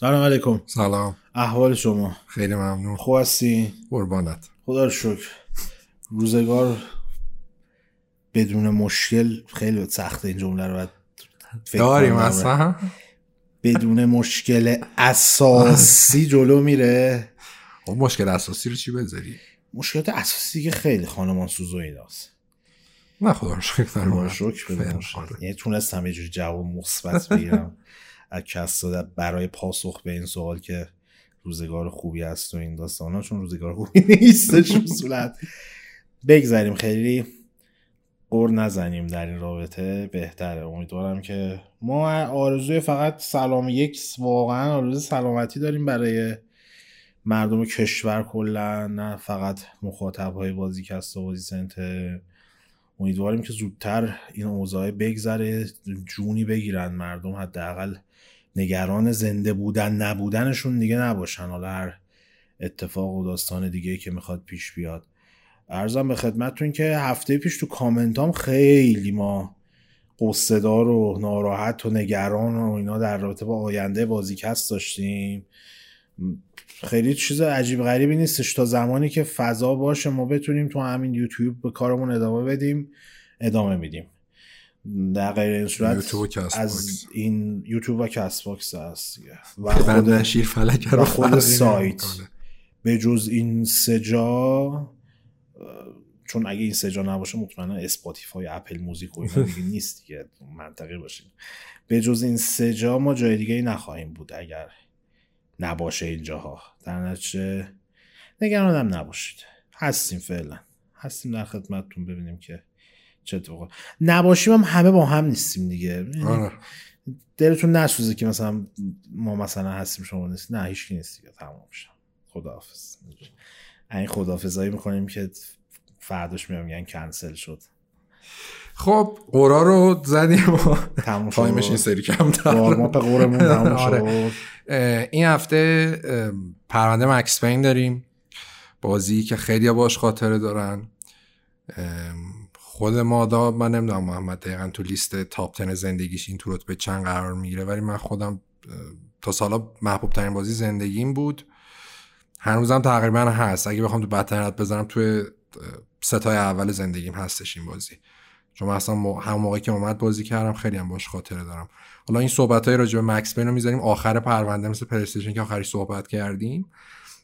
سلام علیکم. سلام. احوال شما؟ خیلی ممنون. خوب هستی؟ قربانت. خدا رو شکر. روزگار بدون مشکل خیلی سخته این جمله رو باید فکر داریم. اصلا؟ بدون مشکل اساسی جلو میره. خب مشکل اساسی رو چی بذاری؟ مشکلات اساسی که خیلی خانمان سوز و ایناست نه خدا رو شکر خدا رو شکر. یعنی تونستم یه جوری جواب مثبت بگیرم. کس داده برای پاسخ به این سوال که روزگار خوبی است و این داستان ها چون روزگار خوبی نیستش اصولا بگذاریم خیلی قر نزنیم در این رابطه. بهتره. امیدوارم که ما آرزوی فقط سلام یک واقعا آرزوی سلامتی داریم برای مردم کشور کلا نه فقط مخاطب های بازیکست و بازی سنتر. امیدواریم که زودتر این اوضاع بگذره جونی بگیرن مردم حداقل. نگران زنده بودن نبودنشون دیگه نباشن. حالا هر اتفاق و داستان دیگه که می‌خواد پیش بیاد. ارزم به خدمتتون که هفته پیش تو کامنتام خیلی ما قصدار و ناراحت و نگران و اینا در رابطه با آینده بازیکست داشتیم. خیلی چیز عجیب غریبی نیستش. تا زمانی که فضا باشه ما بتونیم تو همین یوتیوب به کارمون ادامه بدیم ادامه میدیم. در غیر این صورت یوتیوب و کست از. این یوتیوب و کست باکس هست. و خود, شیر فلک رو خود سایت. به جز این سه جا چون اگه این سه جا نباشه مطمئنا اسپاتیفای اپل موزیک و اینا دیگه نیست دیگه منطقی باشیم به جز این سه جا ما جای دیگه ای نخواهیم بود اگر نباشه اینجاها در نتیجه نگرانم نباشید هستیم فعلا هستیم در خدمتتون ببینیم که چه اتفاقی نباشیم هم همه با هم نیستیم دیگه. آره. دلتون نسوزه که مثلا ما مثلا هستیم شما نیست نه هیچکی نیست دیگه. تمام شد. خداحافظ. این خداحافظایی می‌کنیم که فرداش میام میگن کنسل شد. خب قرا رو زدیم و تایمش این سری کم قورمون آره. این هفته پرونده مکس پین داریم. بازی که خیلی باش خاطره دارن. خود مادا من نمی‌دونم محمد دقیقا تو لیست تاپ تن زندگیش این تو رتبه چند قرار می‌گیره ولی من خودم تا سالا محبوب ترین بازی زندگیم بود. هنوزم تقریبا هست. اگه بخوام تو بدترین بزنم توی ستای اول زندگیم هستش این بازی. چون اصلا همون موقعی که اومد بازی کردم خیلی هم باش خاطره دارم. حالا این صحبت های راجع به مکس پین رو می‌ذاریم. آخر پرونده مثل پلیستیشن که آخری صحبت کردیم.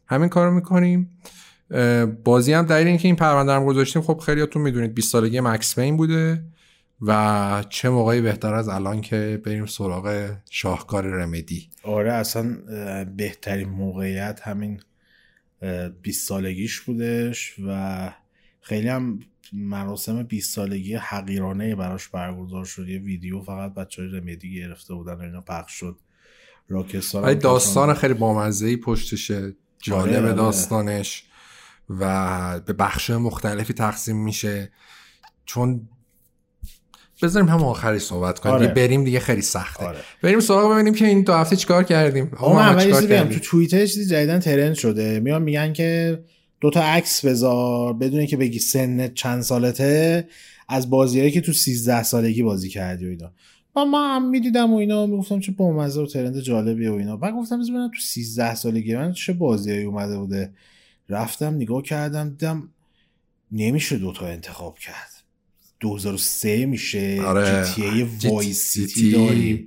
همین کار رو می‌کنیم. بازی هم دلیل اینکه این پرونده رو گذاشتیم خب خیلیاتون می‌دونید 20 سالگی مکس پین بوده و چه موقعی بهتر از الان که بریم سراغ شاهکار رمدی. آره اصلا بهترین موقعیت همین اه، 20 سالگیش بودش و خیلی هم مراسم 20 سالگی حقیرانه براش برگزار شد. یه ویدیو فقط بچه های رمدی گرفته بودن و اینا پخش شد. هم داستان خیلی بامزه ای پشتشه. جالب آره، آره. داستانش. و به بخش مختلفی تقسیم میشه. چون بذاریم هم آخری صحبت کنیم. آره. بریم دیگه خیلی سخته. آره. بریم سراغ ببینیم که این دو هفته چیکار کردیم. محمد اول چیزی؟ تو توییتر چیزی جدیدن ترند شده. میان میگن که دوتا عکس بذار بدون که بگی سن چند سالته از بازیهایی که تو 13 سالگی بازی کردی و اینا. من من هم می‌دیدم و اینا می‌گفتم چه بامزه و trend جالبیه و اینا. بعد گفتم ببینم تو 13 سالگی من چه بازیایی اومده بوده. رفتم نگاه کردم دیدم نمیشه دوتا انتخاب کرد 2003 میشه آره. GTA جی- Vice City تی. داریم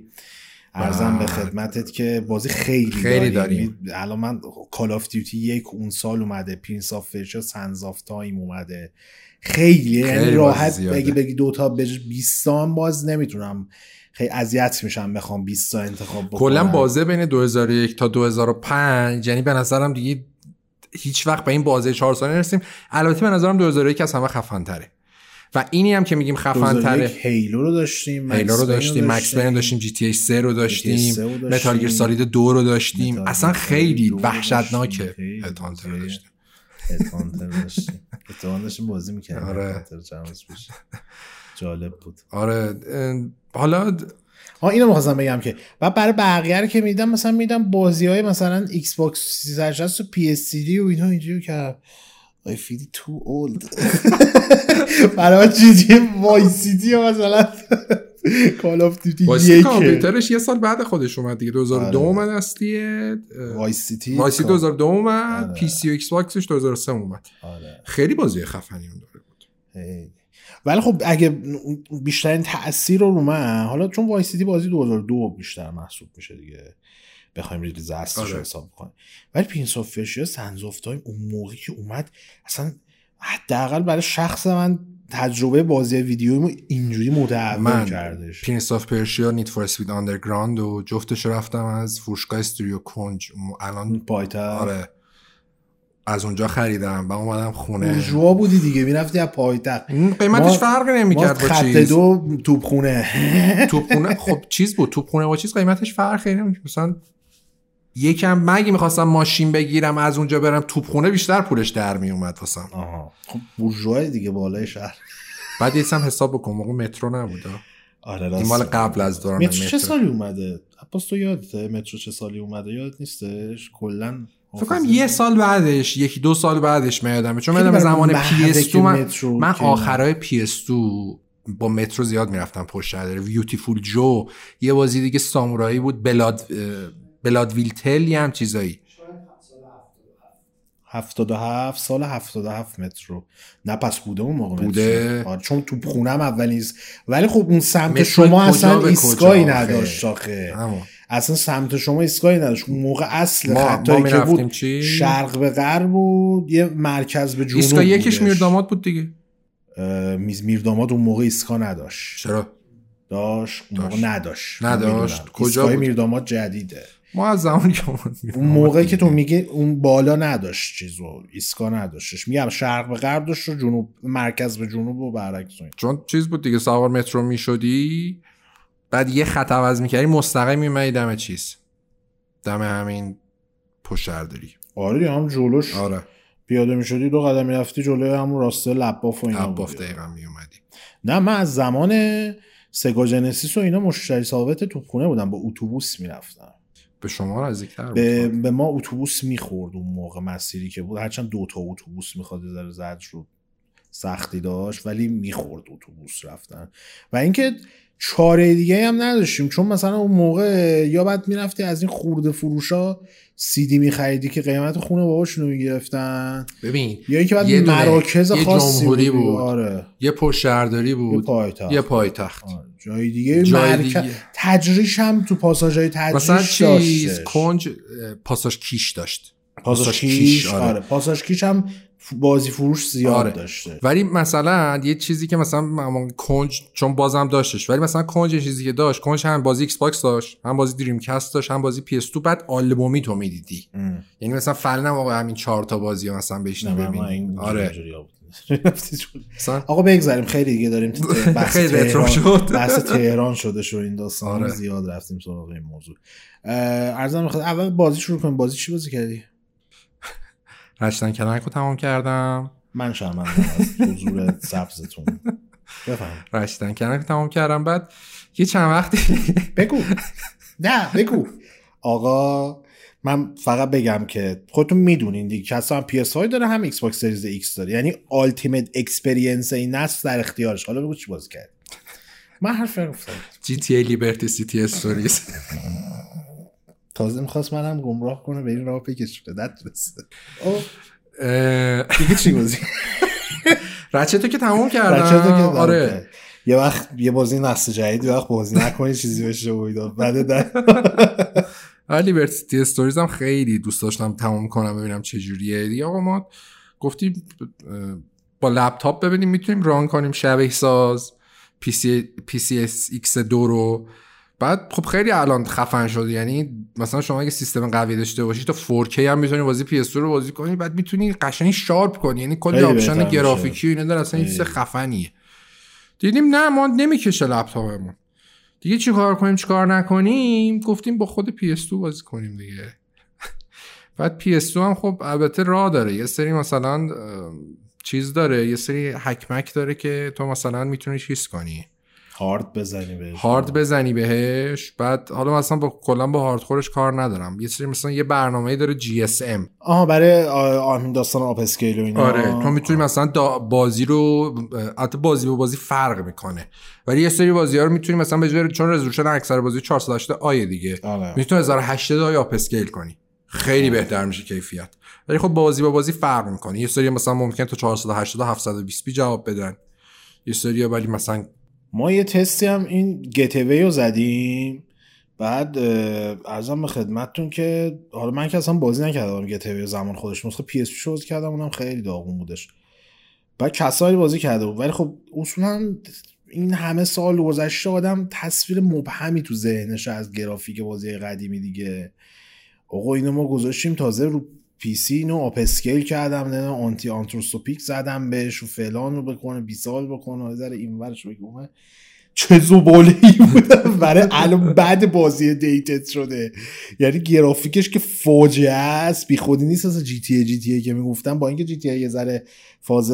عرضم به. خدمتت که بازی خیلی, خیلی داریم. داریم. الان من Call of Duty یک اون سال اومده Prince of Persia Sands of Time اومده خیلی یعنی راحت. بگی بگی دوتا به 20 تا هم باز نمی‌تونم خیلی اذیت میشم بخوام 20 تا انتخاب بکنم کلا بازه بین 2001 تا 2005 یعنی به نظرم دیگه هیچ وقت به این بازه چهار ساله نرسیم. البته به نظرم 2001 از همه خفن تره و اینی هم که میگیم خفن تره 2001 هیلو رو داشتیم هیلو رو داشتیم مکس رو داشتیم جی تی 3 رو داشتیم رو. متال گیر سالید 2 رو داشتیم. اصلا خیلی رو وحشتناکه. Headhunter بازی. داشتیم. Headhunter داشتیم. داشتیم بازی می‌کردیم. آره. جالب بود. آره. حالا ها اینو می‌خواستم بگم که و برای بقیه رو که میدم مثلا میدم بازی های مثلا Xbox 360 و PS3 و اینا اینجوری که I feel too old برای چیزی Vice City مثلا Call of Duty Vice City کامپیوترش یه سال بعد خودش اومد دیگه 2002 آره. اومد اصلی Vice City Vice City 2002 اومد آره. PC و Xbox ش 2003 اومد آره. خیلی بازی خفنی اون دوره بود. ولی خب اگه بیشترین تاثیر رو رو من حالا چون Vice City بازی 2002 بیشتر محسوب میشه دیگه بخوایم release اصلش رو آره. حساب کنیم. ولی Prince of Persia Sands of Time اون موقعی که اومد اصلا حداقل برای شخص من تجربه بازی ویدیویمو اینجوری من کردش. Prince of Persia Need for Speed Underground و جفتش رو رفتم از فروشگاه استودیو کنج. الان پایتر آره. از اونجا خریدم. و اومدم خونه. بورژوا بودی دیگه. می‌رفتی از پایتخت. قیمتش ما- فرقی ما نمی‌کرد با خط چیز. دو توپخونه. توپخونه؟ خب چیز بود. توپخونه با چیز قیمتش فرقی نمی‌کرد. مثلا یکم من اگه می‌خواستم ماشین بگیرم از اونجا برم توپخونه بیشتر پولش در میومد واسم. خب بورژوا دیگه بالای شهر. بعد یه حساب بکن. موقع مترو نبود آره این راست. مال قبل از دوران مترو چه سالی اومده؟ عباس تو یادته؟ مترو چه سالی اومده؟ یادت نیستش؟ کلا فکر کنم یه سال بعدش یکی دو سال بعدش میادم چون میادم زمان محوه پی اس که من, مترو من آخرای پی اس با مترو زیاد می‌رفتم پشت شهر بیوتیفول جو یه بازی دیگه سامورایی بود. بلاد بلاد ویلتل یه هم چیزایی. 77 سال 77 مترو. نه پس بوده اون موقع بوده. آره چون تو خونم اولیز ولی خب اون سمت شما اصلا آخه؟ نداشت آخه. اصلا سمت شما ایستگاهی نداشت اون موقع اصل ما- ما خطایی که بود چی؟ شرق به غرب بود یه مرکز به جنوب ایستگاه یکیش. میرداماد بود دیگه میز میرداماد اون موقع ایستگاه نداشت چرا داشت اون موقع داشت. نداشت نداشت. کجا بود؟ میرداماد جدیده ما از زمانی که اون موقعی که تو میگه اون بالا نداشت چیزو ایستگاه نداشتش میگم شرق به غرب داشت و جنوب مرکز به جنوب و برعکس. چون چیز بود دیگه سوار مترو می‌شدی بعد یه خط عوض می‌کردی مستقیم میمدی دم چیز. دم همین پشت داری آره هم جلوش آره. پیاده می‌شدی دو قدم می‌رفتی جلوی همون راسته لباف و اینا بود. دقیقا میومدی نه من از زمان سگا جنسیس و اینا مشتری ثابت تو خونه بودم با اتوبوس می‌رفتم. به شما نزدیکتر بود. به, به ما اتوبوس می‌خورد اون موقع مسیری که بود هرچند دو تا اتوبوس می‌خواد یه ذره زد رو سختی داشت ولی می‌خورد اتوبوس رفتن و اینکه چاره دیگه هم نداشتیم چون مثلا اون موقع یا بعد می‌رفتی از این خورده فروشا سیدی میخریدی که قیمت خونه باباشونو می‌گرفتن ببین یا اینکه بعد مراکز یه خاصی جمهوری بود, بود. آره یه پشت شهرداری یه بود پایتخت یه پایتخت آره. جای دیگه جای مرکز دیگه. تجریش هم تو پاساژهای تجریش مثلا چیز. کنج پاساژ کیش داشت پاساژ پاساژ کیش کیش، آره, آره. پاساژ کیش هم بازی فروش زیاد آره. داشته ولی مثلا یه چیزی که مثلا کنج چون بازم داشتش ولی مثلا کنج یه چیزی که داشت کنج هم بازی Xbox داشت هم بازی Dreamcast داشت هم بازی PS 2 بعد آلبومی تو می‌دیدی. یعنی مثلا فعلا آقا همین چهار تا بازی مثلا بهش ببینی آره آقا بگذاریم خیلی دیگه داریم بحث تهران شد. بحث تهران شده شو این داستان آره. زیاد رفتیم سراغ این موضوع عرضم می‌خواد اول بازی شروع کنیم بازی چی بازی کردی Ratchet and Clank رو تمام کردم. من شرمندم از حضور سبزتون. بفهم. Ratchet and Clank رو تمام کردم. بعد یه چند وقتی بگو. نه بگو. آقا من فقط بگم که خودتون می‌دونین دیگه. که اصلا PS5 داره هم Xbox Series X داره. یعنی ultimate experience این نسل در اختیارش. حالا بگو چی بازی کرد. من حرف نگفتم جی تی ای لیبرتی سیتی استوریز تازه می‌خواست منم گمراه کنه به این راه بکشونه نتونسته. اوه، اه، دیگه چی بازی؟ رچتو که تمام بچه تو که کردم دارم آره. کرد. یه وقت یه بازی نسل جدید یه وقت بازی نکنی چیزی بشه و بعد در لیبرتی استوریز هم خیلی دوست داشتم تمام کنم ببینم چه جوریه. دیگه آقا ما گفتیم با لپتاپ ببینیم می‌تونیم run کنیم شبیه ساز. پی سی پی سی اس ایکس دو رو. بعد خب خیلی الان خفن شد. یعنی مثلا شما اگه سیستم قوی داشته باشی تا 4K هم می‌تونی بازی PS2 رو بازی کنی بعد می‌تونی قشنگ sharp کنی. یعنی کلی option. گرافیکی و اینا داره. اصلا چیز. خفنیه. دیدیم نه ما نمی‌کشه لپتاپمون. دیگه چی کار کنیم؟ چی کار نکنیم؟ گفتیم با خود PS2 بازی کنیم دیگه. بعد PS2 هم خب البته راه داره. یه سری مثلا چیز داره. یه سری هک مک داره که تو مثلا می‌تونی چیز کنی. هارد بزنی بهش. هارد بزنی بهش. بعد حالا مثلا با کلا با hardcore ش کار ندارم. یه سری مثلا یه برنامه داره GSM آها برای آه داستان upscale و اینا. آره تو می‌تونی مثلا بازی رو حتی بازی با بازی فرق می‌کنه. ولی یه سری بازی ها رو می‌تونی مثلا به جای چون resolution اکثر بازی 480 i ه دیگه آره. می‌تونی 1080 i ه upscale کنی. خیلی بهتر میشه کیفیت. ولی خب بازی با بازی فرق می‌کنه. یه سری مثلا ممکن تو 480 720 جواب بدن. یه سری ولی مثلا ما یه تستی هم این Getaway رو زدیم. بعد عرضم به خدمتتون که حالا من که اصلا بازی نکردم Getaway زمان خودش. نسخه PSP کردم اونم خیلی داغون بودش. بعد کسایی بازی کرده بود. ولی خب اصولا این همه سال گذشته آدم تصویر مبهمی تو ذهنش از گرافیک بازی قدیمی دیگه. آقا اینو ما گذاشتیم تازه رو پی سی اینو آپ اسکیل کردم نه آنتی آنتروسوپیک زدم بهش و فلان رو بکنه بی سال بکنه ذره این ورش بگم چه زباله ای بودم برای الان بعد بازی دیتت شده. یعنی گرافیکش که فاجعه است بی خودی نیست. از جی تی جی تی که می‌گفتم با اینکه جی تی یه ذره فاز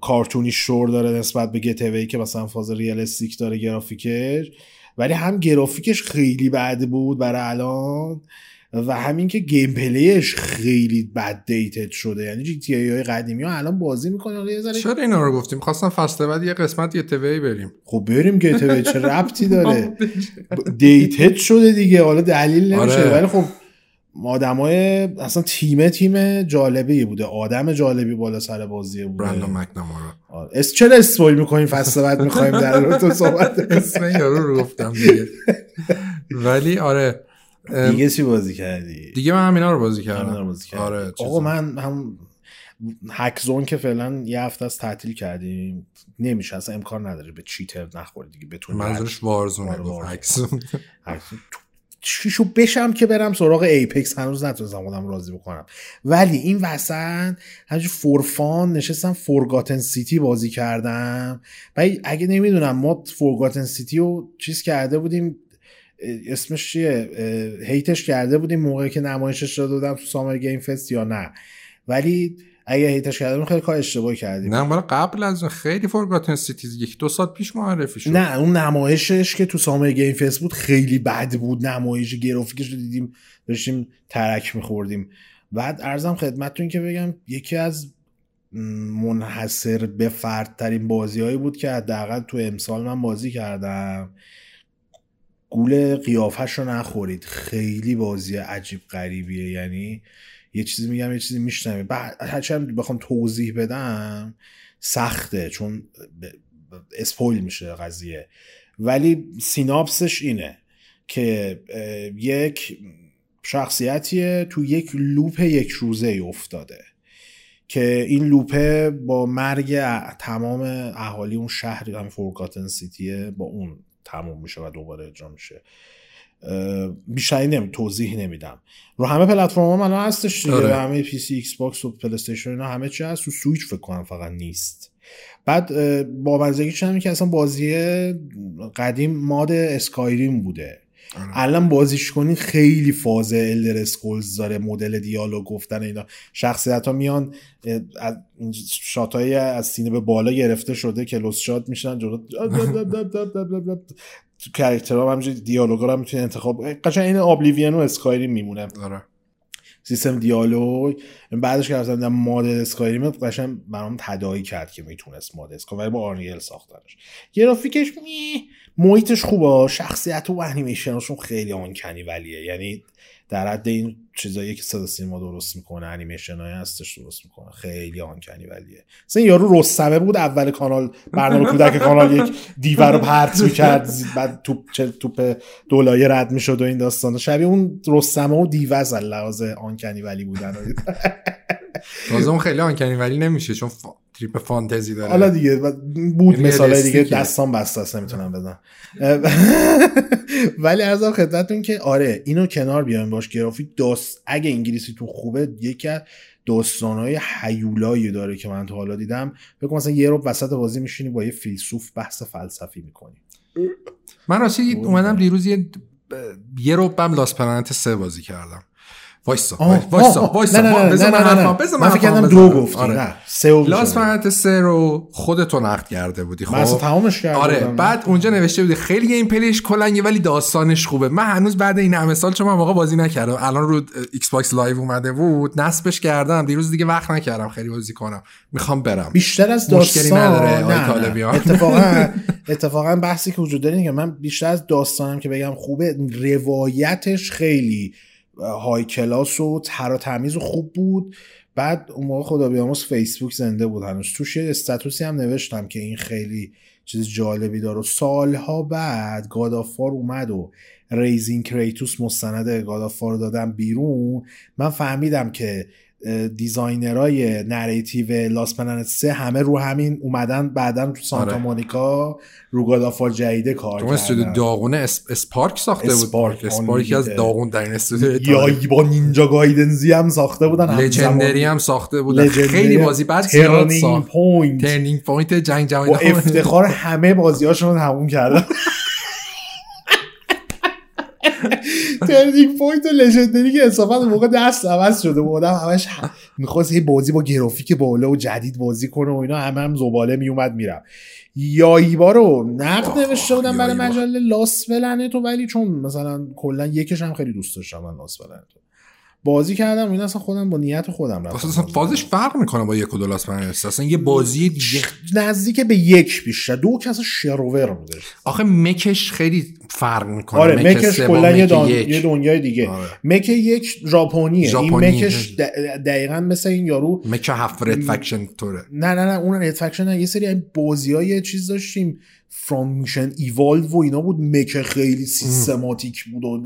کارتونی شور داره نسبت به گتوی که مثلا فاز ریالستیک داره گرافیکش. ولی هم گرافیکش خیلی بد بود برای الان. و همین که gameplay ش خیلی بد dated شده. یعنی GTA های قدیمی ها الان بازی می‌کنن. یه چرا اینا رو گفتیم؟ خواستم فصل بعد یه قسمت یه Getaway بریم. خب بریم Getaway چه ربطی داره؟ dated شده دیگه. حالا دلیل نمیشه. آره. ولی خب آدمای اصلا تیم تیم جالبی بوده. آدم جالبی بالا سر بازی بوده. برندون مکنامارا آره. اس چرا spoil می‌کنیم فصل بعد می‌خوایم در تو صحبت اسم یارو رو گفتم دیگه. ولی آره دیگه چی بازی کردی؟ دیگه من همینا رو بازی کردم. بازی کردم. آره آقا من هم هک زون که فعلا یه هفته از تعطیل کردیم. نمیشه اصلا امکان نداره به cheater نخوری دیگه بتونی منظورش Warzone ه آره hack zone. چیشو بشم که برم سراغ Apex هنوز نتونستم خودم راضی بکنم. ولی این وسط همچنین for fun نشستم Forgotten City بازی کردم. و اگه نمی‌دونم ما Forgotten City رو چیز کرده بودیم اسمش چیه؟ hate ش کرده بودیم موقعی که نمایشش داده بودم تو Summer Game Fest یا نه. ولی اگه hate ش کردیم خیلی کار اشتباهی کردیم. نه مال قبل از خیلی Forgotten City از یک دو سال پیش معرفی شد. نه اون نمایشش که تو Summer Game Fest بود خیلی بد بود. نمایش گرافیکش رو دیدیم داشتیم ترک میخوردیم. بعد عرضم خدمتتون که بگم یکی از منحصر به فردترین بازی هایی بود که حداقل تو امسال من بازی کردم. گول قیافش رو نخورید. خیلی بازی عجیب غریبیه. یعنی یه چیزی میگم یه چیزی میشنم بعد هرچند بخوام توضیح بدم سخته چون اسپویل میشه قضیه. ولی سیناپسش اینه که یک شخصیتیه تو یک لوپ یک روزه افتاده که این loop ه با مرگ تمام اهالی اون شهر هم Forgotten City ه با اون تموم میشه و دوباره اجرا میشه بیشتری نمی توضیح نمیدم رو همه پلتفرم هم هستش دیگه آره. همه PC Xbox و پلی استیشن اینا همه چی هست تو سویچ فکر کنم فقط نیست بعد بامزگی که اصلا بازی قدیم mod Skyrim بوده. الان بازیش کنید خیلی فاز Elder Scrolls داره مدل دیالوگ گفتن اینا. شخصیت ها میان از shot از سینه به بالا گرفته شده که close shot میشن جلو تو character هم دیالوگا رو می‌تونی انتخاب قشنگ این Oblivion و Skyrim میمونه. آره. سیستم دیالوگ. بعدش که اصلا mod Skyrim قشنگ برام تداعی کرد که می‌تونست mod Skyrim ولی با Unreal ساختنش. گرافیکش می محیطش خوبه. شخصیت و انیمیشنشون خیلی uncanny valley ه. یعنی در حد این چیزایی که صدا سینما درست می‌کنه انیمیشن های هستش درست می‌کنه. خیلی آنکنی ولیه. مثلا یارو رستمه بود اول کانال برنامه کودک کانال یک دیوه رو پرت می‌کرد بعد توپ توپ دولایه رد می‌شد و این داستان شبیه اون رستمه و دیوه از لحاظ آنکنی ولی بودن. تازه اون خیلی آنکنی ولی نمیشه چون تریپ فانتزی داره. حالا دیگه بود یعنی مثال دیگه دستان بسته است نمی‌تونم بدم. ولی ارزم خدمتتون که آره اینو کنار بیایم باش گرافیک داست اگه انگلیسی تو خوبه یکی از داستانهای حیولایی داره که من تا حالا دیدم. بگم مثلا یه رو وسط بازی میشینی با یه فیلسوف بحث فلسفی می‌کنی. من راستی اومدم دیروز یه یه رو بم لاس پلنت سه بازی کردم. وایسا وایسا وایسا بذار من. حرفم- بذار من فکر کردم. دو گفتی. آره. نه، سه و لاس سه رو خودتو نقد کرده بودی خب من اصلا تمامش کرده آره. بعد اونجا نوشته بودی خیلی gameplay ش کلنگه ولی داستانش خوبه من هنوز بعد این همه سال چون من موقع بازی نکردم الان رو Xbox Live اومده بود نصبش کردم دیروز دیگه وقت نکردم خیلی بازی کنم می‌خوام برم بیشتر از مشکلی داستان نداره نه، نه. اتفاقا اتفاقا بحثی که وجود داره که من بیشتر از داستانم که بگم خوبه روایتش خیلی high class و تر تمیز و خوب بود. بعد اون موقع خدا بیامرز فیسبوک زنده بود هنوز. توش یه status ی هم نوشتم که این خیلی چیز جالبی داره. سالها بعد God of War اومد و Raising Kratos مستند God of War دادم بیرون. من فهمیدم که designer ای narrative Lost Planet 3 همه رو همین اومدن بعدا تو Santa آره. Monica رو God of War جدیده کار تو استودیو کردن. داغونه اس... Spark ساخته بود. Spark، Spark یکی از داغون در استودیو یا با نینجا گایدنزی هم ساخته بودن. لژندری هم ساخته بودن. خیلی. بازی بعد ترنینگ پوینت ترنینگ پوینت جنگ جهانی. افتخار همه بازیاشون تموم کردن. ترنینگ پوینت و لژندری که انصافا موقع دست عوض شده بود. آدم همش می‌خواست یه بازی با گرافیک بالا و جدید بازی کنه و اینا همه هم زباله میومد میرم یایبا رو نقد نوشته بودم برای. مجله لاس ولنتو ولی چون مثلا کلا یکش هم خیلی دوست داشتم من لاس ولنتو. بازی کردم این اصلا خودم با نیت خودم رفتم اصلا فازش فرق می‌کنه با یک و دو اصلا یه بازی دیگه نزدیک به یک بیشتر. دو کس شروور بوده. آخه mech ش خیلی فرق می‌کنه. آره mech ش کلا یه, دان... یه دنیای دیگه. آره. mech یک ژاپنیه. ژاپنی. این mech ش دقیقا مثل این یارو mech هفت Red Faction طوره. نه نه نه اون Red Faction نه. یه سری بازی های چیز داشتیم. Front Mission Evolved و اینا بود. mech خیلی سیستماتیک بود و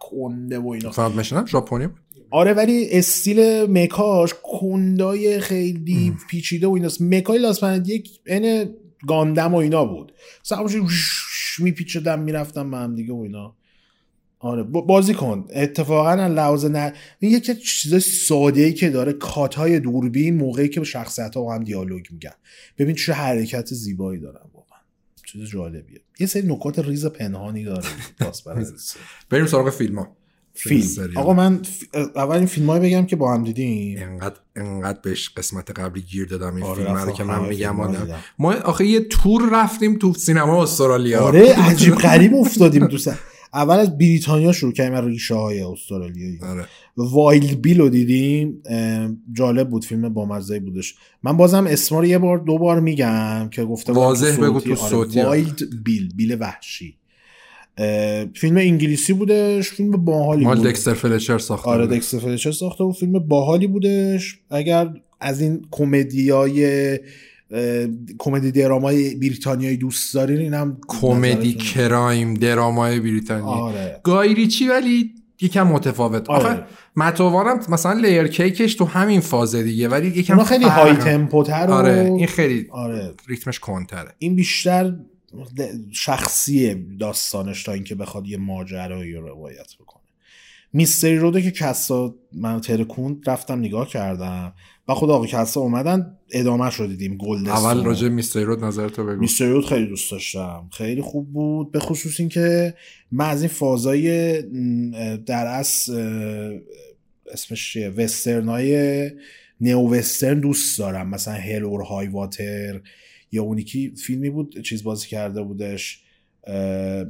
کنده و اینا. فراد میشنم ژاپنی بود. آره ولی استیل مکاش کندای خیلی پیچیده و ایناست. مکای لاس پلنت یک ان گاندم و اینا بود. سمش میپیچیدم می‌رفتم به هم دیگه و اینا. آره با- بازی کن. اتفاقا لحاظ نه این یکی از چیزای ساده ای که داره کات های دوربین موقعی که شخصیت ها با هم دیالوگ میگن. ببین چه حرکت زیبایی دارن واقعا. چیز جالبیه. یه سری نکات ریز پنهانی داره. بریم سراغ فیلم ها فیلم سریال. آقا من ف... اول این فیلم های بگم که با هم دیدیم انقدر انقدر بهش قسمت قبلی گیر دادم این آره، فیلم رو که من میگم آدم. ما آخه یه تور رفتیم تو سینما استرالیا آره عجیب غریب افتادیم دوست اول از بریتانیا شروع کردیم از ریشه های استرالیایی آره. Wild Bill رو دیدیم جالب بود فیلم بامزه بودش من بازم اسما رو یه بار دو بار میگم که گفته واضح تو بگو صوتی. تو آره، صوتی. Wild Bill بیل وحشی فیلم انگلیسی بودش فیلم باحالی بود. دکستر فلچر ساخته آره. دکستر فلچر ساخته بود. فیلم باحالی بودش. اگر از این کمدیای کمدی درامای بریتانیایی دوست دارین اینم کمدی crime درامای بریتانیا. آره. گای ریچی ولی یکم متفاوت. آره. آخه متوارم مثلا لیر کیکش تو همین فازه دیگه ولی یکم خیلی فرق- های تمپوتر و آره این خیلی آره. ریتمش کنتره این بیشتر شخصی داستانش تا اینکه بخواد یه ماجرایی رو روایت بکنه. میستری روده که کسا من ترکوند رفتم نگاه کردم و خود آقا کسا اومدن ادامه رو دیدیم گلد اول راجع میستری رود نظرتو بگو. میستری رود خیلی دوست داشتم. خیلی خوب بود به خصوص اینکه من از این فازای در از اسمش چیه؟ وسترنای نئو وسترن دوست دارم. مثلا هل اور های واتر یا اونی که فیلمی بود چیز بازی کرده بودش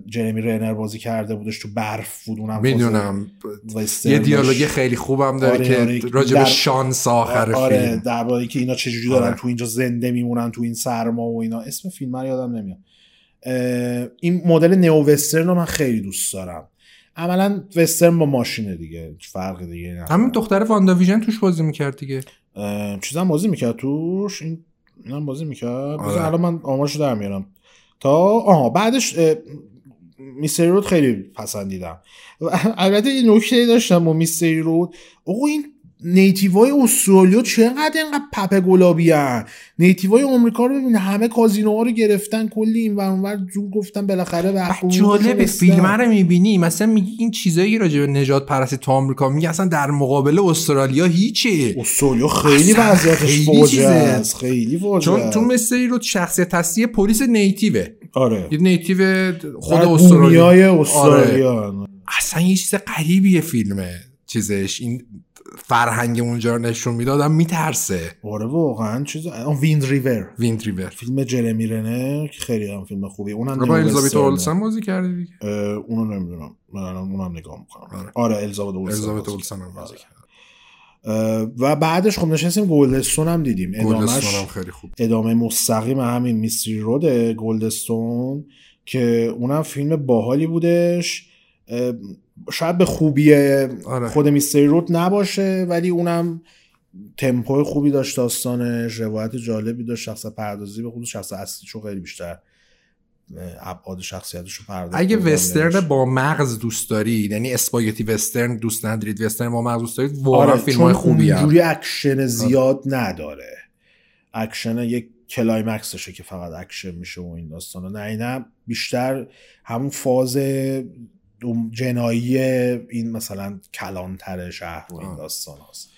جرمی رنر بازی کرده بودش تو برف بود اونم می‌دونم. یه داشت. دیالوگ خیلی خوبم داره آره، که آره، راجع به در- شانس آخر آره فیلم. درباره که اینا چجوری دارن آره. تو اینجا زنده میمونن تو این سرما و اینا. اسم فیلم رو یادم نمیاد. این مدل نئو وسترن رو من خیلی دوست دارم. عملا وسترن با ماشینه دیگه فرق دیگه نه همین دختر واندا ویژن توش بازی می‌کرد دیگه. اه، چیزم بازی می‌کرد توش. این اینم بازی می‌کرد آره. الان من آمارشو در میارم. تا آها بعدش اه، میستری رود خیلی پسندیدم. البته یه نکته داشتم با میستری رود. آقا این نیتیوای استرالیا چقدر اینقدر پپ گلابی هن نیتیوای آمریکا رو ببین همه کازینوها رو گرفتن کلی این ور زور گفتن بالاخره به حق حقوقشون جالب رسیدن. فیلم رو می‌بینی مثلا میگی این چیزایی که راجع به نجات پرستی تو آمریکا میگه اصلا در مقابل استرالیا هیچه استرالیا خیلی وضعیتش خیلی فوجه. است خیلی فوجه چون. تو مثل رو شخصیت هستی پلیس نیتیوه آره یه نیتیو خود استرالیا آره. استرالیا اصلا یه چیز غریبیه فیلمه چیزش این فرهنگ اونجا رو نشون میده آدم میترسه. آره واقعا چیز Wind River Wind River فیلم جرمی رنر که خیلی هم فیلم خوبی. اونم با الیزابت. اولسن بازی کرده دیگه؟ اونو نمی‌دونم. من الان اونم نگاه می‌کنم. آره. آره الیزابت اولسن الیزابت بازی اولسن هم کرد. بازی کرده اه، و بعدش خب نشستیم Goldstone هم دیدیم. ادامهش هم خیلی خوب. ادامه مستقیم همین Mystery Road Goldstone که اونم فیلم باحالی بودش. شاید به خوبی آره. خود Mystery Road نباشه ولی اونم تمپو خوبی داشت داستانش روایت جالبی داشت شخص پردازی به خود شخص اصلیشو خیلی بیشتر ابعاد شخصیتش رو پرداخت. اگه وسترن. با مغز دوست دارید یعنی spaghetti western دوست ندارید وسترن با مغز دوست دارید واقعا آره فیلم های چون خوبی اونجوری اکشن زیاد نداره. اکشن یک climax شه که فقط اکشن میشه و این داستانا. نه اینه بیشتر همون فاز جنایی این مثلا کلانتر شهر و این. داستان هست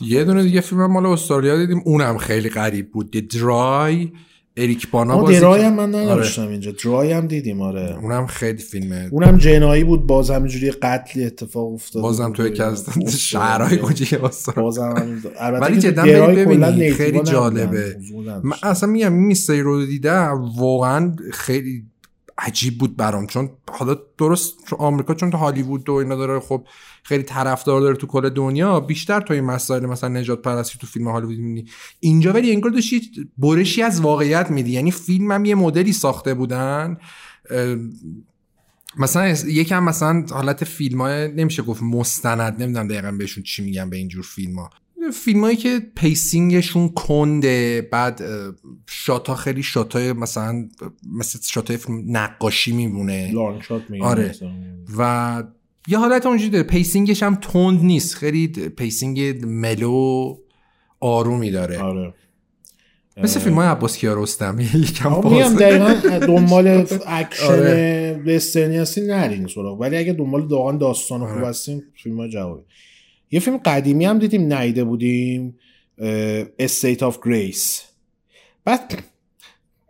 یه دونه دیگه فیلم مال استرالیا دیدیم اونم خیلی غریب بود. The درای اریک بانا بازی درای. هم من نداشتم اینجا. درای هم دیدیم آره. اونم خیلی فیلمه. اونم جنایی بود باز همینجوری قتلی اتفاق افتاد. بازم تو یکی از شهرهای کوچیک استرالیا. بازم ولی جدا ببینید، خیلی جالبه. من. اصلا میگم این میستری رو دیدم واقعا خیلی عجیب بود برام. چون حالا درست چون آمریکا چون تو هالیوود و اینا داره خب خیلی طرفدار داره تو کل دنیا بیشتر تو این مسائل مثلا نجات پرستی تو فیلم هالیوود می‌بینی. اینجا ولی انگار داشتی برشی از واقعیت میدی. یعنی فیلم هم یه مدلی ساخته بودن. مثلا یکم مثلا حالت فیلم های نمیشه گفت مستند نمی‌دونم دقیقا بهشون چی میگن به اینجور فیلم ها فیلم هایی که pacing شون کنده بعد شات ها خیلی شات های مثلا مثل شات های فیلم نقاشی میمونه long shot آره. مثلا. و یه حالت اونجوری داره. pacing ش هم تند نیست. خیلی pacing mellow آرومی داره. آره. مثل فیلم های عباس کیارستمی یکم میگم دقیقا دنبال اکشن آره. وسترنی هستین نرین سراغ. ولی اگه دنبال داغان داستان خوب آره. هستین فیلم های جوابی. یه فیلم قدیمی هم دیدیم ندیده بودیم State of Grace بعد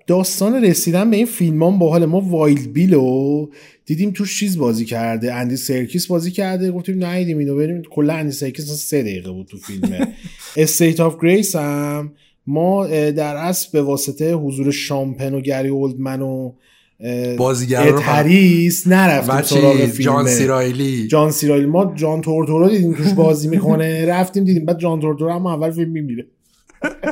داستان رسیدن به این فیلم هم با حال ما Wild Bill و دیدیم توش چیز بازی کرده اندی سرکیس بازی کرده گفتیم ندیدیم اینو بریم. کلا اندی سرکیس سه دقیقه بود تو فیلم State of Grace هم ما در اصل به واسطه حضور شان پن و گری اولدمن و اه، بازیگر اد رو هریس نرفتیم سراغ فیلم. جان سی رایلی جان سی رایلی ما جان تورتورو دیدیم توش بازی می‌کنه. رفتیم دیدیم. بعد جان تورتورو هم اول فیلم میمیره.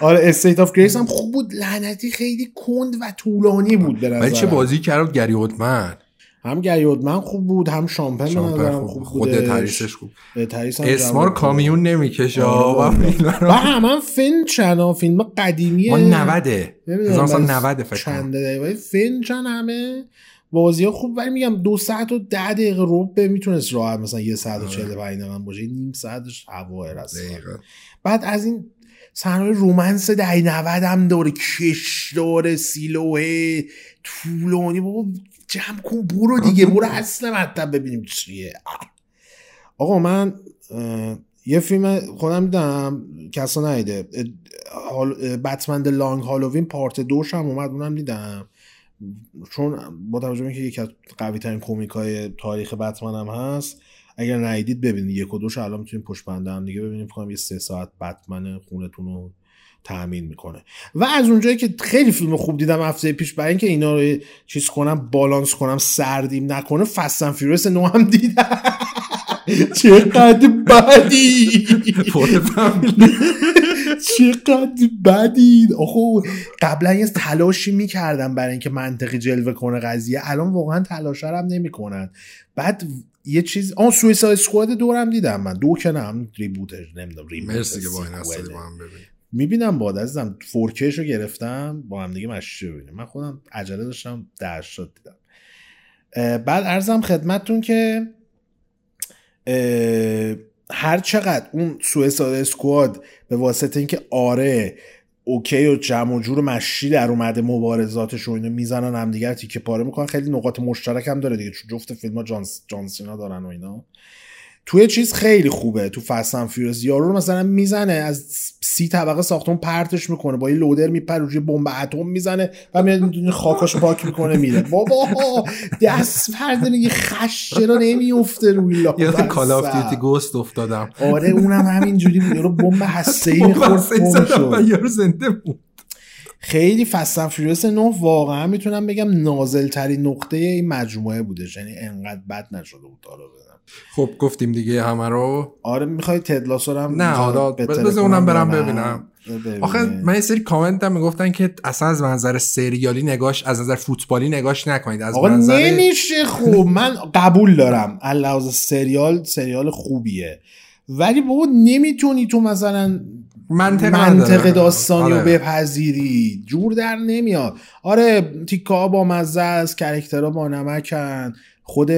آره استیت آف گریس هم خوب بود. لعنتی خیلی کند و طولانی بود به ولی چه. بازی کرد؟ گری هم گری اولدمن خوب بود هم شامپن شامپن خوب خوب خود. تریسش خوب. هم اسمار کامیون نمی‌کشه آره، و آره. رو همه فینچن ها فیلم قدیمیه ما 90 نمی‌دونم 1990 فکر چند دقیقه. فینچن همه بازی ها خوب. ولی میگم دو ساعت و ده دقیقه رو به می‌تونست راحت مثلا یه ساعت و آره. چهل و پنج دقیقه هم باشه نیم ساعتش هواه هست. بعد از این صحنه رومنس دهه 90 هم داره کش داره سیلوه طولانی. بابا جمع کن برو دیگه برو اصل مطلب ببینیم چیه. آقا من یه فیلم خودم دیدم کسا ندیده. بتمن لانگ هالووین پارت دوش هم اومد اونم دیدم. چون با توجه به اینکه یکی از قوی ترین کمیک های تاریخ بتمن هم هست اگر ندیدید ببینید. یک و دوش الان می‌تونید پشت بنده هم دیگه ببینید فکر کنم یه سه ساعت بتمن خونتون رو تأمین می‌کنه. و از اونجایی که خیلی فیلم خوب دیدم هفته پیش برای اینکه اینا رو چیز کنم بالانس کنم سردیم نکنه فستن فیروس نو هم دیدم. چقدر بدی. چقدر بدی! آخو قبلا یه تلاشی می‌کردم برای اینکه منطقی جلوه کنه قضیه. الان واقعا تلاش هم نمی‌کنن. بعد یه چیز آن سویساید اسکواد دورم دیدم من. دو که نه هم ریبوتش نمی‌دونم ریبوت مرسی که با این با هم ببین می‌بینم باد عزیزم فورکش رو گرفتم با هم دیگه مشتی ببینیم. من خودم عجله داشتم در شد دیدم بعد ارزم خدمتتون که هر چقدر اون سویساد اسکواد به واسطه اینکه آره اوکی و جمع و جور مشی در اومده مبارزاتش و اینو می‌زنن هم دیگر تیکه پاره می‌کنن خیلی نقاط مشترک هم داره دیگه. چون جفت فیلم ها جان, جان سینا دارن و اینا. توی چیز خیلی خوبه تو Fast and Furious یارو رو مثلا می‌زنه از سی طبقه ساختمون پرتش می‌کنه با یه لودر میپره روی بمب اتم می‌زنه و میاد خاکاشو پاک می‌کنه میره. بابا دست فرد یه خش چرا نمیفته روی لا یاد Call of Duty Ghosts افتادم. آره اونم همینجوری بود. یارو بمب هسته‌ای می‌خورد یارو زنده بود. خیلی Fast and Furious 9 واقعا می‌تونم بگم نازل ترین نقطه این مجموعه بودش یعنی انقدر بد نشده بود حالا خب گفتیم دیگه همه رو. آره می‌خوای تدلاسو هم نه حالا بذار اونم برم ببینم. آخه من یه سری کامنت هم می‌گفتن که اصلا از منظر سریالی نگاش از نظر فوتبالی نگاش نکنید. از آقا منظر نمیشه خوب من قبول دارم. علاوه سریال سریال خوبیه. ولی بابا نمی‌تونی تو مثلا منطق, منطق داستانی رو بپذیری. جور در نمیاد. آره تیکا با مزه است کرکترها با نمکن. خود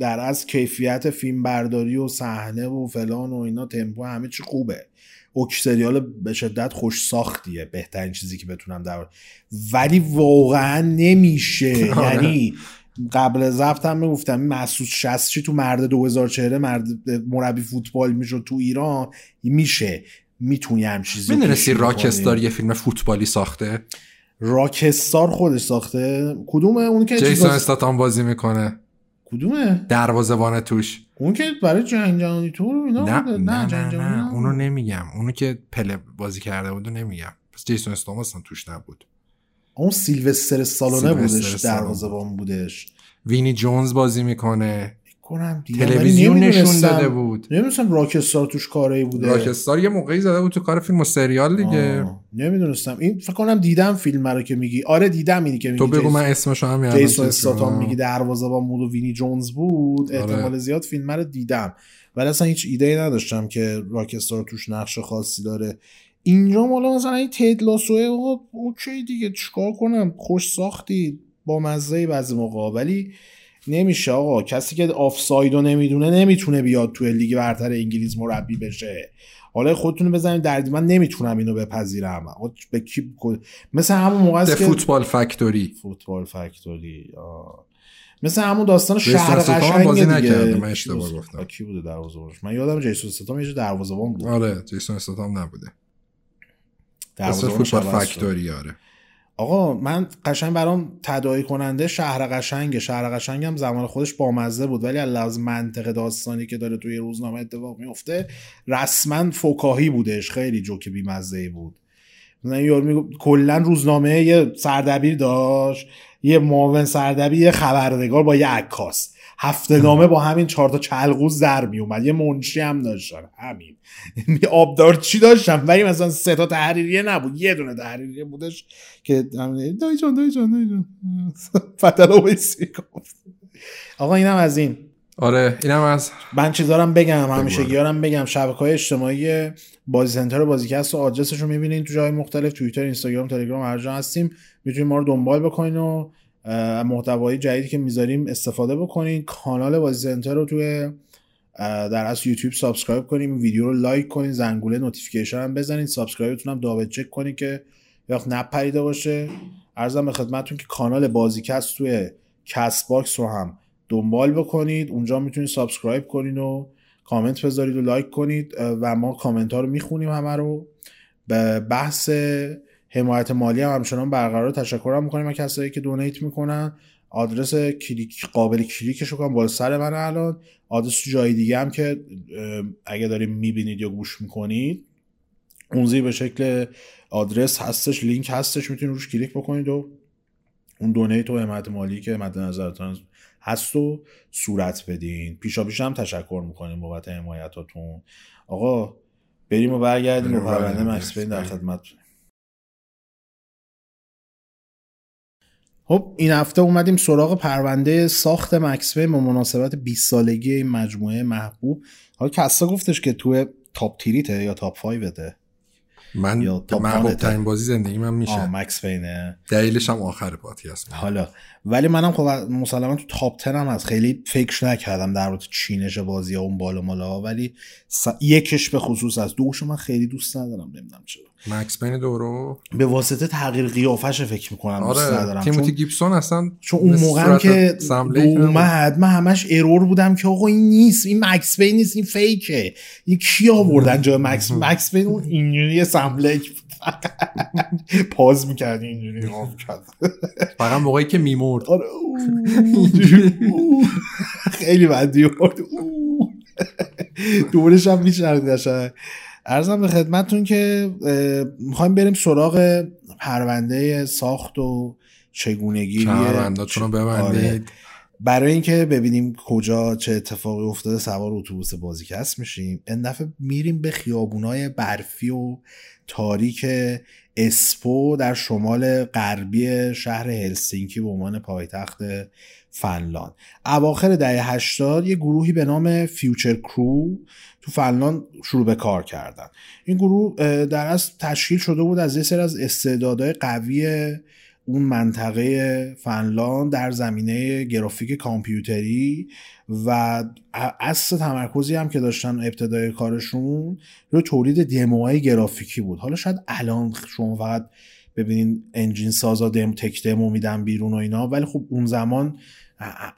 در از کیفیت فیلم برداری و صحنه و فلان و اینا تمپو همه چی خوبه. اوک سریال به شدت خوش ساختیه بهترین چیزی که بتونم در ولی واقعا نمیشه. آره. یعنی قبل ضبط هم می‌گفتم محسوس شستچی تو مرد 2004 مرد مربی فوتبال می‌شد تو ایران میشه. می‌تونی هم چیزی می‌دونستی راکستار یه فیلم فوتبالی ساخته؟ راکستار خودش ساخته. کدومه اون که جیسون استاتام بازی می‌کنه. کدومه؟ دروازه‌بان توش. اون که برای جنگ جهانی تور اینا نه؟ نه جنگ نه, نه. نبود. اونو نمیگم. اونو که پله بازی کرده بود نمیگم. پس جیسون اصلا توش نبود. اون سیلوستر سالونه سیلوستر بودش دروازه‌بان بودش. وینی جونز بازی می‌کنه. کنم دیدم تلویزیون نشون داده بود. نمی‌دونستم راکستار توش کاری بوده. راکستار یه موقعی زده بود تو کار فیلم و سریال دیگه. آه، نمی‌دونستم. این فکر کنم دیدم فیلم رو که میگی. آره دیدم اینی که میگی تو بگو من اسمشو هم یادم جیسون استاتام. میگی دروازه‌بان بود و وینی جونز بود. آره. احتمال زیاد فیلم رو دیدم. ولی اصلا هیچ ایده ای نداشتم که راکستار توش نقش خاصی داره. اینجا حالا مثلا این تد لاسوئه OK دیگه چیکار کنم؟ خوش ساختی. با مزه بعضی موقع ولی نمیشه آقا. کسی که آفسایدو نمی‌دونه نمی‌تونه بیاد توی لیگ برتر انگلیس مربی بشه. حالا خودتون بزنید در من نمی‌تونم اینو بپذیرم. به کی مثل همون موقع است که فوتبال فکتوری فوتبال فکتوری آه. مثل همون داستان شهر قشنگ بازی نکرده، من اشتباه کی- گفتم. کی بوده دروازه‌بانش؟ من یادم جیسون استاتام یه دروازه‌بان بود. آره جیسون استاتام نبوده. دروازه‌بانش فوتبال. فکتوری آره. آقا من قشنگ برام تداعی کننده شهر قشنگه. شهر قشنگم زمان خودش بامزه بود. ولی از منطق داستانی که داره توی روزنامه اتفاق میفته رسما فکاهی بودش. خیلی جوک بیمزه ای بود یارو کلا روزنامه یه سردبیر داشت یه معاون سردبیر یه خبرنگار با یه عکاس. هفته نامه با همین چهار تا چلقوز در می اومد یه منشی هم داشتن. همین. یه آبدارچی داشتم ولی مثلا سه تا تحریریه نبود. یه دونه تحریریه بودش که دایی جان دایی جان دایی جان. فتلا آقا اینم از این. آره اینم از من چیزارم بگم. همیشه. گیارم بگم. شبکه های اجتماعی بازی سنتر بازیکست و آدرسش رو می‌بینین تو جای مختلف. توییتر اینستاگرام تلگرام هر جا هستیم. می‌تونید ما رو دنبال بکنین و محتوای جدیدی که می‌ذاریم استفاده بکنین. کانال بازی سنتر رو توی در اصل یوتیوب subscribe کنیم ویدیو رو لایک کنین زنگوله notification هم بزنین. subscribe تون هم double check کنین که وقت نپریده باشه. عرضم به خدمتتون که کانال بازیکست توی کست باکس رو هم دنبال بکنید. اونجا می‌تونید subscribe کنین و کامنت بذارید و لایک کنید. و ما کامنت ها رو می‌خونیم همه رو. به بحث حمایت مالی هم همچنان برقرار. تشکر هم می‌کنیم از کسایی که donate می‌کنن. آدرس کلیک قابل کلیکش رو کنم بالا سر من الان. آدرس جای دیگه هم که اگه داریم می‌بینید یا گوش می‌کنید اونزی به شکل آدرس هستش لینک هستش می‌تونید روش کلیک بکنید و اون دونیت و حمایت مالی که مد نظرتون هست و صورت بدین. پیشا پیش هم تشکر می‌کنیم بابت حمایتاتون. آقا بریم و برگردیم و پرونده. مکس در بریم. خب این هفته اومدیم سراغ پرونده ساخت مکس پین به مناسبت 20 سالگی این مجموعه محبوب حالا کسا گفتش که تو top three ته یا top 5 ته من یا top محبوب. ترین بازی زندگی من میشه مکس پینه دلیلش هم آخر پادکست. حالا ولی منم خب مسلما تو top 10 هم هست. خیلی فکر نکردم در مورد چینش بازی ها اون بالا مالا ولی س... یکش به خصوص از دوشو من خیلی دوست ندارم نمی‌دونم چرا. مکس پین دورو به واسطه تغییر قیافش فکر می‌کنم آره دوست ندارم. تیموتی چون, گیبسون اصلا چون اون موقع که. اومد من همش ارور بودم که آقا این نیست این مکس پین نیست این فیکه این کی آوردن جای مکس؟ مکس پین اون اینجوری سملک پاز می‌کردی اینجوری نگاه می‌کرد. فقط موقعی که میمرد آره. خیلی بدی اوه. دورش هم قشنگ ارزم به خدمتتون که می‌خوایم بریم سراغ پرونده ساخت و چگونگی کمربنداتون رو ببندید آره. برای اینکه ببینیم کجا چه اتفاقی افتاده سوار اتوبوس بازیکست میشیم این دفعه میریم به خیابونای برفی و تاریک اسپو در شمال غربی شهر هلسینکی به عنوان پایتخت فنلاند. اواخر دهه 80 یه گروهی به نام فیوچر کرو تو فنلاند شروع به کار کردن. این گروه در اصل تشکیل شده بود از یه سری از استعدادهای قوی اون منطقه فنلاند در زمینه گرافیک کامپیوتری و اصل تمرکزی هم که داشتن ابتدای کارشون روی تولید دموهای گرافیکی بود. حالا شاید الان شما فقط ببینین انجین سازا دم تک دمو میدن بیرون و اینا ولی خب اون زمان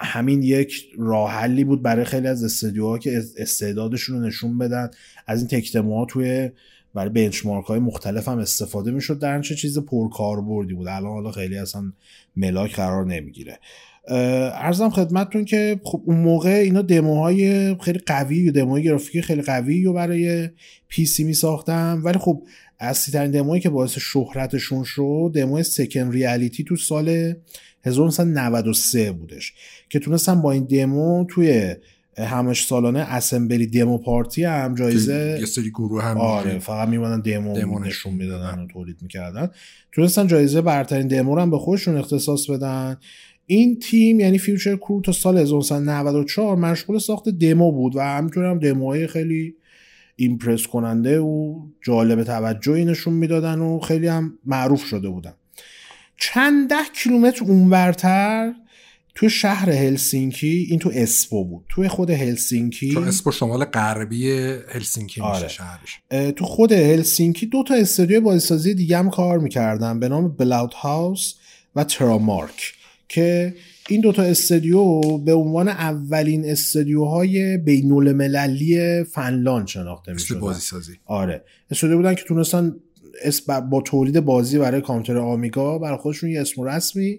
همین یک راه حلی بود برای خیلی از استودیوها که اس- استعدادشون رو نشون بدن. از این تک دموها توی برای بنچمارک های مختلف هم استفاده می‌شد. در چه چیز پرکاربردی بود. الان حالا خیلی اصلا ملاک قرار نمی‌گیره. ارزم خدمتتون که خب اون موقع اینا دموهای خیلی قوی و دموهای گرافیکی خیلی قوی رو برای پی سی می ساختن ولی خب اصلی ترین دمویی که باعث شهرتشون شد دموی سکن ریالیتی تو سال 1993 بودش که تونستن با این دمو توی همش سالانه اسمبلی demo party هم جایزه یه سری گروه هم آره فقط میمونن دمو, دمو نشون می‌دادن و تولید می‌کردن. تونستن جایزه برترین دمو رو هم به خودشون اختصاص بدن. این تیم یعنی فیوچر کرو تا سال 1994 مشغول ساخت دمو بود و همینطور هم دموهای خیلی impress کننده و جالب توجهی نشون می‌دادن و خیلی هم معروف شده بودن. چند ده کیلومتر اونورتر تو شهر هلسینکی این تو اسپو بود. تو خود هلسینکی چون اسپو شمال غربی هلسینکی میشه آره. شهرش. تو خود هلسینکی دو تا استودیو بازیسازی دیگه هم کار می‌کردن به نام بلاود هاوس و ترامارک که این دوتا استودیو به عنوان اولین استودیوهای بین المللی فنلاند شناخته می‌شدن. بازی سازی آره. استودیو بودن که تونستن اسم با تولید بازی برای کامپیوتر آمیگا برای خودشون یه اسم رسمی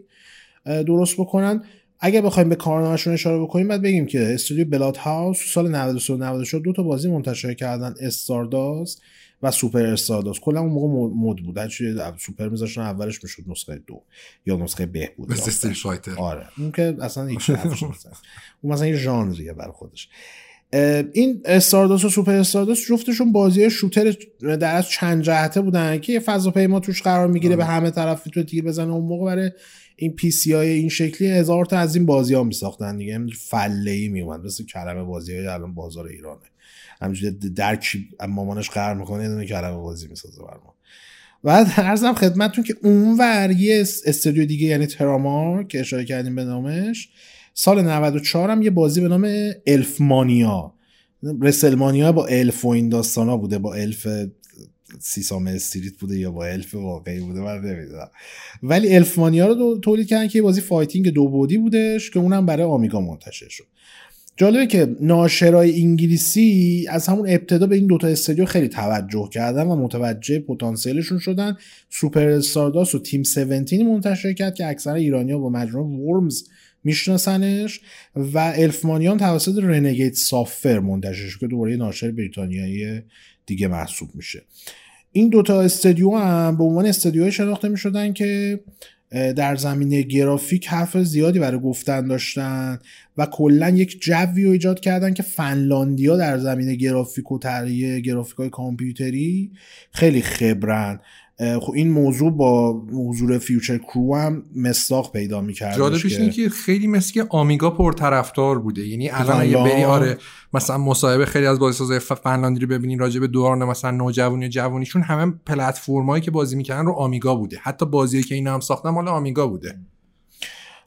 درست بکنن. اگر بخوایم به کارنامهشون اشاره بکنیم بعد بگیم که استودیو بلاد هاوس سال 93 و 94 دو تا بازی منتشر کردن. استارداز و سوپر استارداز کلا اون موقع مد- مد بود. هرچی سوپر میذاشتن اولش می‌شد نسخه دو یا نسخه مثل استریت فایتر. آره. اون که اصلا هیچ. اون مثلا یه ژانریه برا خودش. این استارداس و سوپر استارداس جفتشون بازی shooter در از چند جهته بودن که یه فضاپیما توش قرار می‌گیره به همه طرف تو تیر بزنه. اون موقع برای این PC های این شکلی هزار تا از این بازی ها میساختن دیگه. همینجور فله ای میومد مثل کلمه بازی های الان بازار ایرانه. همینجوری هر کی با مامانش قهر می‌کنه یه دونه کلمه بازی می‌سازه برا ما بعد عرضم خدمتتون که اونور یه اس- استودیو دیگه یعنی ترامارک که اشاره کردیم به نامش سال 94 هم یه بازی به نام الفمانیا. رسلمانیا با الف و این داستانا بوده با الف سیسام استریت بوده یا با الف واقعی بوده من نمی‌دونم. ولی الفمانیا رو تولید کردن که یه بازی fighting دو بعدی بودش که اونم برای آمیگا منتشر شد. جالبه که ناشرای انگلیسی از همون ابتدا به این دوتا استودیو خیلی توجه کردن و متوجه پتانسیلشون شدن. سوپر استارداس رو تیم 17 منتشر کرد که اکثر ایرانیا با مجموعه ورمز میشناسنش و الفمانیام توسط رنیگید سافتور منتشر شد که دوباره ناشر بریتانیایی دیگه محسوب میشه. این دوتا استودیو هم به عنوان استودیوهای شناخته می‌شدن که در زمینه گرافیک حرف زیادی برای گفتن داشتن و کلا یک جوی رو ایجاد کردن که فنلاندیا در زمینه گرافیک و طراحی گرافیک های کامپیوتری خیلی خبرن. خب این موضوع با حضور فیوچر کرو هم مستاق پیدا می‌کرد. جالبش اینه که خیلی مثل که آمیگا پرطرفدار بوده. یعنی الان اگه. بری آره مثلا مصاحبه خیلی از بازیسازای فنلاندی رو ببینین راجع به دوران مثلا نوجوانی و جوانیشون همه پلتفرمایی که بازی می‌کردن رو آمیگا بوده. حتی بازیایی که اینا هم ساختن مال آمیگا بوده.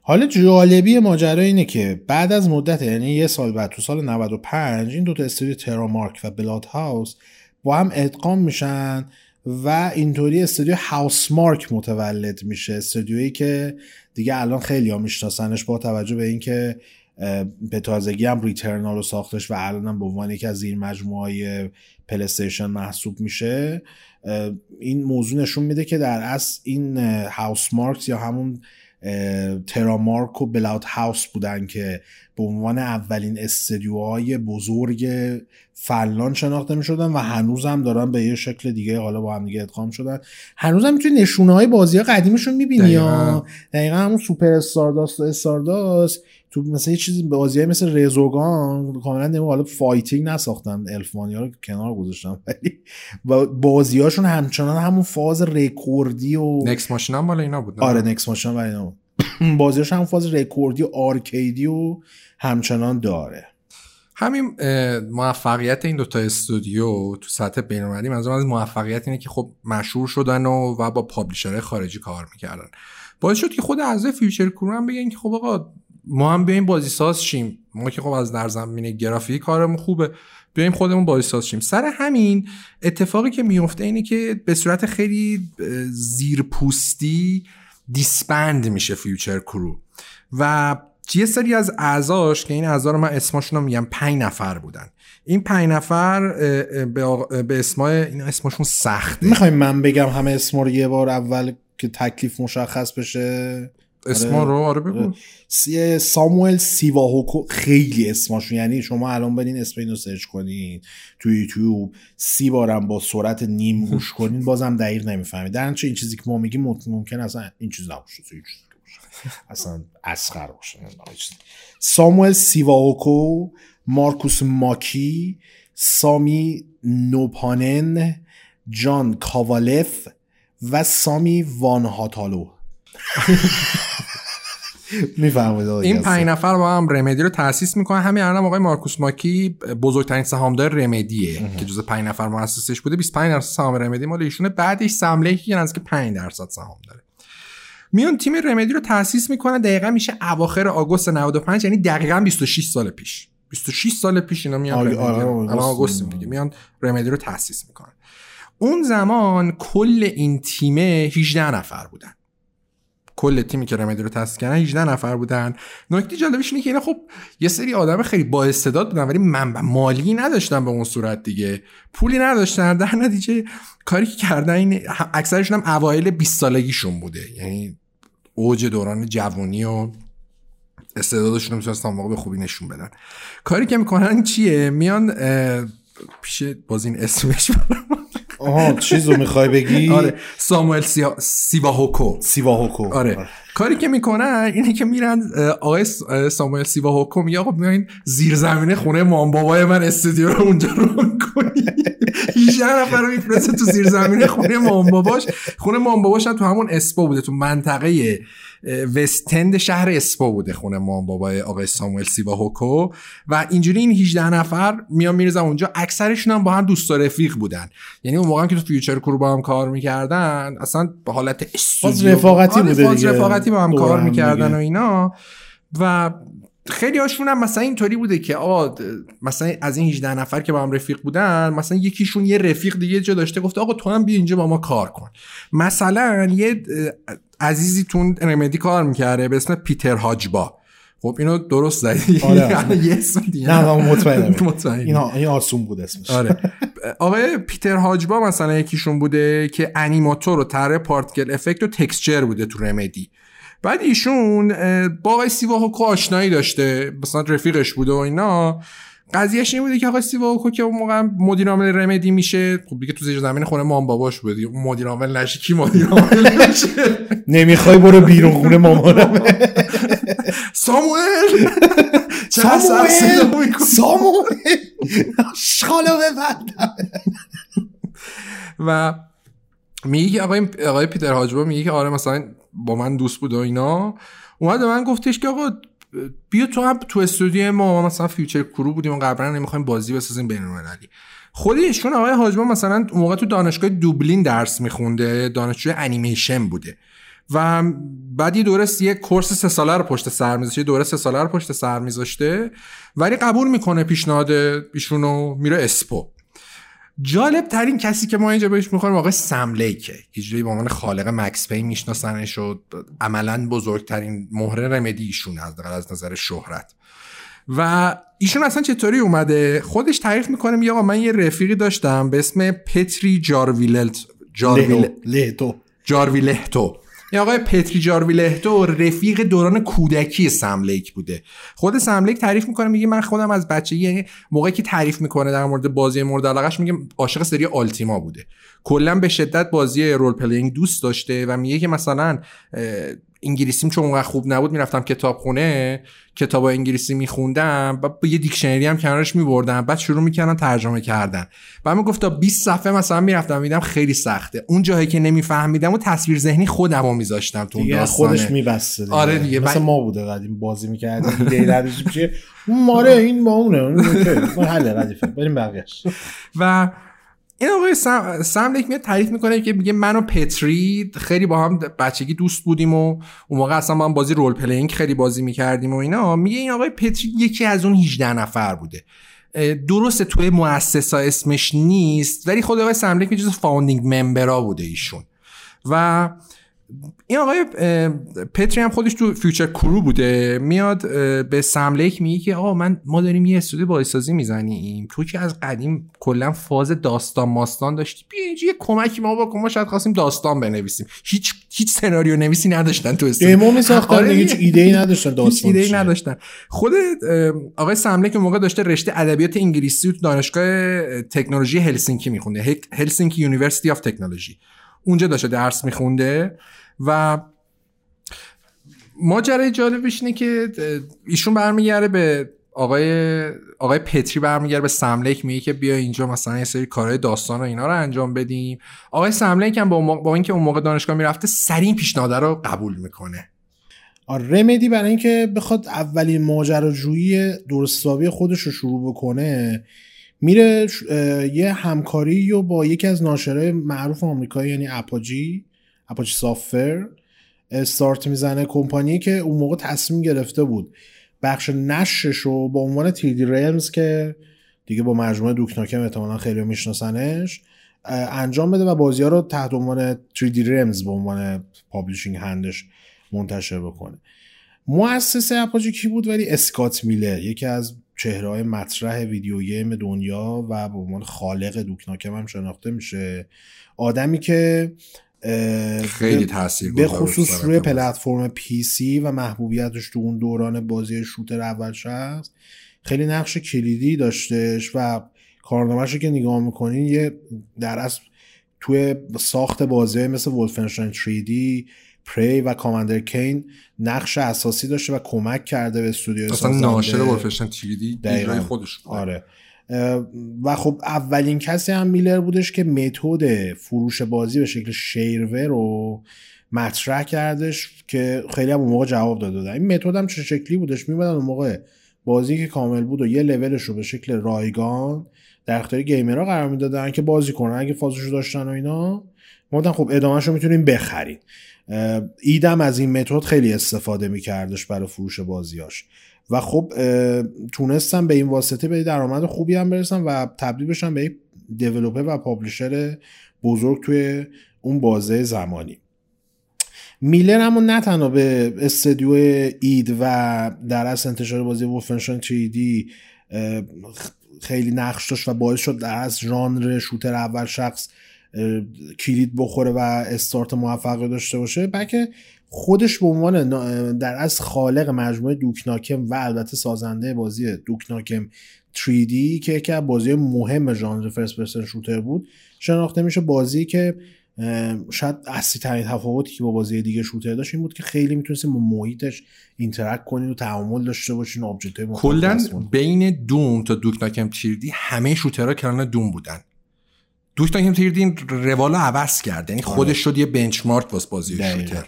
حالا جالبی ماجرا اینه که بعد از مدت یعنی یه سال بعد تو سال 95 این دوتا استودیو ترامارک و بلاد هاوس با هم ادغام میشن. و اینطوری استودیو هاوس مارک متولد میشه. استودیویی که دیگه الان خیلی ها میشناسنش با توجه به اینکه به تازگی هم ریترنال رو ساختش و الان هم به عنوان یکی از زیر مجموعه های پلی‌استیشن محسوب میشه. این موضوع نشون میده که در اصل این هاوس مارکس یا همون ترامارک و بلاد هاوس بودن که به عنوان اولین استدیوهای بزرگ فلان شناخته می شدن و هنوز هم دارن به یه شکل دیگه حالا با هم دیگه ادغام شدن. هنوز هم می‌تونی نشونه های بازی ها. قدیمشون می‌بینی یا دقیقا همون سوپر استارداست و استارداست. تو مثلا یه چیزی بازی های مثل رزوگان کاملا نمو حالا fighting نساختن الفمانی ها رو کنار گذاشتن. ولی بازی هاشون همچنان همون فاز رکوردی و نکس ماشینا هم مال اینا بود آره نکس ماشینا هم اینا بود. بازیاش هم فاز رکوردی و arcade ی و همچنان داره. همین موفقیت این دوتا استودیو تو سطح بینالمللی منظورم از موفقیت اینه که خب مشهور شدن و, و با publisher های خارجی کار می‌کردن. باعث شد که خود اعضای فیوچر کرو هم بگن که خب آقا ما هم بیایم بازی ساز شیم. ما که خب از در زمینه گرافیک کارمون خوبه. بیایم خودمون بازی ساز شیم. سر همین اتفاقی که میفته اینه که به صورت خیلی زیرپوستی disband میشه فیوچر کرو. و یه سری از اعضاش که این اعضا رو من اسمشون رو میگم پنج نفر بودن. این پنج نفر به, اسمای این اسمشون سخته. می‌خوایم من بگم همه اسم رو یه بار اول که تکلیف مشخص بشه؟ اسما رو؟ آره بگو. ساموئل سیواهوکو خیلی اسماشون یعنی شما الان برین اسم اینو سرچ کنین تو یوتیوب سی بارم با سرعت نیم گوش کنین بازم دقیق نمی‌فهمید. در این چیزی که ما میگیم ممکن اصلا این چیز نباشه اصلا اسخر باشه. ساموئل سیواهوکو مارکوس ماکی سامی نوپانن جان کاوالف و سامی وان هاتالو. می‌فهمید این پنج نفر با هم رمدی رو تاسیس می‌کنن. همین الان آقای مارکوس ماکی بزرگترین سهامدار رمدیه که جز پنج نفر مؤسسش بوده. 25 درصد سهام رمدی مال ایشونه. بعدش سمله که نزدیک 5 درصد سهام داره. میون تیم رمدی رو تاسیس می‌کنن دقیقا میشه اواخر آگوست 95 یعنی دقیقا 26 سال پیش. 26 سال پیش اینا میان رمدی الان آگوست دیگه. میان رمدی رو تاسیس می‌کنن. اون زمان کل این تیم 18 نفر بودن. کل تیمی که رمدی رو تاسیس کردن 18 نفر بودن. نکته جالبش اینه که اینا خب یه سری آدم خیلی با استعداد بودن ولی منبع مالی نداشتن به اون صورت دیگه. پولی نداشتن. در نتیجه کاری که کردن این اکثرشون هم اوایل 20 سالگیشون بوده. یعنی اوج دوران جوانی و استعدادشون رو می‌تونستن به خوبی نشون بدن. کاری که می‌کنن چیه؟ میان پیش باز این اسمش آها چیز رو می‌خوای بگی؟ آره ساموئل سیا... سیواهوکو. سیواهوکو. آره. آره. کاری که می‌کنن اینه که میرن آقای ساموئل سیواهوکو میگه آقا بیاین زیر زمینه خونه مام بابای من استودیو رو اونجا رو کنی 18 نفر رو میفرسته تو زیر زمینه خونه مام باباش. خونه مام باباش هم تو همون اسپو بوده تو منطقه وستند شهر اسپو بوده خونه مام بابای آقای ساموئل سیوا هوکو. و اینجوری این 18 نفر میان میرزن اونجا. اکثرشون هم با هم دوست رفیق بودن. یعنی اون موقع که تو فیوچر کرو با هم کار می‌کردن اصلا به حالت استودیو رفاقتی آره، بوده رفاقتی با هم کار می‌کردن و اینا. و خیلی هاشون هم مثلا اینطوری بوده که آقا مثلا از این 18 نفر که با هم رفیق بودن مثلا یکیشون یه رفیق دیگه جا داشته گفته آقا تو هم بیا اینجا با ما کار کن. مثلا یه عزیزی تون رمدی کار می‌کرده به اسم پیتر هاجبا. خب اینو درست زدی؟ آره, آره. یه اسم دیگه. نه مطمئنم. مطمئن اینا این آسون بود اسمش. آره. آقای پیتر هاجبا مثلا یکیشون بوده که انیماتور و طرح پارتکل افکت و تکسچر بوده تو رمدی بعد ایشون با آقای سیواهوکو آشنایی داشته مثلا رفیقش بوده و اینا قضیهش این بوده که آقای سیواهوکو که اون موقع مدیر عامل رمدی میشه خب دیگه تو زیر زمین خونه مام باباش بوده اون مدیر عامل نشه کی مدیر عامل نشه؟ نمی‌خوای برو بیرون خونه مامانم. ساموئل! ساموئل! ساموئل! شخالو ببندم و میگه آقای آقای پیتر هاجبا میگه که آره مثلا با من دوست بود و اینا. اومد من گفتش که آقا بیا تو هم تو استودیو ما مثلا Future Crew بودیم و قبلا نمی‌خوایم بازی بسازیم بین المللی. خودشون آقای هاجبا مثلا موقع تو دانشگاه دوبلین درس میخونده دانشجوی انیمیشن بوده. و بعد یه دوره یه کورس سه ساله رو پشت سر میذاشته دوره سه ساله رو پشت سر میذاشته. ولی قبول می‌کنه پیشنهاد ایشونو میره اسپو. جالب ترین کسی که ما اینجا بهش می‌خوریم آقای سملیکه یه به عنوان خالق مکس پی میشناسنش و عملا بزرگترین مهره رمدی ایشون از از نظر شهرت. و ایشون اصلا چطوری اومده؟ خودش تعریف می‌کنه میگه آقا من یه رفیقی داشتم به اسم پتری جارویلت جارویلتو جارویلهتو. این آقای پتری جارویلهتو رفیق دوران کودکی سم لیک بوده. خود سم لیک تعریف می‌کنه میگه من خودم از بچگی موقعی که تعریف می‌کنه در مورد بازی مورد علاقش میگه عاشق سری Ultima بوده. کلا به شدت بازی role playing دوست داشته و میگه که مثلا انگلیسیم چون اونقدر خوب نبود می‌رفتم کتابخونه کتاب انگلیسی میخوندم و با یه دیکشنری هم کنارش میبردم بعد شروع می‌کردم ترجمه کردن. بعد من گفت تا 20 صفحه مثلا می‌رفتم میدم خیلی سخته. اون جایی که نمیفهمیدم و تصویر ذهنی خودم رو میذاشتم تو اون خودش میبسته آره دیگه مثل ما بوده قدیم بازی می‌کردیم میشه ماره این ما اونه حل ردیفه. بریم بقیه‌اش. و این آقای سم, سم میاد تعریف می‌کنه که میگه من و پتری خیلی با هم بچگی دوست بودیم و اون موقع اصلا با هم بازی رول پلینگ خیلی بازی می‌کردیم و اینا. میگه این آقای پتری یکی از اون 18 نفر بوده. درسته توی مؤسسا اسمش نیست ولی خود آقای سم لیک جز founding member ا بوده ایشون. و این آقای پتری هم خودش تو Future Crew بوده. میاد به سم لیک میگه که آقا من ما داریم یه استودیو بازیسازی می‌زنیم. تو که از قدیم کلا فاز داستان ماستان داشتی. بیا اینجا یه کمکی ما با ما شاید خواستیم داستان بنویسیم. هیچ هیچ سناریو نویسی نداشتن تو استودیو. دیمو میساختن آره هیچ ایده ای نداشتن داستان ایده ای نداشتن. خود آقای سم لیک موقع داشته رشته ادبیات انگلیسی تو دانشگاه تکنولوژی هلسینکی میخونده. Helsinki University of Technology. اونجا داشته درس میخونده. و ماجرای جالبش اینه که ایشون برمیگرده به آقای آقای پتری برمیگرده به سم لیک میگه که بیا اینجا مثلا یه سری کارهای داستان و اینا رو انجام بدیم. آقای سم لیک هم با, با اینکه اون موقع دانشگاه می‌رفته سریع پیشنهاد رو قبول می‌کنه. Remedy برای اینکه بخواد اولین ماجراجویی درست و حسابی خودش رو شروع بکنه میره یه همکاری رو با یکی از ناشرهای معروف آمریکایی یعنی Apogee Apogee Software start می‌زنه. کمپانی که اون موقع تصمیم گرفته بود بخش نشرش رو با عنوان 3D Realms که دیگه با مجموعه Duke Nukem احتمالا خیلی میشناسنش انجام بده و بازی ها رو تحت عنوان 3D Realms به عنوان publishing hand ش منتشر بکنه. مؤسسه اپاچی کی بود؟ ولی اسکات میلر یکی از چهره های مطرح ویدیو گیم دنیا و به عنوان خالق دوکناکم هم شناخته میشه. آدمی که خیلی تاثیر به خصوص روی پلتفرم پی سی و محبوبیتش تو اون دوران بازی شوتر اول شخص خیلی نقش کلیدی داشتش و کارنامهش که نگاه می‌کنین یه در اصل توی ساخت بازی مثل ولفنشتاین 3D پری و کاماندر کین نقش اساسی داشته و کمک کرده به استودیو اصلا ناشر ولفنشتاین 3D خودش آره. و خب اولین کسی هم میلر بودش که متد فروش بازی به شکل شیروه رو مطرح کردش که خیلی هم اون موقع جواب داده این متد هم چه شکلی بودش؟ میمدن اون موقع بازی که کامل بود و یه لولش رو به شکل رایگان در اختیار گیمرها قرار می‌دادن که بازی کنن. اگه فازش داشتن و اینا ما خب ادامهش رو می‌تونیم بخرید ایدم از این متد خیلی استفاده میکردش برای فروش بازیاش. و خب تونستم به این واسطه به درآمد خوبی هم برسم و تبدیل بشم به یک دیولوپر و پابلشر بزرگ توی اون بازه زمانی. میلر همون نه تنها به استدیو اید و در اصل انتشار بازی وولفنشتاین 3 خیلی نقش داشت و باعث شد در از ژانر شوتر اول شخص کلید بخوره و استارت موفقی داشته باشه. بلکه خودش به عنوان در از خالق مجموعه دوکناکم و البته سازنده بازی دوکناکم 3D که یکی از بازی مهم ژانر فرست پرسن شوتر بود شناخته میشه بازی که شاید اصلی ترین تفاوتی که با بازی دیگه شوتر داشت این بود که خیلی می‌تونستیم با محیطش interact کنین و تعامل داشته باشین object کلا بین Doom تا Duke Nukem 3D همه shooter ها کنار Doom بودن. Duke Nukem 3D روالو عوض کرد یعنی خودش آره. شد یه benchmark واسه بازی shooter.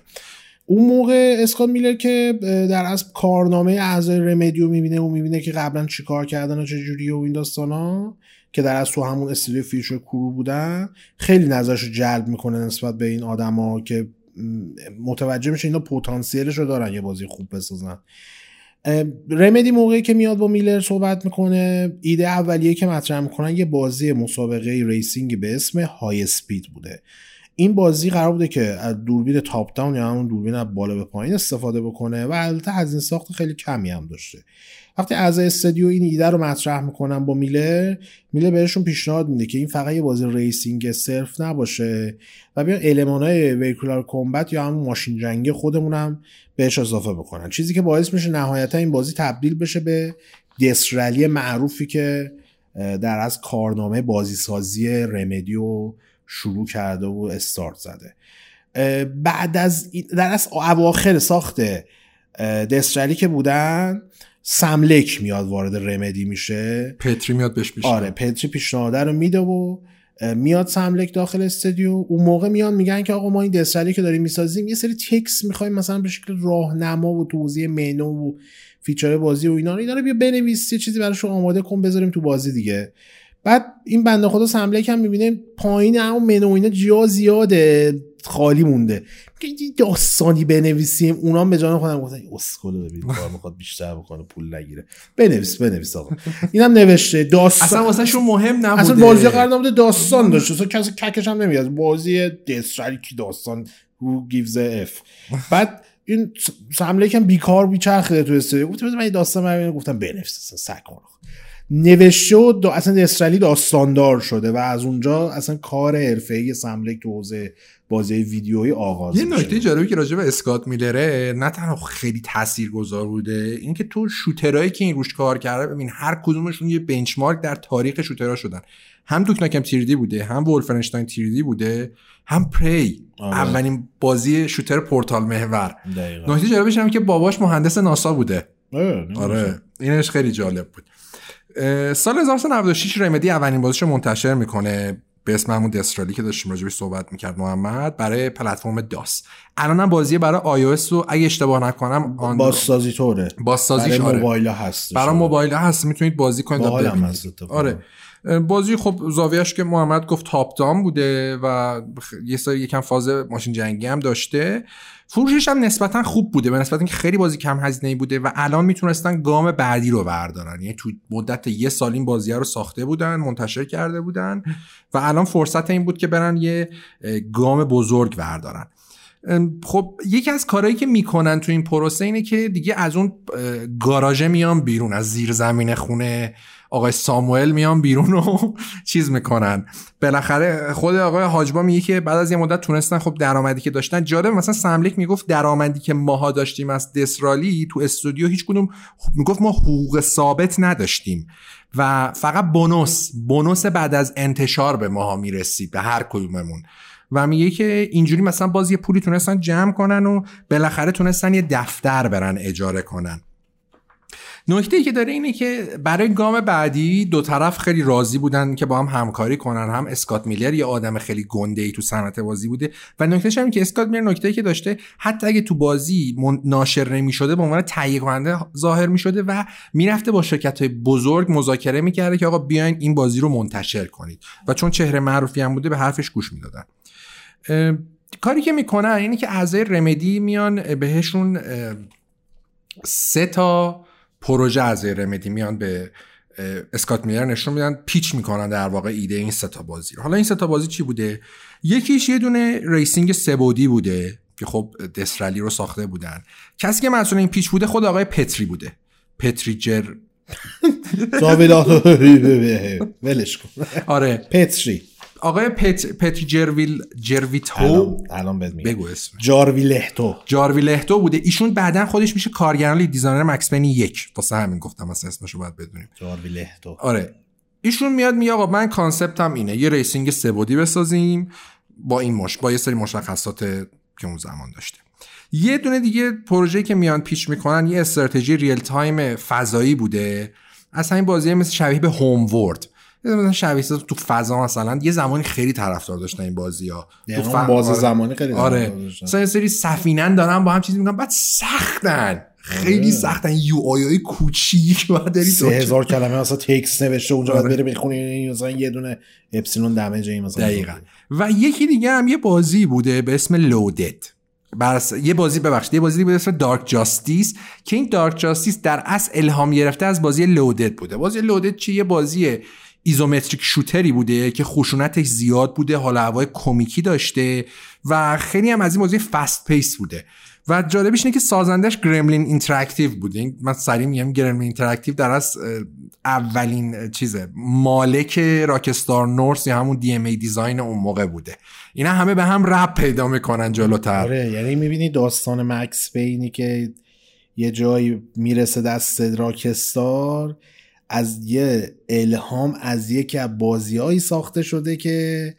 اون موقع اسکات میلر که در واقع کارنامه اعضای Remedy رو می‌بینه و می‌بینه که قبلا چیکار کردن و چجوری و این ها که در واقع تو همون استودیو Future Crew بودن خیلی نظرش جلب می‌کنه نسبت به این آدما که متوجه میشه اینا پتانسیلش رو دارن یه بازی خوب بسازن. Remedy موقعی که میاد با میلر صحبت می‌کنه ایده اولیه که مطرح می‌کنن یه بازی مسابقه racing به اسم High Speed بوده. این بازی قرار بوده که از دوربین top down یا همون دوربین از بالا به پایین استفاده بکنه و البته هزینه ساخت خیلی کمی هم داشته. وقتی از استودیو این ایده رو مطرح می‌کنن با میلر میلر بهشون پیشنهاد میده که این فقط یه بازی racing صرف نباشه و بیان المانای ویکولار کمبت یا همون ماشین جنگی خودمون هم بهش اضافه بکنن. چیزی که باعث میشه نهایتا این بازی تبدیل بشه به دسترلی معروفی که در از کارنامه بازیسازی رمدیو شروع کرده و استارت زده. بعد از در از اواخر ساخت دسترلی که بودن سملک میاد وارد رمدی میشه. پتری میاد بهش پیشنهاد آره پتری پیشنهاد رو میده و میاد سم لیک داخل استودیو. اون موقع میان میگن که آقا ما این Death Rally که داریم می‌سازیم یه سری تکس می‌خوایم مثلا به شکل راهنما و توضیح منو و feature بازی و اینا اینا رو بیا بنویس یه چیزی براش آماده کن بذاریم تو بازی دیگه. بعد این بنده خدا سم لیک هم می‌بینه پایین همون منو اینا جا زیاده خالی مونده. که داستانی بنویسیم. اونا به جان خودم گفتن اسکل ببین کار می‌خواد بیشتر بکنه پول نگیره. بنویس بنویس آقا. اینم نوشته داستان. اصلا واسه شون مهم نبوده. اصلا بازی قرار نبوده داستان داشته. اصلا کسی ککش هم نمیاد. بازی دسترلی کی داستان؟ Who gives a f? بعد این سملک هم بیکار بیچرخیده تو استودیو. گفتم من داستان گفتم بنویس اصلا نوشته و اصلا استرالی داستاندار شده و از اونجا اصلا کار حرفه‌ای سملک تو حوزه بازی ویدیویی آغاز یه نکته جالبی که راجع به اسکات میلره نه تنها خیلی تاثیرگذار بوده اینکه تو شوترهایی که این روش کار کرده ببین هر کدومشون یه بنچمارک در تاریخ شوترها شدن. هم دوکناکم تیردی بوده هم ولفنشتاین تیردی بوده هم پری آره. اولین بازی شوتر پورتال محور. نکته جالبش هم که باباش مهندس ناسا بوده. آره, آره. اینش خیلی جالب بود. سال 1996 رمدی اولین بازیش منتشر می‌کنه. به اسم همون دسترالی که داشتیم راجبش صحبت می‌کرد محمد برای پلتفرم داس. الان هم برای آی و اگه اشتباه نکنم آن بازسازی طوره. بازسازیش برای آره. موبایل هست. برای موبایل هست. می‌تونید بازی کنید. آره. بازی خب زاویهش که محمد گفت تاپ دام بوده و یه سری یکم فاز ماشین جنگی هم داشته. فروشش هم نسبتا خوب بوده به نسبت اینکه خیلی بازی کم هزینه بوده و الان می‌تونستن گام بعدی رو بردارن. یعنی تو مدت یه سال این بازی رو ساخته بودن منتشر کرده بودن و الان فرصت این بود که برن یه گام بزرگ بردارن. خب یکی از کارهایی که می‌کنن تو این پروسه اینه که دیگه از اون گاراژه میان بیرون از زیر زمین خونه آقای ساموئل میان بیرون و چیز می‌کنن. بالاخره خود آقای حاجبا میگه که بعد از یه مدت تونستن خب درآمدی که داشتن جالب مثلا سملک می‌گفت درآمدی که ماها داشتیم از دسرالی تو استودیو هیچ کدوم می‌گفت ما حقوق ثابت نداشتیم و فقط بونوس بونوس بعد از انتشار به ماها می‌رسید به هر کدوممون. و میگه که اینجوری مثلا باز یه پولی تونستن جمع کنن و بالاخره تونستن یه دفتر برن اجاره کنن. نکته که داره اینه که برای گام بعدی دو طرف خیلی راضی بودن که با هم همکاری کنن. هم اسکات میلر یه آدم خیلی گنده ای تو صنعت بازی بوده و نکتهش هم که اسکات میلر نکته که داشته حتی اگه تو بازی ناشر نمی شده به عنوان تهیه کننده ظاهر می شده و می‌رفته با شرکت های بزرگ مذاکره می‌کرده که آقا بیاین این بازی رو منتشر کنید. و چون چهره معروفی هم بوده به حرفش گوش می‌دادن. کاری که می‌کنن اینه که اعضای Remedy میان بهشون سه تا پروژه از Remedy میان به اسکات میلر نشون میدن pitch می‌کنن در واقع ایده این سه تا بازی حالا این سه تا بازی چی بوده؟ یکیش یه دونه racing سه بعدی بوده که خب Death Rally رو ساخته بودن. کسی که مسئول این pitch بوده خود آقای پتری بوده. پتری جر ولش کن. آره. پتری. آقای پت... پتی جرویل جرویتو الان, بهت بگو اسم جارویلهتو. جارویلهتو بوده. ایشون بعدا خودش میشه کارگردان designer Max Payne یک. واسه همین گفتم مثلا اسمشو باید بدونیم. جارویلهتو. آره. ایشون میاد میگه آقا من concept م اینه. یه racing سه بعدی بسازیم با این مش با یه سری مشخصات که اون زمان داشته. یه دونه دیگه پروژه که میان pitch می‌کنن یه استراتژی real time فضایی بوده. اصلا این بازی مثل شبیه به هوم ورد مثلا شبیه تو فضا مثلا یه زمانی خیلی طرفدار داشتن این بازی ها تو ف... باز آره. زمانی خیلی آره. مثلا یه سری سفینن دارن با هم چیزی میگن بعد سختن. خیلی آره. سختن. یو آی آی کوچیک بعد داری سه هزار کلمه مثلا تکس نوشته اونجا آره. بره بخونی مثلا یه دونه اپسیلون دمیج این مثلا. دقیقا. و یکی دیگه هم یه بازی بوده به اسم لودد برس... یه بازی ببخشید. یه بازی به اسم دارک جاستیس که این Dark Justice در اصل الهام گرفته از بازی Loaded بوده. بازی Loaded چیه؟ یه بازی isometric shooter ی بوده که خشونتش زیاد بوده حال هوای کمیکی داشته و خیلی هم از این بازی fast pace بوده. و جالبش اینه که سازندش Gremlin Interactive بوده من سریع میگم Gremlin Interactive در اصل اولین چیزه مالک Rockstar North یا همون DMA Design اون موقع بوده. اینا همه به هم ربط پیدا می‌کنن جلوتر. آره یعنی می‌بینی داستان Max Payne ی که یه جایی می‌رسه دست راکستار از یه الهام از یکی از بازیهایی ساخته شده که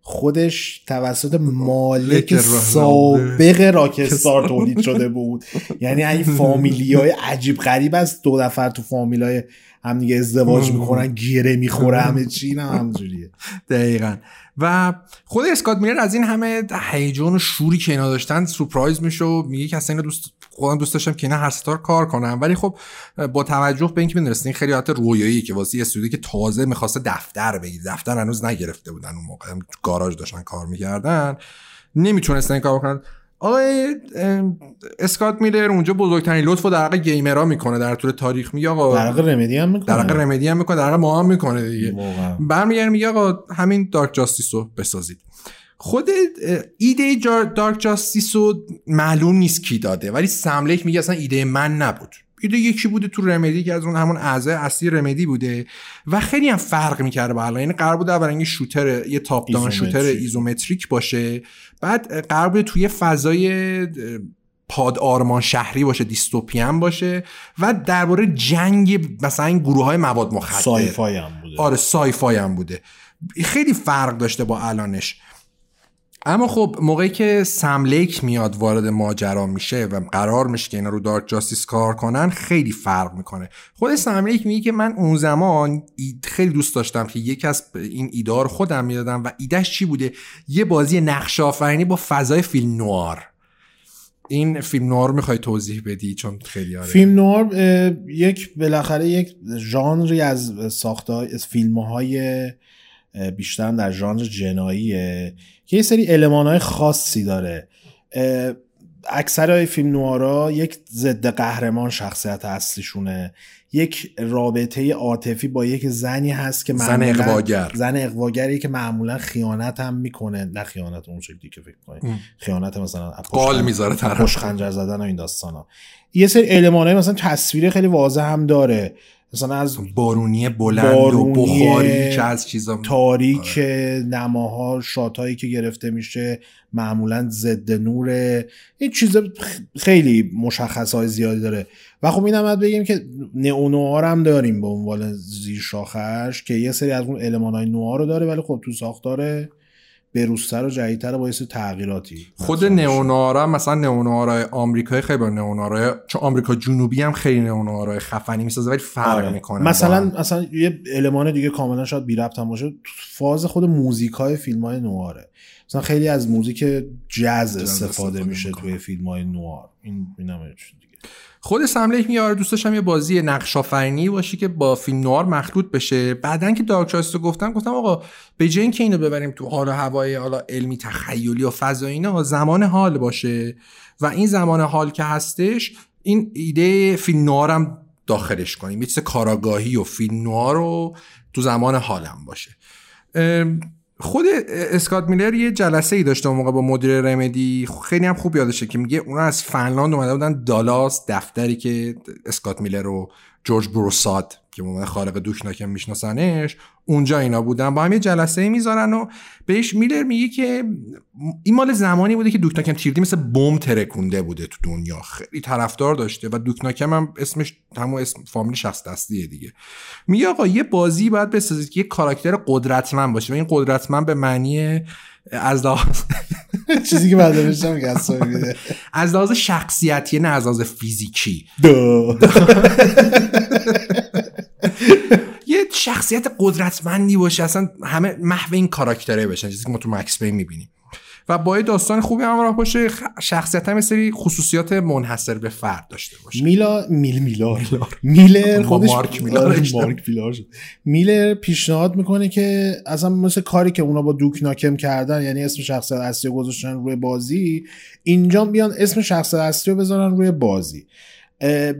خودش توسط مالک سابق راکستار تولید شده بود. یعنی این فامیلی های عجیب غریب است دو نفر تو فامیل های هم دیگه ازدواج می‌کنن گیره می‌خوره همه چی نه همجوریه دقیقا. و خود اسکات میلر از این همه هیجان و شوری که اینا داشتن سورپرایز میشه و میگه که اصلا اینا دوست خودم دوست داشتم که اینا هر ستار کار کنم. ولی خب با توجه به اینکه می‌دونستین خیلی حالت رویایی که واسه استودیو که تازه می‌خواسته دفتر بگیر دفتر هنوز نگرفته بودن اون موقع گاراژ داشتن کار می‌کردن نمی‌تونستن کار کنن آقای اسکات میلر اونجا بزرگترین لطف و در حق گیمرها می‌کنه در طول تاریخ میگه آقا در حق رمدی هم می‌کنه. در حق رمدی هم می‌کنه در حق ما هم می‌کنه دیگه. برمیگرد میگه آقا همین Dark Justice رو بسازید. خود ایده Dark Justice رو معلوم نیست کی داده ولی Sam Lake میگه اصلا ایده من نبود. ایده یکی بوده تو Remedy که از اون همون اعضای اصلی Remedy بوده و خیلی هم فرق می‌کرده با الان. یعنی قرار بوده اول shooter یه top down shooter isometric باشه بعد قرار بوده توی فضای پاد آرمان شهری باشه dystopian باشه و درباره جنگ مثلا این گروه های مواد مخدر. sci-fi هم بوده. آره sci-fi هم بوده. خیلی فرق داشته با الانش. اما خب موقعی که Sam Lake میاد وارد ماجرا میشه و قرار میشه که اینا رو Dark Justice کار کنن خیلی فرق می‌کنه. خود Sam Lake میگه که من اون زمان خیلی دوست داشتم که یکی از این ایدار خودم می‌دادم و ایدهش چی بوده؟ یه بازی نقش آفرینی با فضای فیلم noir. این فیلم نوار می‌خوای توضیح بدی؟ چون خیلی آره. فیلم نوار یک بالاخره یک ژانری از ساخته از فیلم های بیشتر در ژانر جناییه. که یه سری های خاصی داره. اکثر فیلم نوارا یک ضد قهرمان شخصیت اصلیشونه. یک رابطه عاطفی با یک زنی هست که زن اقواگر. زن اقواگری که معمولا خیانت هم می‌کنه. نه خیانت اون شکلی که فکر کنی خیانت مثلا قال می‌ذاره طرف. خنجر زدن و این داستانا. یه سری المانای مثلا تصویر خیلی واضح هم داره. مثلا از بارونی بلند بارونی و بخاری که از چیزا تاریک آره. نماها شاتایی که گرفته میشه معمولا ضد نور این چیز خیلی مشخص های زیادی داره و خب این هم بگیم که نئونوار هم داریم به عنوان زیر شاخش که یه سری از اون علمان های نوار رو داره ولی خب تو ساختاره بروزتر و جدیدتر باعث تغییراتی. خود نئونوارا مثلا نئونوارای آمریکایی خیلی با نئونوارای چون آمریکا جنوبی هم خیلی نئونوارای خفنی می‌سازه ولی فرق آره. می‌کنه مثلا مثلا یه المان دیگه کاملا شاید بی ربط هم باشه. فاز خود موزیکای فیلم های نواره. مثلا خیلی از موزیک جز استفاده, میشه توی فیلم های نوار. این اینم خود سملیک میاره دوست داشتم یه بازی نقش آفرینی باشه که با فیلم نوار مخلوط بشه. بعدن که دارک رو گفتم گفتم آقا به جای اینکه اینو ببریم تو حال هوای حالا علمی تخیلی و فضا اینا زمان حال باشه. و این زمان حال که هستش این ایده فیلم نوار هم داخلش کنیم. یه کاراگاهی و فیلم نوار رو تو زمان حالم باشه. خود اسکات میلر یه جلسه ای داشته اون موقع با مدیر رمدی. خیلی هم خوب یادشه که میگه اونا از فنلاند اومده بودن دالاس دفتری که اسکات میلر رو جورج بروساد که به خالق دوشناکم میشناسنش اونجا اینا بودن. با هم یه جلسه می‌ذارن و بهش میلر میگه که این مال زمانی بوده که دوکناکم تیردی مثل بم ترکونده بوده تو دنیا. خیلی طرفدار داشته و دوکناکم هم اسمش همون اسم فامیل شخص دستیه دیگه. میگه آقا یه بازی باید بسازید که یه کاراکتر قدرتمند باشه و این قدرتمند به معنی از لحاظ چیزی که بعد از لحاظ شخصیتی نه از لحاظ فیزیکی. یه شخصیت قدرتمندی باشه اصلا همه محو این کاراکتره بشن چیزی که ما تو مکس بین می‌بینیم. و با داستان خوبی همراه باشه شخصیت هم سری خصوصیات منحصر به فرد داشته باشه. میلا میل میلار. میلر خودش مارک میلار. آره، مارک میلار. میلر پیشنهاد می‌کنه که اصلا مثل کاری که اونا با دوک ناکم کردن یعنی اسم شخصیت اصلی رو گذاشتن روی بازی اینجا بیان اسم شخصیت اصلی رو بذارن روی بازی.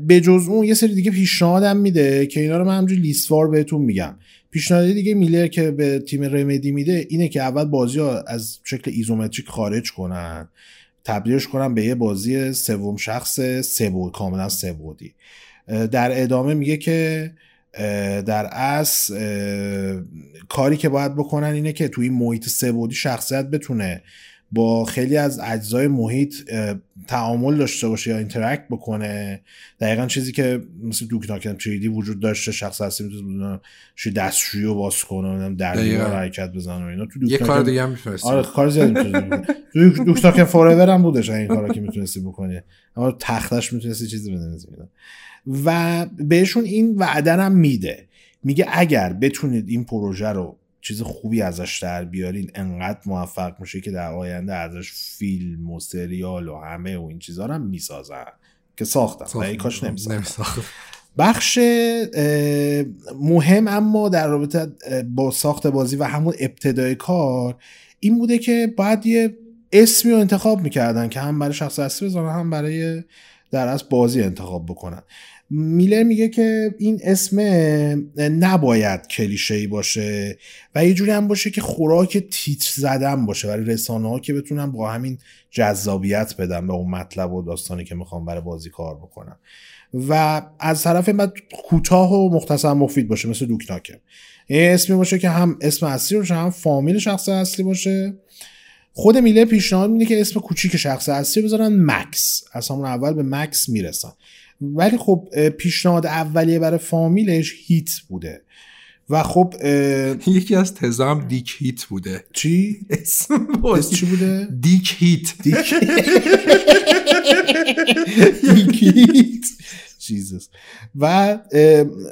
به جز اون یه سری دیگه پیشنهادم میده که اینا رو من همجوری لیستوار بهتون میگم. پیشنهاد دیگه میلر که به تیم رمدی میده اینه که اول بازی ها از شکل ایزومتریک خارج کنن تبدیلش کنن به یه بازی سوم شخص سبود کاملا سبودی در ادامه میگه که در اصل کاری که باید بکنن اینه که توی محیط سبودی شخصیت بتونه با خیلی از اجزای محیط تعامل داشته باشه یا interact بکنه. دقیقا چیزی که مثل Duke Nukem 3D وجود داشته شخص هستی می‌تونه دستشویی رو باز کنه در دیوار حرکت بزنه و اینا. تو یه کار دیگه هم آره کار زیادی تو Duke Nukem Forever هم بودش این کارا که می‌تونستی بکنی. اما تخته‌ش می‌تونستی چیزی بنویسی و بهشون این وعده هم میده. میگه اگر بتونید این پروژه رو چیز خوبی ازش در بیارین. انقدر موفق میشه که در آینده ازش فیلم و سریال و همه و این چیزها هم می‌سازن. که ساختن. ای کاش نمیساختن. بخش مهم اما در رابطه با ساخت بازی و همون ابتدای کار این بوده که باید یه اسمی رو انتخاب می‌کردن که هم برای شخص اصلی بزنن هم برای در از بازی انتخاب بکنن. میلر میگه که این اسم نباید کلیشه باشه و یه جوری هم باشه که خوراک تیتر زدن باشه برای رسانه ها که بتونن با همین جذابیت بدن به اون مطلب و داستانی که می‌خوام برای بازی کار بکنم و از طرف بعد کوتاه و مختصر مفید باشه مثل دوکناکه. یه اسمی باشه که هم اسم اصلی باشه هم فامیل شخص اصلی باشه. خود میله پیشنهاد میده که اسم کوچیک شخص اصلی بذارن مکس. از همون اول به مکس می‌رسن. ولی خب پیشنهاد اولیه برای فامیلش هیت بوده. و خب یکی از تزام دیک هیت بوده. چی؟ اسم چی بوده؟ دیک هیت. دیک هیت. جیزس و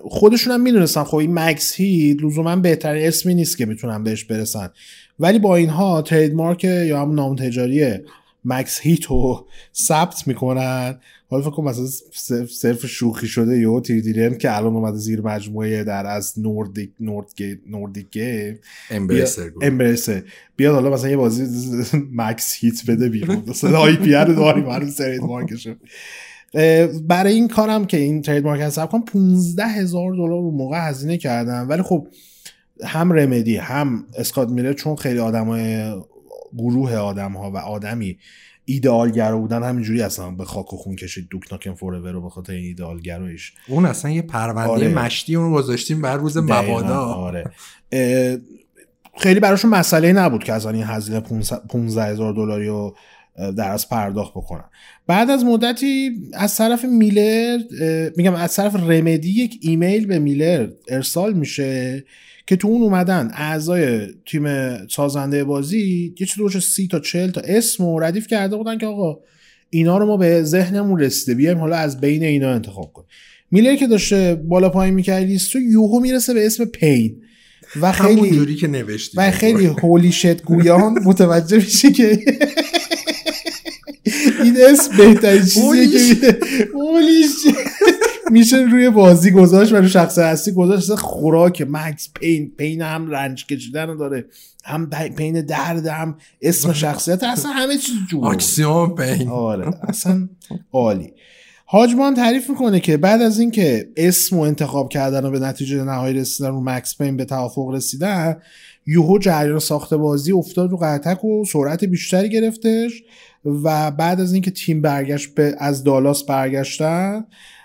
خودشون هم می‌دونستن خب این مکس هیت لزوما بهترین اسمی نیست که می‌تونن بهش برسن. ولی با اینها ترید مارک یا هم نام تجاری مکس هیت رو ثبت می‌کنن. حالا فکر کنم مثلا صرف شوخی شده یو تیردیرن که الان اومده زیر مجموعه در از نوردیک نوردیک نوردیک گیم امبرسر بیاد حالا مثلا یه بازی مکس هیت بده بیرون. مثلا آی پی ار داریم هر ترید مارکشه برای این کارم که این ترید مارک حساب کنم 15 هزار دلار رو موقع هزینه کردم. ولی خب هم رمدی هم اسکات میلر چون خیلی آدمای گروه آدم ها و آدمی ایدئالگرا بودن همینجوری اصلا به خاک و خون کشید دوک ناکن فورور رو به خاطر این ایدئالگرایش اون اصلا یه پرونده آره. مشتی اون گذاشتیم بر روز مبادا. آره. خیلی براشون مسئله نبود که از این هزینه 15 هزار دلاری رو در از پرداخت بکنن. بعد از مدتی از طرف میلر میگم از طرف رمدی یک ایمیل به میلر ارسال میشه که تو اون اومدن اعضای تیم سازنده بازی یه چیزی سی تا چل تا اسم و ردیف کرده بودن که آقا اینا رو ما به ذهنمون رسیده بیایم حالا از بین اینا انتخاب کنیم. میلر که داشته بالا پایین می‌کرد لیستو یوهو می‌رسه به اسم پین. و خیلی جوری که نوشتی. و خیلی هولی شت گویان متوجه میشه که این اسم بهترین چیزیه که هولی میشه روی بازی گذاشت و رو شخص هستی گذاشت. خوراک مکس پین پین هم رنج کشیدن داره. هم پین درد هم اسم شخصیت اصلا همه چیز جور. اکسیون پین. آره اصلا عالی. هاجمان تعریف می‌کنه که بعد از اینکه اسم و انتخاب کردن و به نتیجه نهایی رسیدن رو مکس پین به توافق رسیدن یوهو جریان ساخت بازی افتاد رو قطک و سرعت بیشتری گرفتش و بعد از اینکه تیم برگشت به از دالاس برگشتن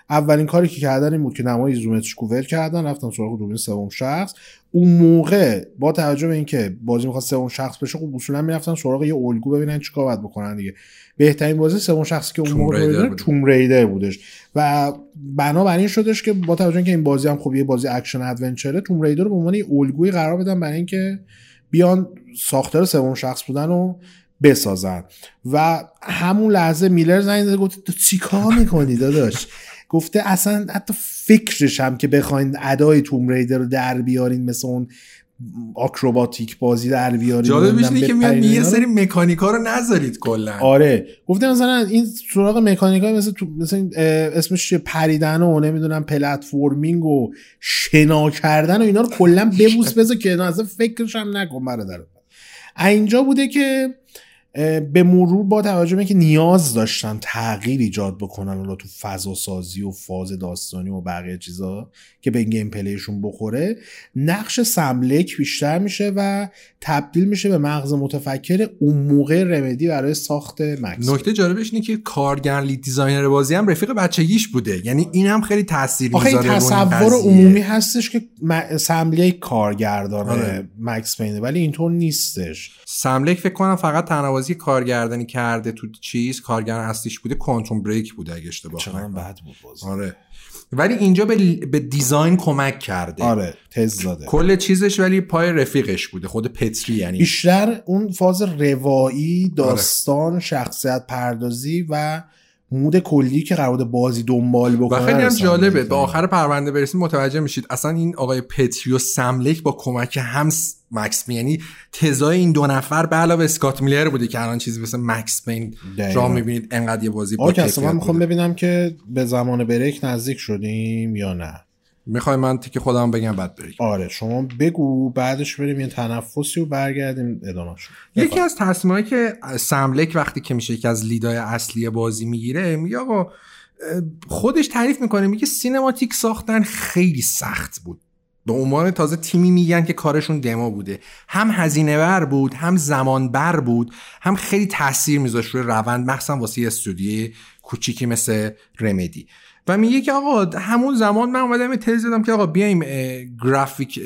اولین کاری که کردن این بود که نمای isometric ول کردن رفتن سراغ دوربین سوم شخص. اون موقع با توجه به اینکه بازی می‌خواد سوم شخص بشه خب اصولا می‌رفتن سراغ یه الگو ببینن چیکار باید بکنن دیگه. بهترین بازی سوم شخصی که اون موقع Tomb Raider بودش. و بنابراین شدش که با توجه اینکه این بازی هم خب یه بازی action adventure ه Tomb Raider رو به عنوان الگوی قرار بدن برای اینکه بیان ساختار سوم شخص بودن و بسازن. و همون لحظه میلر زنگ زده گفت تو چیکار می‌کنی داداش؟ گفته اصلا حتی فکرش هم که بخواین ادای توم ریدر رو در بیارین مثل اون آکروباتیک بازی در بیاری جالبش نمی‌دونم اینه که میاد یه. سری مکانیکا رو نذارید کلا. آره. گفتم مثلا این سراغ مکانیک های مثل, تو مثل این، اه، اسمش چیه؟ پریدن و نمی‌دونم پلتفرمینگ و شنا کردن و اینا رو کلا ببوس بذار که اصلا فکرش هم نکن برادر. اینجا بوده که به مرور با توجه به اینکه نیاز داشتن تغییر ایجاد بکنن حالا تو فضا سازی و فاز داستانی و بقیه چیزا که به gameplay شون بخوره نقش Sam Lake بیشتر میشه و تبدیل میشه به مغز متفکر اون موقع Remedy برای ساخت Max نکته جالبش اینه که کارگر lead designer بازی هم رفیق بچگیش بوده یعنی این هم خیلی تاثیر آخه می‌ذاره رو این تصور. عمومی هستش که سملک کارگردان آره. مکس پینه ولی اینطور نیستش سملک فکر کنم فقط تنوازی کارگردانی کرده تو چیز کارگردان اصلیش بوده کوانتوم بریک بوده اگه اشتباه نکنم. بد بود بازی. آره. ولی اینجا به, به دیزاین کمک کرده. آره تز زاده کل چیزش ولی پای رفیقش بوده خود پتری یعنی. بیشتر اون فاز روایی آره. داستان شخصیت پردازی و مود کلی که قرار بازی دنبال بکنه و خیلی هم جالبه. به آخر پرونده برسیم متوجه میشید اصلا این آقای پتری و سملک با کمک هم مکس یعنی تزای این دو نفر به علاوه اسکات میلر بوده که الان چیزی مثل مکس پین. جا می‌بینید انقدر یه بازی با من می‌خوام. ببینم که به زمان بریک نزدیک شدیم یا نه می‌خوای من تیک خودم بگم بعد بریم آره شما بگو بعدش بریم یه تنفسی و برگردیم ادامه شد یکی از تصمیمایی که سملک وقتی که میشه یکی از لیدای اصلی بازی می‌گیره میگه آقا خودش تعریف می‌کنه میگه سینماتیک ساختن خیلی سخت بود. به عنوان تازه تیمی میگن که کارشون دمو بوده. هم هزینه بر بود هم زمان بر بود هم خیلی تاثیر میذاشت روی روند مخصوصا واسه یه استودیوی کوچیکی مثل رمدی. و میگه که آقا همون زمان من اومدم تز دادم که آقا بیایم گرافیک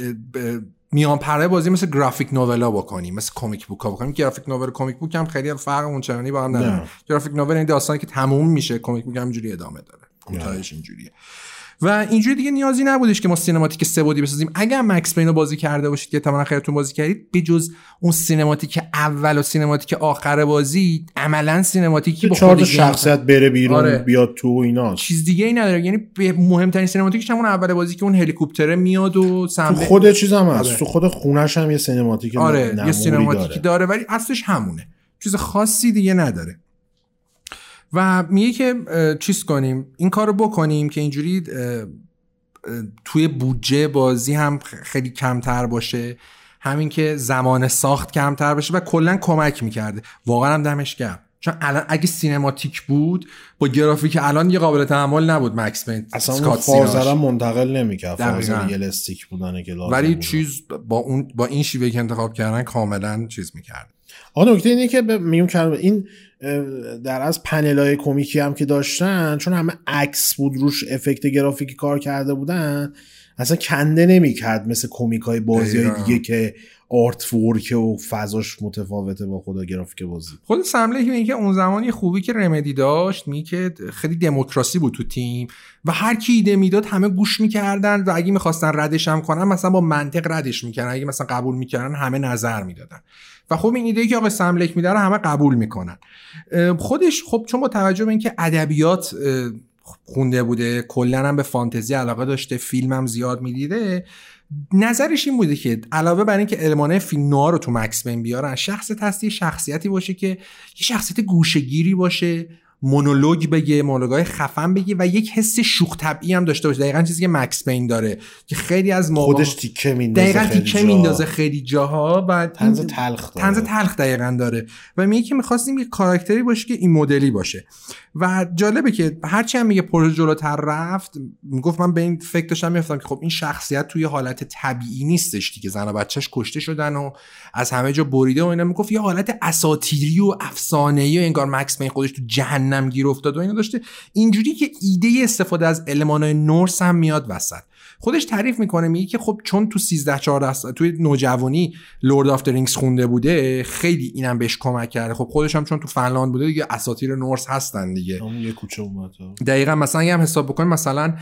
میان پرده بازی مثل graphic novel ا بکنیم مثل comic book ها بکنیم. graphic novel و comic book هم خیلی فرق اونچنانی با هم نداره. graphic novel این داستانی که تموم میشه comic book همینجوری ادامه داره. کوتاهش اینجوریه. و اینجوری دیگه نیازی نبودش که ما cinematic سه بعدی بسازیم اگر Max Payne رو بازی کرده باشید که تمام خیرتون بازی کردید بجز اون cinematic اول و cinematic آخر بازی عملا cinematic ی با خود شخصیت بره بیرون آره. بیاد تو و اینا چیز دیگه ای نداره یعنی به مهمترین سینماتیکش همون اول بازی که اون هلیکوپتره میاد و تو سمت خود چیز هم هست آره. تو خود خونش هم یه سینماتیک آره یه سینماتیکی داره. داره. ولی اصلش همونه چیز خاصی دیگه نداره و میگه که چیز کنیم این کار رو بکنیم که اینجوری توی بودجه بازی هم خیلی کمتر باشه همین که زمان ساخت کمتر بشه و کلا کمک می‌کرده واقعا هم دمش گرم چون الان اگه سینماتیک بود با گرافیک الان یه قابل تحمل نبود مکس پین اصلا اون اسکات سیناش. فازر منتقل نمی‌کرد. فازر بودنه که لازم ولی بود. چیز با اون با این شیوه که انتخاب کردن کاملا چیز می‌کرد آقا نکته اینه که ب- میگم که این در از پنل های کمیکی هم که داشتن چون همه عکس بود روش افکت گرافیکی کار کرده بودن اصلا کنده نمی‌کرد مثل کمیک های بازی های. دیگه که آرت ورک و فضاش متفاوته با خدا گرافیک بازی خود سمله که اون زمان یه خوبی که رمدی داشت میگه که خیلی دموکراسی بود تو تیم و هر کی ایده می‌داد همه گوش می‌کردن و اگه می‌خواستن ردش هم کنن مثلا با منطق ردش می‌کردن اگه مثلا قبول می‌کردن همه نظر می‌دادن و خب این ایده که آقا سملک میداره همه قبول می‌کنن. خودش خب چون با توجه به اینکه ادبیات خونده بوده کلا هم به فانتزی علاقه داشته فیلم هم زیاد می‌دیده نظرش این بوده که علاوه بر اینکه المانه فیلم رو تو مکس بین بیارن شخص هستی شخصیتی باشه که یه شخصیت گوشگیری باشه. مونولوگ بگه مونولوگای خفن بگه و یک حس شوخ طبعی هم داشته باشه. دقیقا چیزی که مکس بین داره که خیلی از موقع خودش تیکه میندازه دقیقا خیلی تیکه. میندازه خیلی جاها و طنز این- تلخ داره. طنز تلخ دقیقا داره. و میگه که می‌خواستیم یه کاراکتری باشه که این مدلی باشه. و جالبه که هرچی هم میگه پروژه جلوتر رفت می‌گفت من به این فکر داشتم میفتم که خب این شخصیت توی حالت طبیعی نیستش دیگه. زن و بچهش کشته شدن و از همه جا بریده و اینا می‌گفت یه حالت اساطیری و افسانه‌ای و انگار Max Payne خودش تو جهنم گیر افتاد و اینا داشته. اینجوری که ایده استفاده از المانای Norse هم میاد وسط. خودش تعریف می‌کنه میگه که خب چون تو 13 14 سال توی نوجوانی Lord of Rings خونده بوده خیلی اینم بهش کمک کرده. خب خودش هم چون تو فنلاند بوده دیگه اساطیر Norse هستن دیگه. یه کوچه اومد. دقیقا مثلا هم حساب بکنیم مثلا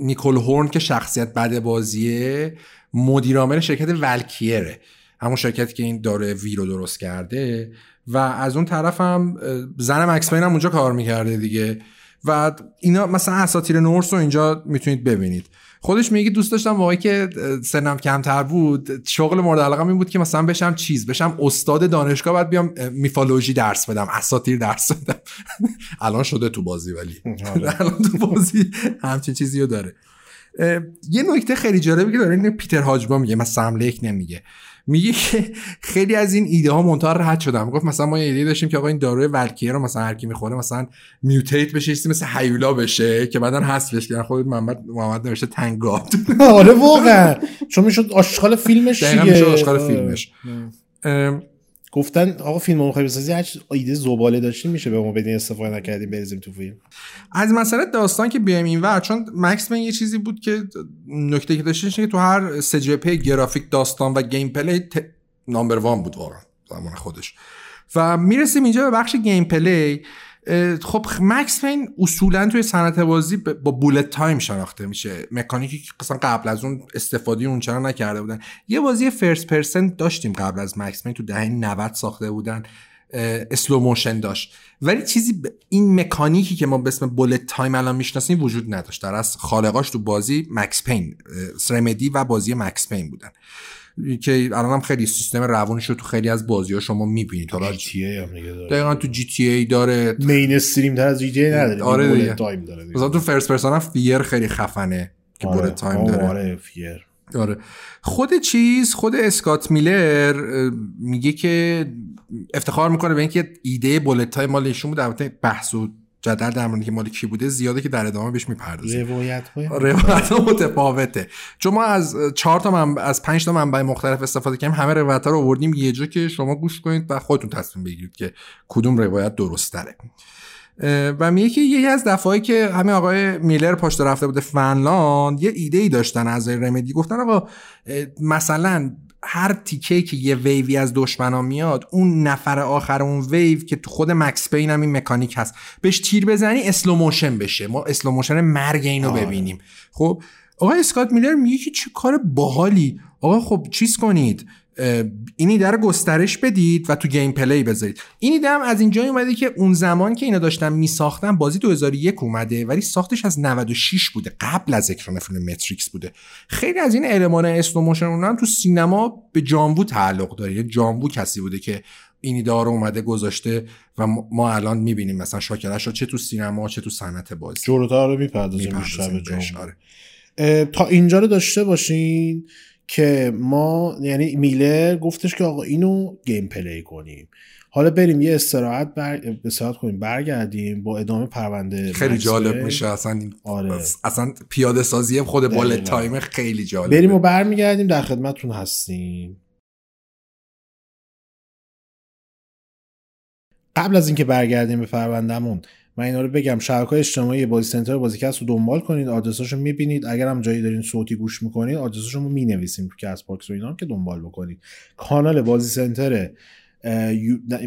نیکول هورن که شخصیت بد بازیه مدیر عامل شرکت ولکیره. همون شرکتی که این داره وی رو درست کرده. و از اون طرف هم زن مکس پین هم اونجا کار می‌کرده دیگه. و اینا مثلا اساطیر نورس رو اینجا می‌تونید ببینید. خودش میگه دوست داشتم موقعی که سنم کمتر بود شغل مورد علاقه این بود که مثلا بشم چیز بشم استاد دانشگاه بعد بیام میفالوژی درس بدم اساطیر درس بدم. الان شده تو بازی ولی. آره. الان تو بازی همچین چیزی رو داره. یه نکته خیلی جالبی که داره پیتر هاجبا میگه مثلا سملیک نمیگه. میگه که خیلی از این ایده ها منتها رد شدم گفت مثلا ما یه ایده داشتیم که آقا این داروی ولکیه رو مثلا هر کی می‌خوره مثلا میوتیت بشه چیزی مثل هیولا بشه که بعدا حذفش کردن خود محمد محمد نوشته تنگات آره واقعا. چون می‌شد آشغال فیلمش دیگه می‌شد آشغال فیلمش. گفتن آقا فیلم رو بسازی هر ایده زباله داشتیم میشه به ما بدین استفاده نکردیم بریزیم تو فیلم؟ از مسئله داستان که بیایم اینور چون Max Payne یه چیزی بود که نکته که داشتش که تو هر سه جبهه گرافیک داستان و gameplay ت... number one بود واقعا زمان خودش. و می‌رسیم اینجا به بخش gameplay خب Max Payne اصولا توی صنعت بازی با bullet time شناخته میشه. مکانیکی که مثلا قبل از اون استفاده اونچنانی نکرده بودن. یه بازی first person داشتیم قبل از Max Payne تو دهه 90 ساخته بودن. slow motion داشت. ولی چیزی این مکانیکی که ما به اسم bullet time الان می‌شناسیم وجود نداشت. در اصل خالقاش تو بازی Max Payne Remedy و بازی Max Payne بودن. که الان هم خیلی سیستم روونش رو تو خیلی از بازی ها شما می‌بینید. حالا GTA هم داره. دقیقا تو GTA داره. mainstream تر از GTA نداره. آره دیگه. time داره مثلا تو first person هم F.E.A.R. خیلی خفنه که آره. time داره. آره F.E.A.R. آره. خود چیز خود Scott Miller میگه که افتخار می‌کنه به اینکه ایده bullet time مال ایشون بود. البته بحث و جدل در مورد که مال کی بوده زیاده که در ادامه بهش می‌پردازیم. روایت روایت متفاوته. چون ما از چهار تا من از پنج تا منبع مختلف استفاده کردیم همه روایت ها رو آوردیم. یه جا که شما گوش کنید و خودتون تصمیم بگیرید که کدوم روایت درست تره و میگه که یکی از دفعایی که همین آقای میلر پاشده رفته بوده فنلاند یه ایده ای داشتن از Remedy. گفتن آقا مثلا هر تیکه که یه ویوی از دشمنا میاد اون نفر آخر اون ویو که تو خود Max Payne هم این مکانیک هست بهش تیر بزنی slow motion بشه. ما slow motion مرگ اینو آره. ببینیم. خب آقای اسکات میلر میگه که چه کار باحالی. آقا خب چیز کنید. این ایده رو گسترش بدید و تو gameplay بذارید. این ایده هم از اینجا اومده که اون زمان که اینا داشتن میساختن بازی 2001 اومده ولی ساختش از 96 بوده قبل از اکران فیلم متریکس بوده. خیلی از این المان slow motion اونم تو سینما به جان وو تعلق داره. یعنی جان وو کسی بوده که این ایده رو اومده گذاشته و ما الان می‌بینیم مثلا شاهکارش رو چه تو سینما چه تو صنعت بازی. جلوتر می‌پردازیم بیشتر آره. تا اینجا رو داشته باشین. که ما یعنی میلر گفتش که آقا اینو gameplay کنیم. حالا بریم یه استراحت بر... استراحت کنیم برگردیم با ادامه پرونده خیلی جالب میشه. اصلا آره. اصلا پیاده سازی خود bullet time خیلی جالب بریم و برمیگردیم در خدمتتون هستیم. قبل از اینکه برگردیم به پروندهمون من اینا رو بگم. شبکه های اجتماعی بازی سنتر بازیکست رو دنبال کنید آدرساشو می‌بینید. اگر هم جایی دارین صوتی گوش می‌کنید آدرساشو رو می‌نویسیم تو Castbox و اینا که دنبال بکنید. کانال بازی سنتر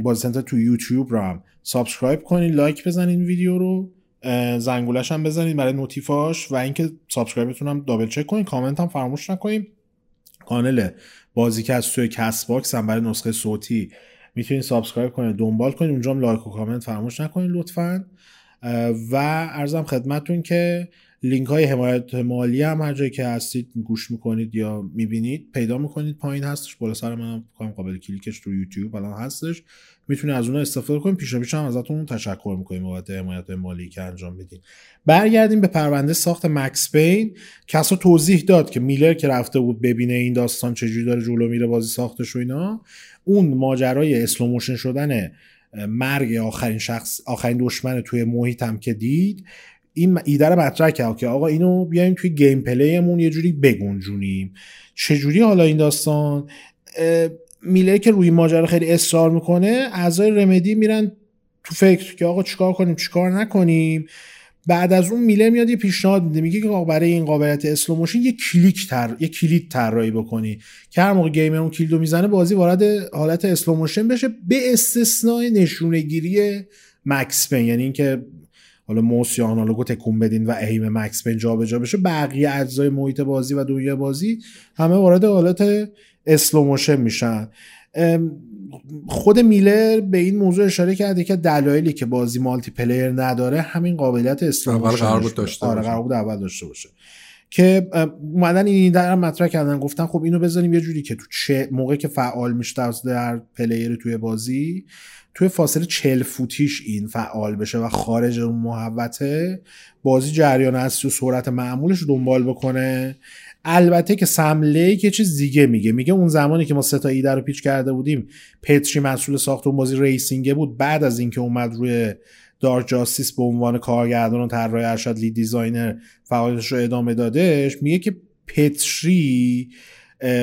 بازی سنتر تو یوتیوب رو هم subscribe کنید like بزنید ویدیو رو زنگولش هم بزنید برای notif اش و اینکه subscribe تون هم double check کنید. کامنت هم فراموش نکنید. کانال بازیکست توی Castbox هم برای نسخه صوتی می‌تونید subscribe کنید دنبال کنید. اونجا هم like و کامنت فراموش نکنید لطفا. و عرضم خدمتتون که لینک های حمایت مالی هم هر جایی که هستید گوش می‌کنید یا می‌بینید پیدا می‌کنید پایین هستش. بالا سر من قابل کلیکش تو یوتیوب الان هستش. می‌تونید از اونها استفاده کنید. پیشا پیش هم ازتون تشکر می‌کنیم بابت حمایت مالی که انجام میدین. برگردیم به پرونده ساخت Max Payne کسرا توضیح داد که میلر که رفته بود ببینه این داستان چجوری داره جلو میره بازی ساختش و اینا. اون ماجرای slow motion شدن مرگ آخرین شخص آخرین دشمن توی محیطم که دید این ایده رو مطرح کرد که آقا اینو بیایم توی gameplay مون یه جوری بگنجونیم. چجوری حالا این داستان؟ میلر که روی ماجرا خیلی اصرار می‌کنه اعضای Remedy میرن تو فکر که آقا چیکار کنیم چیکار نکنیم؟ بعد از اون میلر میاد یه پیشنهاد میده میگه که برای این قابلیت slow motion یه کلیک تر یه کلید طراحی بکنی. که هر موقع gamer اون کلیدو می‌زنه بازی وارد حالت slow motion بشه به استثنای نشونه گیری Max Payne یعنی اینکه حالا موس یا آنالوگو تکون بدین و aim Max Payne جابجا بشه بقیه اجزای محیط بازی و دنیا بازی همه وارد حالت slow motion میشن. خود میلر به این موضوع اشاره کرده که دلایلی که بازی multiplayer نداره همین قابلیت اول قرار بود داشته آره قرار بود اول داشته باشه. که اومدن این در مطرح کردن گفتن خب اینو بذاریم یه جوری که تو چه موقع که فعال میشه در player توی بازی توی فاصله چل فوتیش این فعال بشه و خارج اون محوطه بازی جریان از تو سرعت معمولش رو دنبال بکنه. البته که سم لیک چیز دیگه میگه. میگه اون زمانی که ما سه تا ایده رو pitch کرده بودیم پتری مسئول ساخت اون بازی racing ه بود. بعد از اینکه اومد روی Dark Justice به عنوان کارگردان و طراح ارشد lead designer فعالیتش رو ادامه دادش میگه که پتری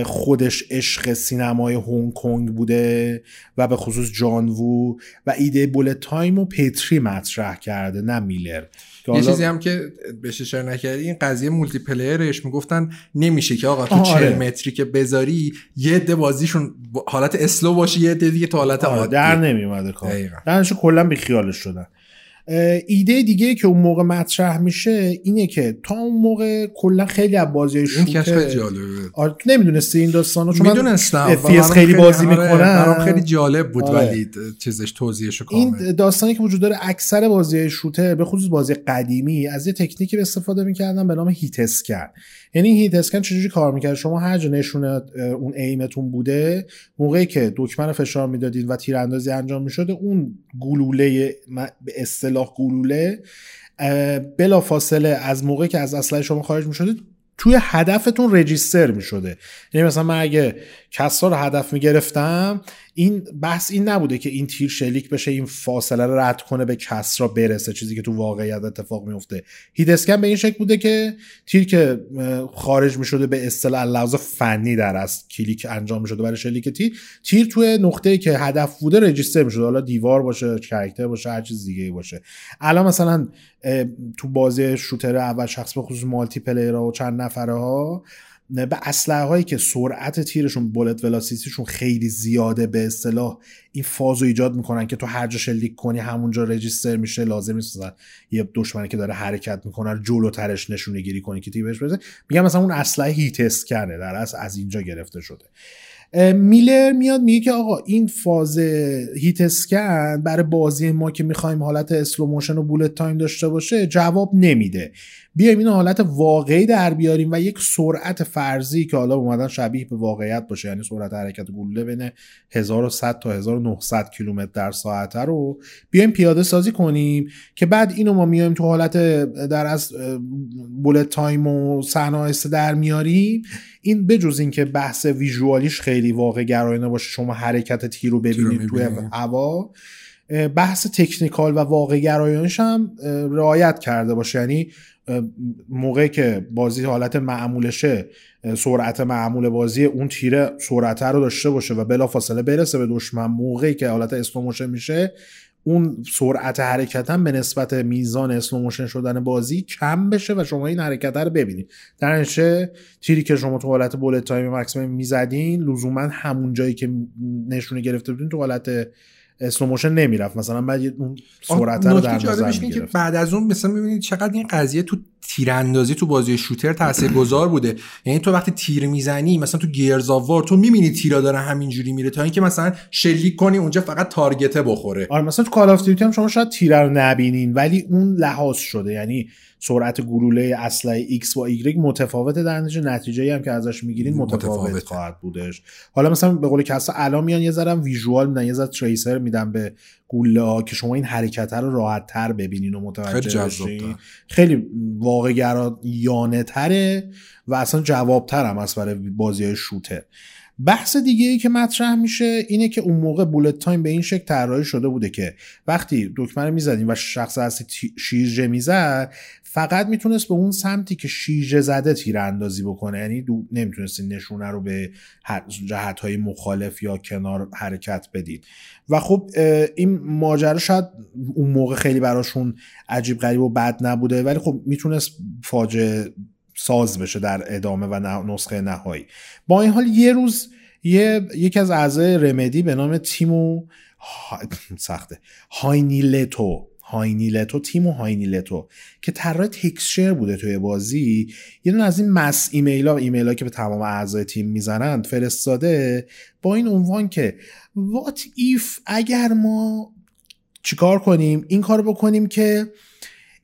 خودش عشق سینمای هنگ کنگ بوده و به خصوص جان وو و ایده bullet time و پتری مطرح کرده نه میلر. یه چیزی هم که بهش اشاره نکردی این قضیه multiplayer ش می‌گفتن نمیشه که آقا تو 40 آره. متری که بذاری یه عده بازیشون حالت slow باشه یه عده دیگه تو حالت عادی. در نمیومده کار. در نتیجه کلا بی خیالش شدن. ایده دیگه که اون موقع مطرح میشه اینه که تا اون موقع کلا خیلی از بازی shooter خیلی جالبه. آره نمی‌دونستی این داستانو چون می‌دونستم خیلی بازی می‌کنن خیلی جالب بود آره. ولی چیزش توضیحش کامل. این داستانی که وجود داره اکثر بازی شوتر به خصوص بازی قدیمی از یه تکنیکی استفاده می‌کردن به نام هیت اسکن. یعنی هیت اسکن چجوری کار می‌کرد؟ شما هر جا نشونه اون ایمتون بوده موقعی که دکمه رو فشار می‌دادید و تیراندازی انجام می‌شده اون گلوله به اصطلاح گلوله بلا فاصله از موقعی که از اسلحه شما خارج می‌شده توی هدفتون رجیستر می شده یعنی مثلا من اگه کسا رو هدف می گرفتم این بحث این نبوده که این تیر شلیک بشه این فاصله رو رد کنه به کسرا برسه چیزی که تو واقعیت اتفاق میفته هیت اسکن به این شکل بوده که تیر که خارج می شده به اصطلاح لحاظ فنی در است کلیک انجام می شده برای شلیک تیر تیر توی نقطه‌ای که هدف بوده رجیستر می شده حالا دیوار باشه کرکتر باشه هر چیز دیگه باشه. الان مثلا تو بازی شوتر اول شخص به خصوص مالتی پلیرها و چند نفره ها به اسلحه هایی که سرعت تیرشون بولت ولاسیتیشون خیلی زیاده به اصطلاح این فاز رو ایجاد می‌کنن که تو هر جا شلیک کنی همونجا رجیستر میشه لازم نیست یه دشمنی که داره حرکت می‌کنه جلوترش نشونه گیری کنی که تیرش بزنه. میگم مثلا اون اسلحه هیت اسکنه در اصل از اینجا گرفته شده. میلر میاد میگه که آقا این فاز hitscan برای بازی ما که می‌خوایم حالت slow motion و bullet time داشته باشه جواب نمیده. بیایم این حالت واقعی در بیاریم و یک سرعت فرضی که حالا اومدن شبیه به واقعیت باشه یعنی سرعت حرکت گلوله بین 1100 تا 1900 کیلومتر در ساعت رو بیایم پیاده سازی کنیم که بعد اینو ما میایم تو حالت در از bullet time و صحنه در میاریم. این بجز اینکه بحث visual یش خیلی واقع گرایانه باشه شما حرکت تیر رو ببینید توی هوا بحث technical و واقع گرایانش هم رعایت کرده باشه. یعنی موقعی که بازی حالت معمولشه سرعت معمول بازی اون تیره سرعت رو داشته باشه و بلافاصله برسه به دشمن موقعی که حالت slow motion میشه اون سرعت حرکت هم به نسبت میزان slow motion شدن بازی کم بشه و شما این حرکت رو ببینید. در نتیجه تیری که شما تو حالت bullet time Max Payne می‌زدین لزوما همون جایی که نشونه گرفته بودین تو حالت slow motion نمی‌رفت. مثلا بعد اون سرعت رو در نظر که بعد از اون مثلا می‌بینید چقدر این قضیه تو تیراندازی تو بازی shooter تاثیرگذار بوده. یعنی تو وقتی تیر می‌زنی مثلا تو Gears of War تو می‌بینی تیرا داره همینجوری میره تا اینکه مثلا شلیک کنی اونجا فقط target ه بخوره. آره مثلا تو Call of هم شما شاید تیر رو نبینین ولی اون لحاظ شده. یعنی سرعت گلوله اسلحه X و Y متفاوته در نتیجه. نتیجه هم که ازش می‌گیرین متفاوت, خواهد بودش. حالا مثلا به قول کسا الان میان یه ذره ویژوال میدن یه ذره تریسر میدن به گوله ها که شما این حرکت رو راحت تر ببینین و متوجه بشین. خیلی واقع گرایانه تره و اصلا جوابتر هم از برای بازی های شوتر بحث دیگه ای که مطرح میشه اینه که اون موقع بولت تایم به این شکل طراحی شده بوده که وقتی دکمه رو می‌زدیم و شخص اصلی شیرجه می‌زد فقط می‌تونست به اون سمتی که شیرجه زده تیر اندازی بکنه. یعنی نمی‌تونست نشونه رو به جهت های مخالف یا کنار حرکت بدید. و خب این ماجرا شاید اون موقع خیلی براشون عجیب غریب و بد نبوده ولی خب می‌تونست فاجعه ساز بشه در ادامه و نسخه نهایی. با این حال یه روز یه یکی از اعضای رمدی به نام تیمو سخته. هاینیلتو هاینیلتو تیمو هاینیلتو که طراح texture بوده توی بازی یه دونه از این mass email ها ایمیل ها که به تمام اعضای تیم می‌زنند فرستاده با این عنوان که what if اگر ما چیکار کنیم؟ این کار بکنیم که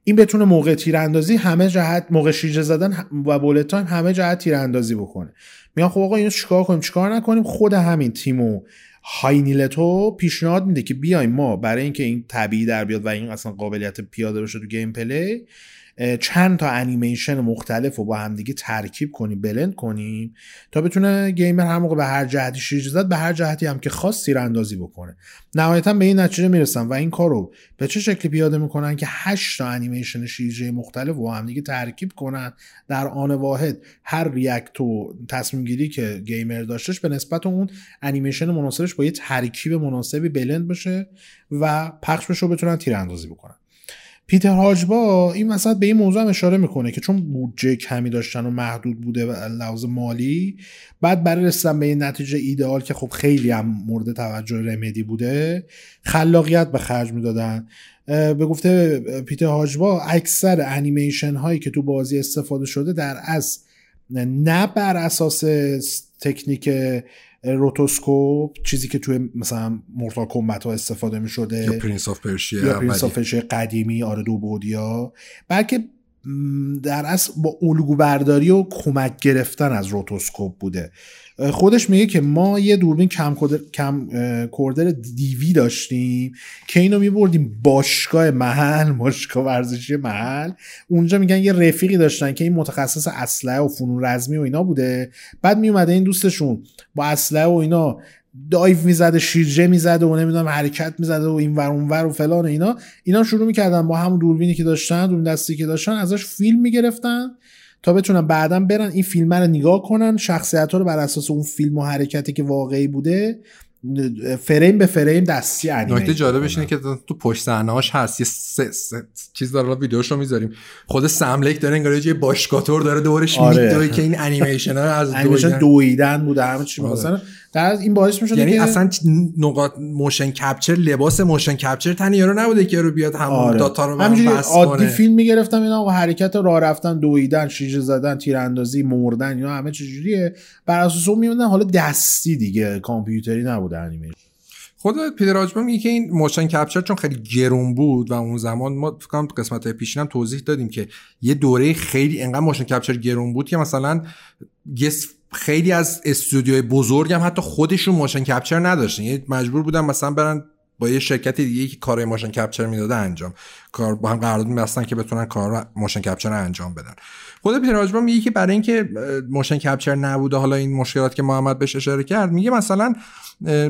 این بتونه موقع تیراندازی همه جهت موقع شیرجه زدن و bullet time همه جهت تیراندازی بکنه. میان خب آقا اینو چیکار کنیم؟ چیکار نکنیم؟ خود همین تیمو هاینیلتو پیشنهاد میده که بیایم ما برای اینکه این طبیعی در بیاد و این اصلا قابلیت پیاده بشه تو gameplay چند تا انیمیشن مختلف رو با همدیگه ترکیب کنیم blend کنیم تا بتونه گیمر هر موقع به هر جهتی شیرجه زد به هر جهتی هم که خواست تیراندازی بکنه. نهایتا به این نتیجه می‌رسن و این کار رو به چه شکلی پیاده می‌کنن که 8 تا انیمیشن شیرجه مختلف با همدیگه ترکیب کنن؟ در آن واحد هر react و تصمیم گیری که گیمر داشتش به نسبت اون انیمیشن مناسبش با یه ترکیب مناسبی blend بشه و پخش بشه و بتونن تیراندازی بکنن. پیتر هاجبا این مثلا به این موضوع هم اشاره می‌کنه که چون بودجه کمی داشتن و محدود بوده و لحاظ مالی بعد برای رسیدن به این نتیجه ایدئال که خب خیلی هم مورد توجه رمدی بوده خلاقیت به خرج می‌دادن. به گفته پیتر هاجبا اکثر انیمیشن هایی که تو بازی استفاده شده در از نه بر اساس تکنیک روتوسکوپ چیزی که توی مثلا مورتال کمبت ها استفاده می شده یا پرینس آف پرشیا یا پرینس آف پرشیا قدیمی آره دو بودیا. بلکه در اصل با الگو برداری و کمک گرفتن از روتوسکوپ بوده. خودش میگه که ما یه دوربین کم camcorder DV داشتیم که اینو میبردیم باشگاه محل باشگاه ورزشی محل. اونجا میگن یه رفیقی داشتن که این متخصص اسلحه و فنون رزمی و اینا بوده. بعد میومده این دوستشون با اسلحه و اینا دایو می‌زده شیرجه می‌زده و نمی‌دونم حرکت می‌زده و این ور ور و فلان اینا. اینا شروع می‌کردن با همون دوربینی که داشتن دوربین دستی که داشتن ازش فیلم می‌گرفتن. تا بتونن بعدا برن این فیلم رو نگاه کنن شخصیت ها رو بر اساس اون فیلم و حرکتی که واقعی بوده فریم به فریم دستی نکته جالبش اینه که تو پشت صحنه‌اش هست یه سه سه چیز داره ویدیوشو می‌ذاریم خود سملک داره انگار یه باشگاتور داره دورش آره. میدوی که این انیمیشن ها از انیمیشن دویدن بوده همه چی آره. مثلا در این باعث می‌شد یعنی اصلا نقاط موشن کپچر لباس موشن کپچر تن یارو نبوده که رو بیاد همون آره. داتا رو همینجوری عادی فیلم می‌گرفتم اینا و حرکت راه رفتن دویدن شیشه زدن تیراندازی مردن اینا همه چجوریه. بر اساس اون میوندن حالا دستی دیگه کامپیوتری نبوده انیمیشن خود پیتر میگه که این موشن کپچر چون خیلی گرون بود و اون زمان ما فکر کنم قسمت پیشین هم توضیح دادیم که یه دوره خیلی انقدر motion capture گرون بود که مثلا خیلی از استودیوهای بزرگ حتی خودشون motion capture نداشتن. یه مجبور بودن مثلا برن با یه شرکت دیگه که کار motion capture می‌داده انجام. کار با هم قرارداد می‌بستن که بتونن کار motion capture رو انجام بدن. خود پیتر هایبا میگه که برای اینکه motion capture نبوده حالا این مشکلات که محمد بهش اشاره کرد میگه مثلا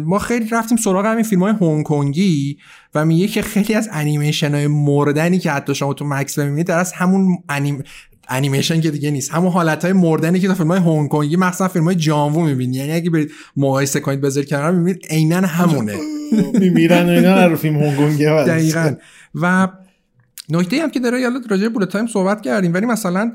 ما خیلی رفتیم سراغ همین فیلم های هنگ کنگی و میگه که خیلی از انیمیشن های مردنی که حتی شما تو مکس ببینید در از همون انیم انیمیشن که دیگه نیست همون حالت های مردنی که تو فیلم های هنگ کنگی مثلا فیلم های جان وو می‌بینی. یعنی اگه برید مقایسه کنید بذارید کنار می‌بینید عینا همونه. میمیرن اینا رو فیلم هنگ کنگی دقیقاً. و نکته هم که داره یالا راجع bullet time صحبت کردیم ولی مثلا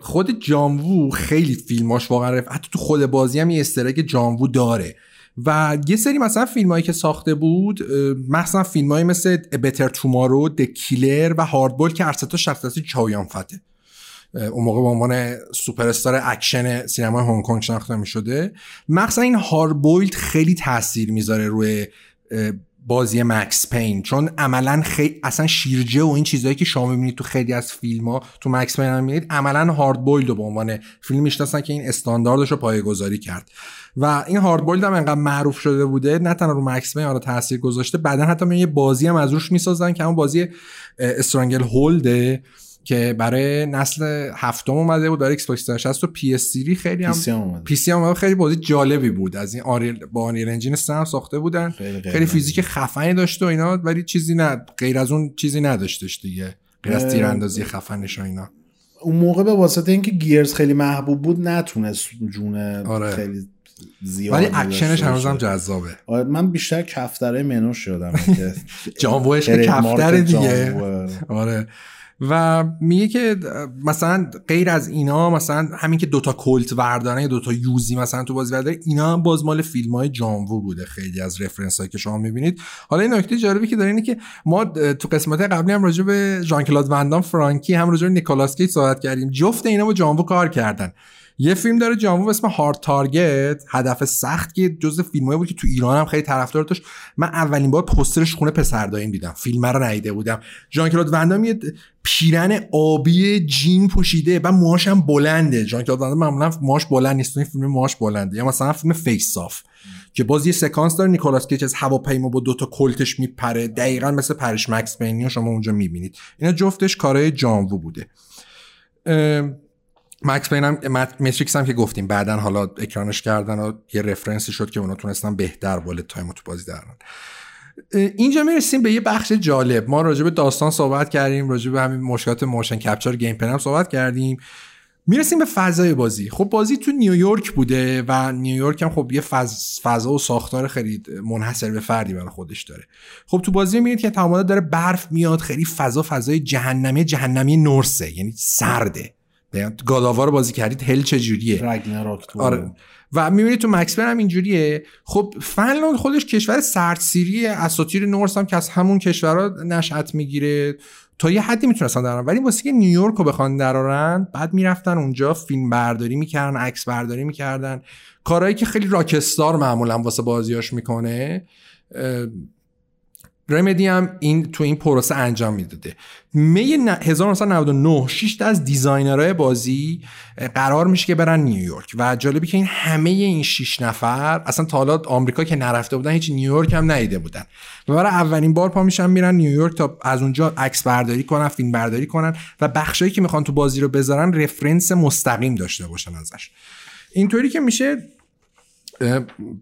خود جان وو خیلی فیلماش واقعا رفت. حتی تو خود بازی هم یه easter egg جان وو داره. و یه سری مثلا فیلم هایی که ساخته بود مثلا فیلم هایی مثل Better Tomorrow The Killer و Hard Boiled که هر تا شخصیت چو یون فته. اون موقع به عنوان سوپر استار اکشن سینما هنگ کنگ شناخته می شده مخصوصا این Hard Boiled خیلی تاثیر می‌ذاره روی بازی مکس پین. چون عملا خیلی اصلا شیرجه و این چیزهایی که شما می‌بینید تو خیلی از فیلم ها تو مکس پین هم می‌بینید عملا Hard Boiled به عنوان فیلم می‌شناسن که این استانداردش رو پایه‌گذاری کرد. و این Hard Boiled هم انقدر معروف شده بوده نه تنها رو مکس پین حالا تاثیر گذاشته بعدا حتی یه بازی هم از روش می‌سازن که همون بازی Stranglehold ه که برای نسل هفتم اومده بود برای ایکس باکس 360 و پی اس خیلی هم پی سی هم خیلی بازی جالبی بود. از این آریل با آنیر انجین سم ساخته بودن. خیلی, خیلی فیزیک خفنی داشته و اینا ولی چیزی نه غیر از اون چیزی نداشتش دیگه. غیر از تیراندازی خفنش و اینا. اون موقع به واسطه اینکه گیرز خیلی محبوب بود نتونست جونه آره. خیلی زیاد ولی اکشنش هنوزم جذابه. آره من بیشتر کفتره منوش شدم. جانبوش کفتر دیگه. آره. و میگه که مثلا غیر از اینا مثلا همین که دوتا کلت وردارن یا دوتا یوزی مثلا تو بازی ورداره اینا هم باز مال فیلم های جانوو بوده خیلی از رفرنس هایی که شما می‌بینید. حالا این نکته جالبی که داره اینه که ما تو قسمت قبلی هم راجع به ژان کلاد وندام فرانکی هم راجع به نیکولاس کیج صحبت کردیم. جفت اینا با جان وو کار کردن. یه فیلم داره به اسم Hard Target هدف سخت که جز فیلمایی بود که تو ایران هم خیلی طرفدار داشت. من اولین بار پسترش خونه پسر داییم دیدم. فیلم رو ندیده بودم. جان کلود وندام یه پیرن آبی جین پوشیده و موهاش هم بلنده. جان کلود وندام معمولا موهاش بلند نیست. این فیلم موهاش بلنده. یا مثلا فیلم Face/Off که باز یه سکانس داره. نیکولاس کیج از هواپیما با دوتا کلتش میپره. دقیقا مثل پرش مکس پینی شما اونجا می‌بینید. اینا جفتش کارهای جان وو بوده. مکس پین هم متریکس هم که گفتیم بعدا حالا اکرانش کردن و یه reference ی شد که اونا تونستن بهتر bullet time تو بازی درن اینجا می‌رسیم به یه بخش جالب. ما راجع به داستان صحبت کردیم راجع به همین مشکلات motion capture game هم صحبت کردیم. می‌رسیم به فضای بازی. خب بازی تو نیویورک بوده و نیویورک هم خب یه فض... فضا و ساختار خیلی منحصر به فردی برای خودش داره. خب تو بازی می‌بینید که تمام داره برف میاد خیلی فضا فضای جهنمی جهنمی نورسه یعنی سرده. گاداوا رو بازی کردید هل چجوریه آره. و می‌بینید تو مکس هم اینجوریه. خب فنلاند خودش کشور سردسیری اساطیر نورس هم که از همون کشورها نشأت می‌گیره. تا یه حدی می‌تونستن درارن ولی واسه که نیویورک رو بخوان درارن بعد می‌رفتن اونجا فیلم برداری می‌کردن عکس برداری می‌کردن. کارهایی که خیلی راکستار معمولا واسه بازیاش می‌کنه رمدی هم این تو این پروسه انجام می‌داده. می 1999 6 از designer های بازی قرار میشه که برن نیویورک و جالبی که این همه این 6 نفر اصلا تا حالا آمریکا که نرفته بودن هیچ نیویورک هم ندیده بودن. و برای اولین بار پا میشن میرن نیویورک تا از اونجا عکس برداری کنن فیلم برداری کنن و بخشایی که می‌خوان تو بازی رو بذارن reference مستقیم داشته باشن ازش. اینطوری که میشه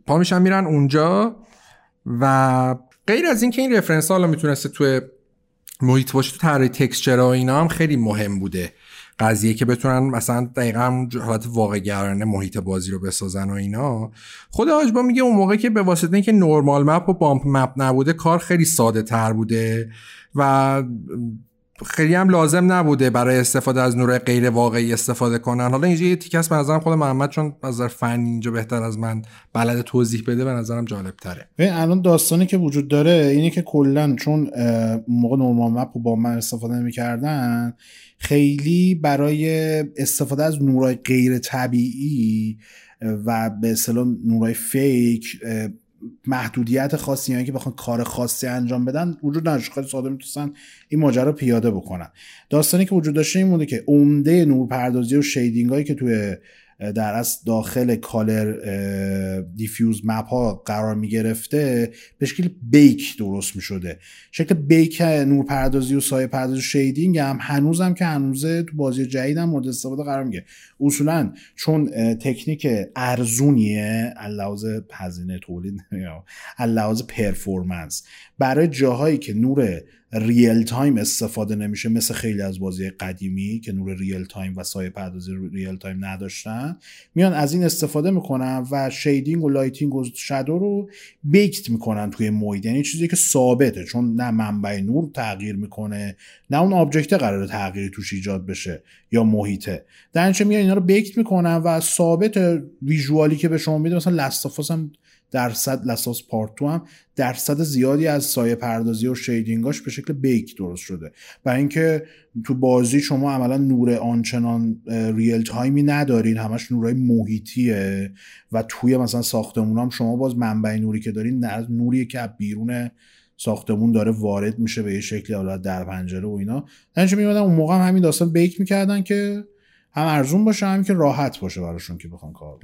پا میشن میرن اونجا و غیر از اینکه این رفرنس حالا می‌تونسته توی محیط باشه تو طراحی تکسچر و اینا هم خیلی مهم بوده. قضیه که بتونن مثلا دقیقا حالت واقع گرانه محیط بازی رو بسازن و اینا. خود آجبا میگه اون موقع که به واسطه اینکه نورمال مپ و بامپ مپ نبوده کار خیلی ساده تر بوده و خیلی هم لازم نبوده برای استفاده از نور غیر واقعی استفاده کنن. حالا اینجا یه تیکه به نظرم خود محمد چون از فنی اینجا بهتر از من بلد توضیح بده به نظرم جالب تره الان داستانی که وجود داره اینه که کلا چون موقع نورمال مپ با من استفاده نمی‌کردن خیلی برای استفاده از نورای غیر طبیعی و به اصطلاح نورای فیک محدودیت خاصی یعنی که بخوان کار خاصی انجام بدن وجود نداشت. خیلی ساده می‌تونستن این ماجرا پیاده بکنن. داستانی که وجود داشته این بوده که عمده نورپردازی و شیدینگ هایی که توی در از داخل color diffuse map ها قرار می گرفته به شکل bake درست می شده شکل bake نور پردازی و سایه پردازی و shading هم هنوز هم که هنوزه تو بازی جدید هم مورد استفاده قرار میگیره اصولا چون تکنیک ارزونیه لحاظ هزینه تولید لحاظ performance برای جاهایی که نور real-time استفاده نمیشه مثل خیلی از بازی قدیمی که نور real-time و سایه پردازی real-time نداشتن. میان از این استفاده می‌کنن و shading و lighting و shadow رو baked می‌کنن توی محیط یعنی چیزی که ثابته چون نه منبع نور تغییر می‌کنه نه اون object قرار تغییری توش ایجاد بشه یا محیطه. در میان اینا رو baked می‌کنن و ثابت visual ی که به شما میده مثلا Last of Us هم درصد Last of Us Part Two هم درصد زیادی از سایه پردازی و shading اش به شکل bake درست شده. برای اینکه تو بازی شما عملا نور آنچنان ریل تایمی ندارین همش نورای محیطیه و توی مثلا ساختمون هم شما باز منبع نوری که دارین نوری که بیرون ساختمون داره وارد میشه به یه شکلی حالا در پنجره و اینا. درنچه میمدن اون موقع هم همین داستان بیک می‌کردن که هم ارزون باشه هم که راحت باشه براشون که بخوان کار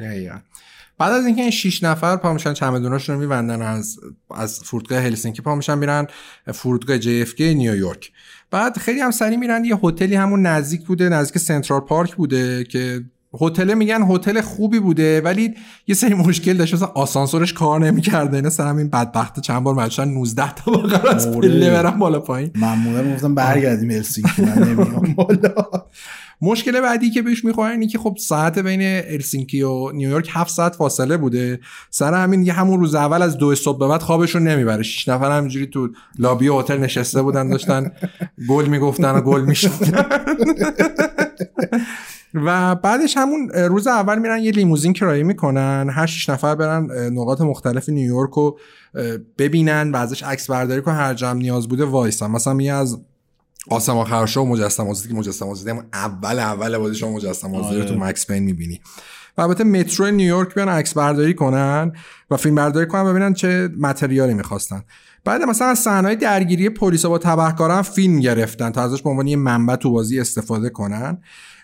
بعد از اینکه این 6 نفر پا میشن چمدوناشون رو میبندن از از فرودگاه هلسینکی پا میشن میرن فرودگاه جی اف نیویورک بعد خیلی هم سری میرن یه هتلی همون نزدیک بوده نزدیک سنترال پارک بوده که هتل میگن هتل خوبی بوده ولی یه سری مشکل داشت. مثلا آسانسورش کار نمی‌کرده. اینا سر همین بدبخت چند بار مجبورن 19 تا واقعا از پله برن بالا پایین. معمولا گفتم برگردیم هلسینکی. من نمیام بالا. مشکل بعدی که بهش می‌خورن اینه که خب ساعت بین هلسینکی و نیویورک 7 ساعت فاصله بوده. سر همین یه همون روز اول از دو صبح به بعد خوابشون نمی‌بره. شش نفر همینجوری تو لابی هتل نشسته بودن داشتن گل می‌گفتن و گل می‌شدن. و بعدش همون روز اول میرن یه لیموزین کرایه می‌کنن. هر شش نفر برن نقاط مختلف نیویورک رو ببینن و ازش عکس برداری کنن هر جمع نیاز بوده وایسن. مثلا یه از آسما خرشا و مجسم آزادی که مجسم آزادی هم اول اول بازی شما مجسم آزادی رو تو آره. مکس پین می‌بینی. و البته مترو نیویورک بیان عکس برداری کنن و فیلم برداری کنن ببینن چه متریالی می‌خواستن. بعد مثلا از صحنه‌های درگیری پلیسا با تبهکاران فیلم گرفتن تا ازش به عنوان یه منبع تو بازی استفاده کنن.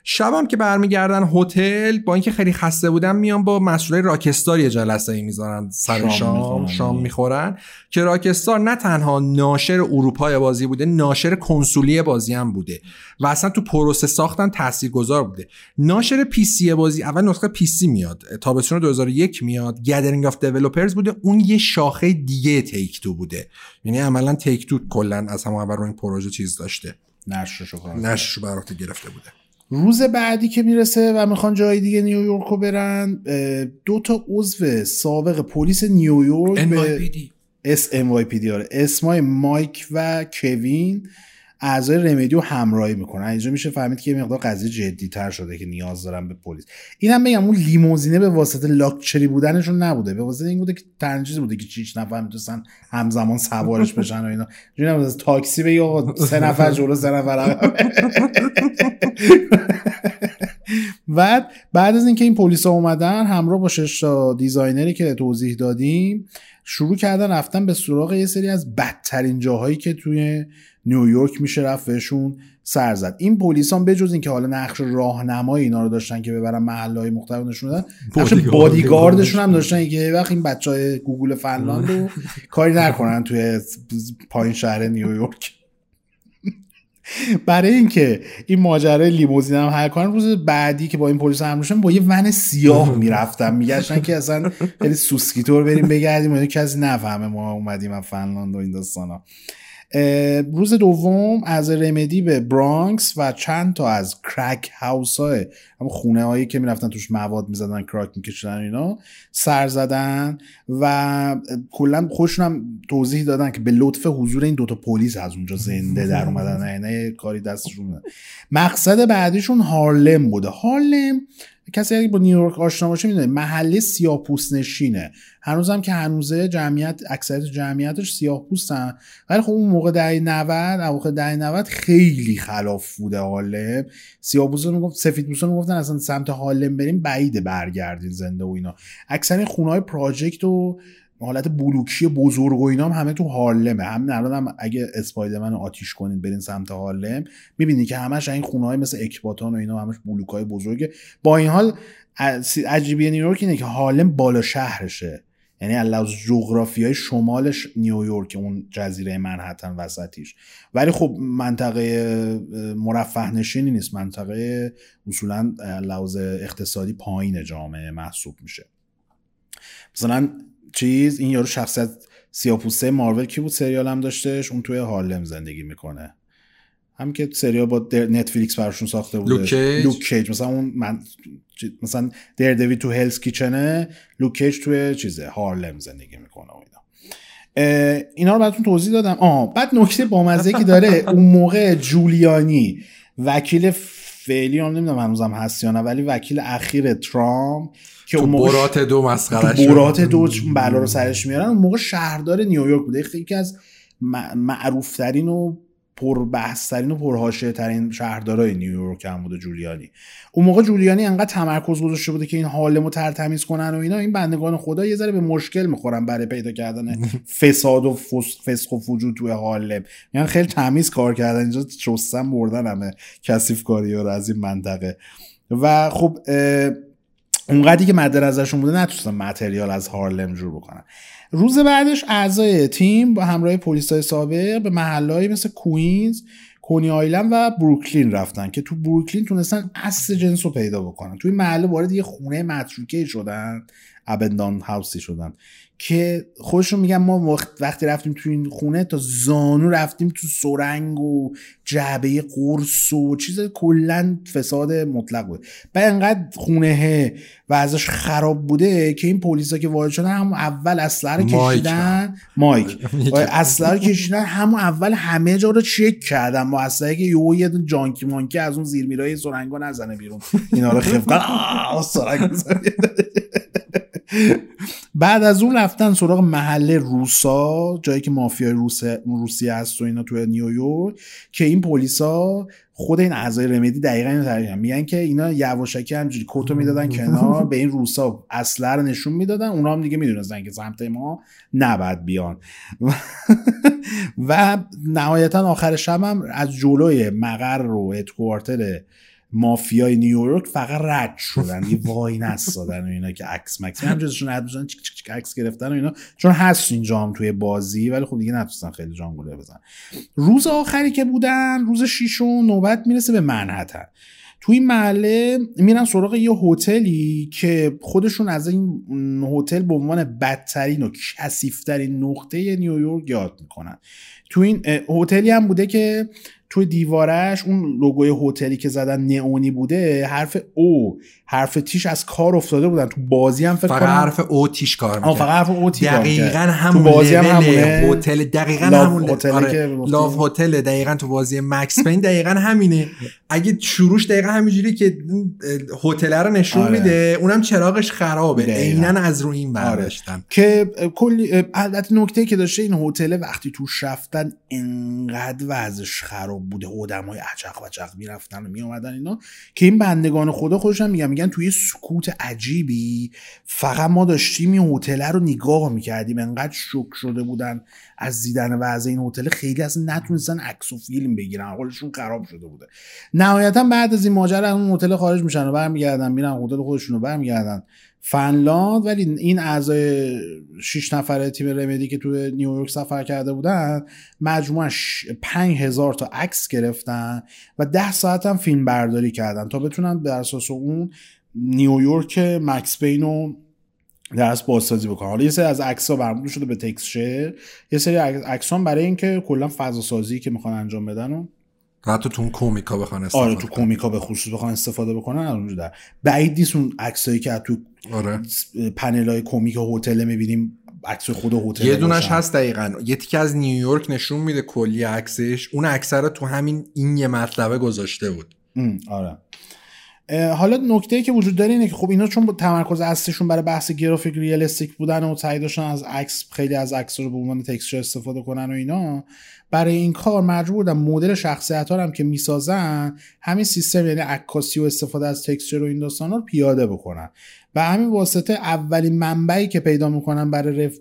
شبم که برمیگردن هتل با اینکه خیلی خسته بودن میان با مسئولای راکستار یه جلسه ای می‌ذارن سر شام شام می‌خورن. شام می‌خورن که راکستار نه تنها ناشر اروپای بازی بوده ناشر کنسولی بازی هم بوده و اصلا تو پروسه ساختن تاثیرگذار بوده. ناشر PC بازی اول نسخه PC میاد تابستون 2001 میاد Gathering of Developers بوده اون یه شاخه دیگه Take-Two بوده. یعنی عملا Take-Two کلا از همون اول رو این پروژه چیز داشته. نشرشو عهده گرفته بوده. روز بعدی که می‌رسه و می‌خوان جای دیگه نیویورک رو برن دو تا عضو سابق پلیس نیویورک به NYPD. اس NYPD آره اسمای مایک و کوین اعضای Remedy رو همراهی می‌کنن. اینجا میشه فهمید که مقدار قضیه جدی تر شده که نیاز دارن به پلیس. اینم بگم اون لیموزینه به واسطه لاکچری بودنشون نبوده. به واسطه این بوده که تنها چیزی بوده که شیش نفر می‌تونستن همزمان سوارش بشن و اینا. از تاکسی بگی آقا سه نفر جلو سه نفر. بعد بعد از اینکه این پلیسا اومدن همراه با شش designer ی که توضیح دادیم شروع کردن رفتن به سراغ یه سری از بدترین جاهایی که توی نیویورک میشه رفت بهشون سر زد. این پلیسان بجز اینکه حالا نقش راهنمای اینا رو داشتن که ببرن محلهای مختلف نشون دادن نقش بادیگارد. بادیگاردشون هم داشتن. که یه وقت این بچه های گوگولی فنلاند رو کاری نکنن توی پایین شهر نیویورک برای اینکه این ماجرای لیموزین هم حل کنن روز بعدی که با این پلیس هم با یه ون سیاه می‌رفتن. میگشتن که اصلا خیلی سوسکی‌طور بریم بگردیم و کسی نفهمه ما اومدیم از فنلاند و این داستانا. روز دوم از Remedy به برانکس و چند تا از crack house های هم خونه هایی که می‌رفتن توش مواد می‌زدن کراک میکشیدن اینا سر زدن و کلا خوشون هم توضیح دادن که به لطف حضور این دوتا پلیس از اونجا زنده در اومدن. نه یه کاری دستشون مقصد بعدیشون هارلم بوده. هارلم کسی اگه با نیویورک آشنا باشه می‌دونه محله سیاه‌پوست نشینه. هنوزم که هنوزه جمعیت اکثریت جمعیتش سیاه پوستن ولی خب اون موقع دهه 90 اواخر دهه 90 خیلی خلاف بوده هارلم سیاه پوستا می‌گفت سفید پوستا می‌گفتن اصلا سمت هارلم بریم بعید برگردین زنده و اینا. اکثر خونه های پراجکت و حالت بلوکی بزرگ و اینا هم همه تو هارلمه. همین الان هم اگه اسپایدرمن رو آتیش کنین برین سمت هارلم می‌بینی که همش این خونه های مثل اکباتان و اینا همش بلوک های بزرگه. با این حال عجیبی نیویورک اینه که هارلم بالا شهرشه. یعنی از جغرافیای شمالش نیویورک اون جزیره منحتن وسطیش. ولی خب منطقه مرفه نشینی نیست. منطقه اصولا لحاظ اقتصادی پایین جامعه محسوب میشه. مثلا چیز این یارو شخصیت سیاپوسته مارول کی بود سریال هم داشتش؟ اون توی هارلم زندگی می‌کنه. هم که سریال با Netflix براشون ساخته بوده. Luke Cage. Luke Cage. مثلا اون من مثلا Daredevil تو Hell's Kitchen ه Luke Cage توی چیزه هارلم زندگی می‌کنه و اینا. اینا رو براتون توضیح دادم. آه بعد نکته بامزه که داره اون موقع جولیانی وکیل فعلی هم نمی‌دونم هنوزم هست یا نه ولی وکیل اخیر ترامپ که اون موقع برات دو مسخره تو برات دو چون بلا رو سرش میارن. اون موقع شهردار نیویورک بوده. یکی از معروف ترین و پربحث ترین و پرحاشیه ترین شهردارای نیویورک هم بوده جولیانی. اون موقع جولیانی انقدر تمرکز گذاشته بوده که این حالمو ترتمیز کنن و اینا. این بندگان خدا یه ذره به مشکل می‌خورن برای پیدا کردن فساد و فس- فسق و فجود توی حالم. یعنی خیلی تمیز کار کردن. اینجا شستن بردن همه کثیف کاری رو از این منطقه. و خب اونقدری که مد نظرشون بوده نتونستن متریال از هارلم جور بکنن. روز بعدش اعضای تیم با همراه پلیس های سابق به محلهایی مثل کوینز کونی آیلند و بروکلین رفتن که تو بروکلین تونستن اصل جنس رو پیدا بکنن. توی محله وارد یه خونه متروکه شدن. ابندان هاوسی شدن. که خودشون میگن ما وقت وقتی رفتیم تو این خونه تا زانو رفتیم تو سرنگ و جعبه قرص و چیز کلا فساد مطلق بود. و انقدر خونه و ازش خراب بوده که این پلیسا که وارد شدن همون اول اسلحه رو. کشیدن. مایک. اسلحه رو کشیدن. همون اول همه جا رو چک کردن با اسلحه که یهو یه دونه جانکی مانکی از اون زیر میرای سرنگا نزنه بیرون. اینا رو خفتن سرنگ. بعد از اون رفتن سراغ محله روسا جایی که مافیای روس روسیه هست و اینا توی نیویورک که این پلیسا خود این اعضای رمدی دقیقا اینو تعریف میگن که اینا یواشکی همجوری کتو می‌دادن کنار به این روسا اصله رو نشون می‌دادن. اونا هم دیگه می‌دونستن که سمت ما نباید بیان. و نهایتا آخر شب هم از جلوی مقر و ادکوارتر مافیای نیویورک فقط رد شدن. یه وای نستادن و اینا که عکس مکس. همجازشون رد بزنن چک چک عکس گرفتن و اینا. چون هست اینجا هم توی بازی ولی خب دیگه نتونستن خیلی جانگوله بزن روز آخری که بودن روز شیشون نوبت می‌رسه به منحتن. تو این محله میرن سراغ یه هتلی که خودشون از این هتل به عنوان بدترین و کثیفترین نقطه نیویورک یاد می‌کنن. تو این هتلی هم بوده که توی دیوارش اون لوگوی هتلی که زدن نئونی بوده حرف او حرف تیش از کار افتاده بودن. تو بازی هم فکر فقط حرف او تیش کار می‌کنه فقط حرف او تیش دقیقاً همون تو بازی هم همونه. هتل دقیقاً همون هتل آره. لاف هتل دقیقاً تو بازی مکس پین دقیقاً همینه. اگه شروعش دقیقاً همینجوری که هتل رو نشون آره. میده اونم چراغش خرابه. عینا از رو این آره. برداشتن. آره. که کلی البته نکته که داشته این هتل وقتی توش رفتن انقدر وضعش خراب بوده آدمای عجق و عجق می‌رفتن و میومدن اینا که این بندگان خدا خودشون میگن میگن توی سکوت عجیبی فقط ما داشتیم این هتل رو نگاه می‌کردیم انقدر شک شده بودن از دیدن وضع این هتل. خیلی اصلا نتونستن عکس و فیلم بگیرن حالشون خراب شده بوده. نهایتا بعد از این ماجرا اون هتل خارج میشن و برمیگردن میرن هتل خودشون رو برمیگردن. فنلاند ولی این اعضای 6 نفره تیم رمدی که توی نیویورک سفر کرده بودن مجموعا 5000 تا عکس گرفتن و 10 ساعت هم فیلم برداری کردن تا بتونن بر اساس اون نیویورک مکس بینو درست بازسازی بکنن. حالا یه سری از عکس ها برمود شده به تکس شیر یه سری عکس برای اینکه کلا فضا سازی که می‌خوان انجام بدن و حتی تو کومیکا بخوان استفاده آره تو کومیکا به خصوص بخوان استفاده بکنن از اونجا در. بعید نیست اون عکسایی که تو آره. پنل های کومیک هتل می‌بینیم عکس خود هتل یه دونش هست دقیقا. یه تیکه از نیویورک نشون میده کلی عکسش. اون عکس رو تو همین این یه مطلبه گذاشته بود. آره. حالا نکته که وجود داره اینه که خب اینا چون تمرکز اصلیشون برای بحث گرافیک ریالستیک بودن و سعی داشتن از عکس خیلی از عکس رو به عنوان تکسچر استفاده کنن و اینا برای این کار مجبور بودن مدل شخصیت ها هم که می‌سازن همین سیستم یعنی عکاسی و استفاده از تکسچر و این داستان رو پیاده بکنن. و همین واسطه اولین منبعی که پیدا می‌کنن برای, رف...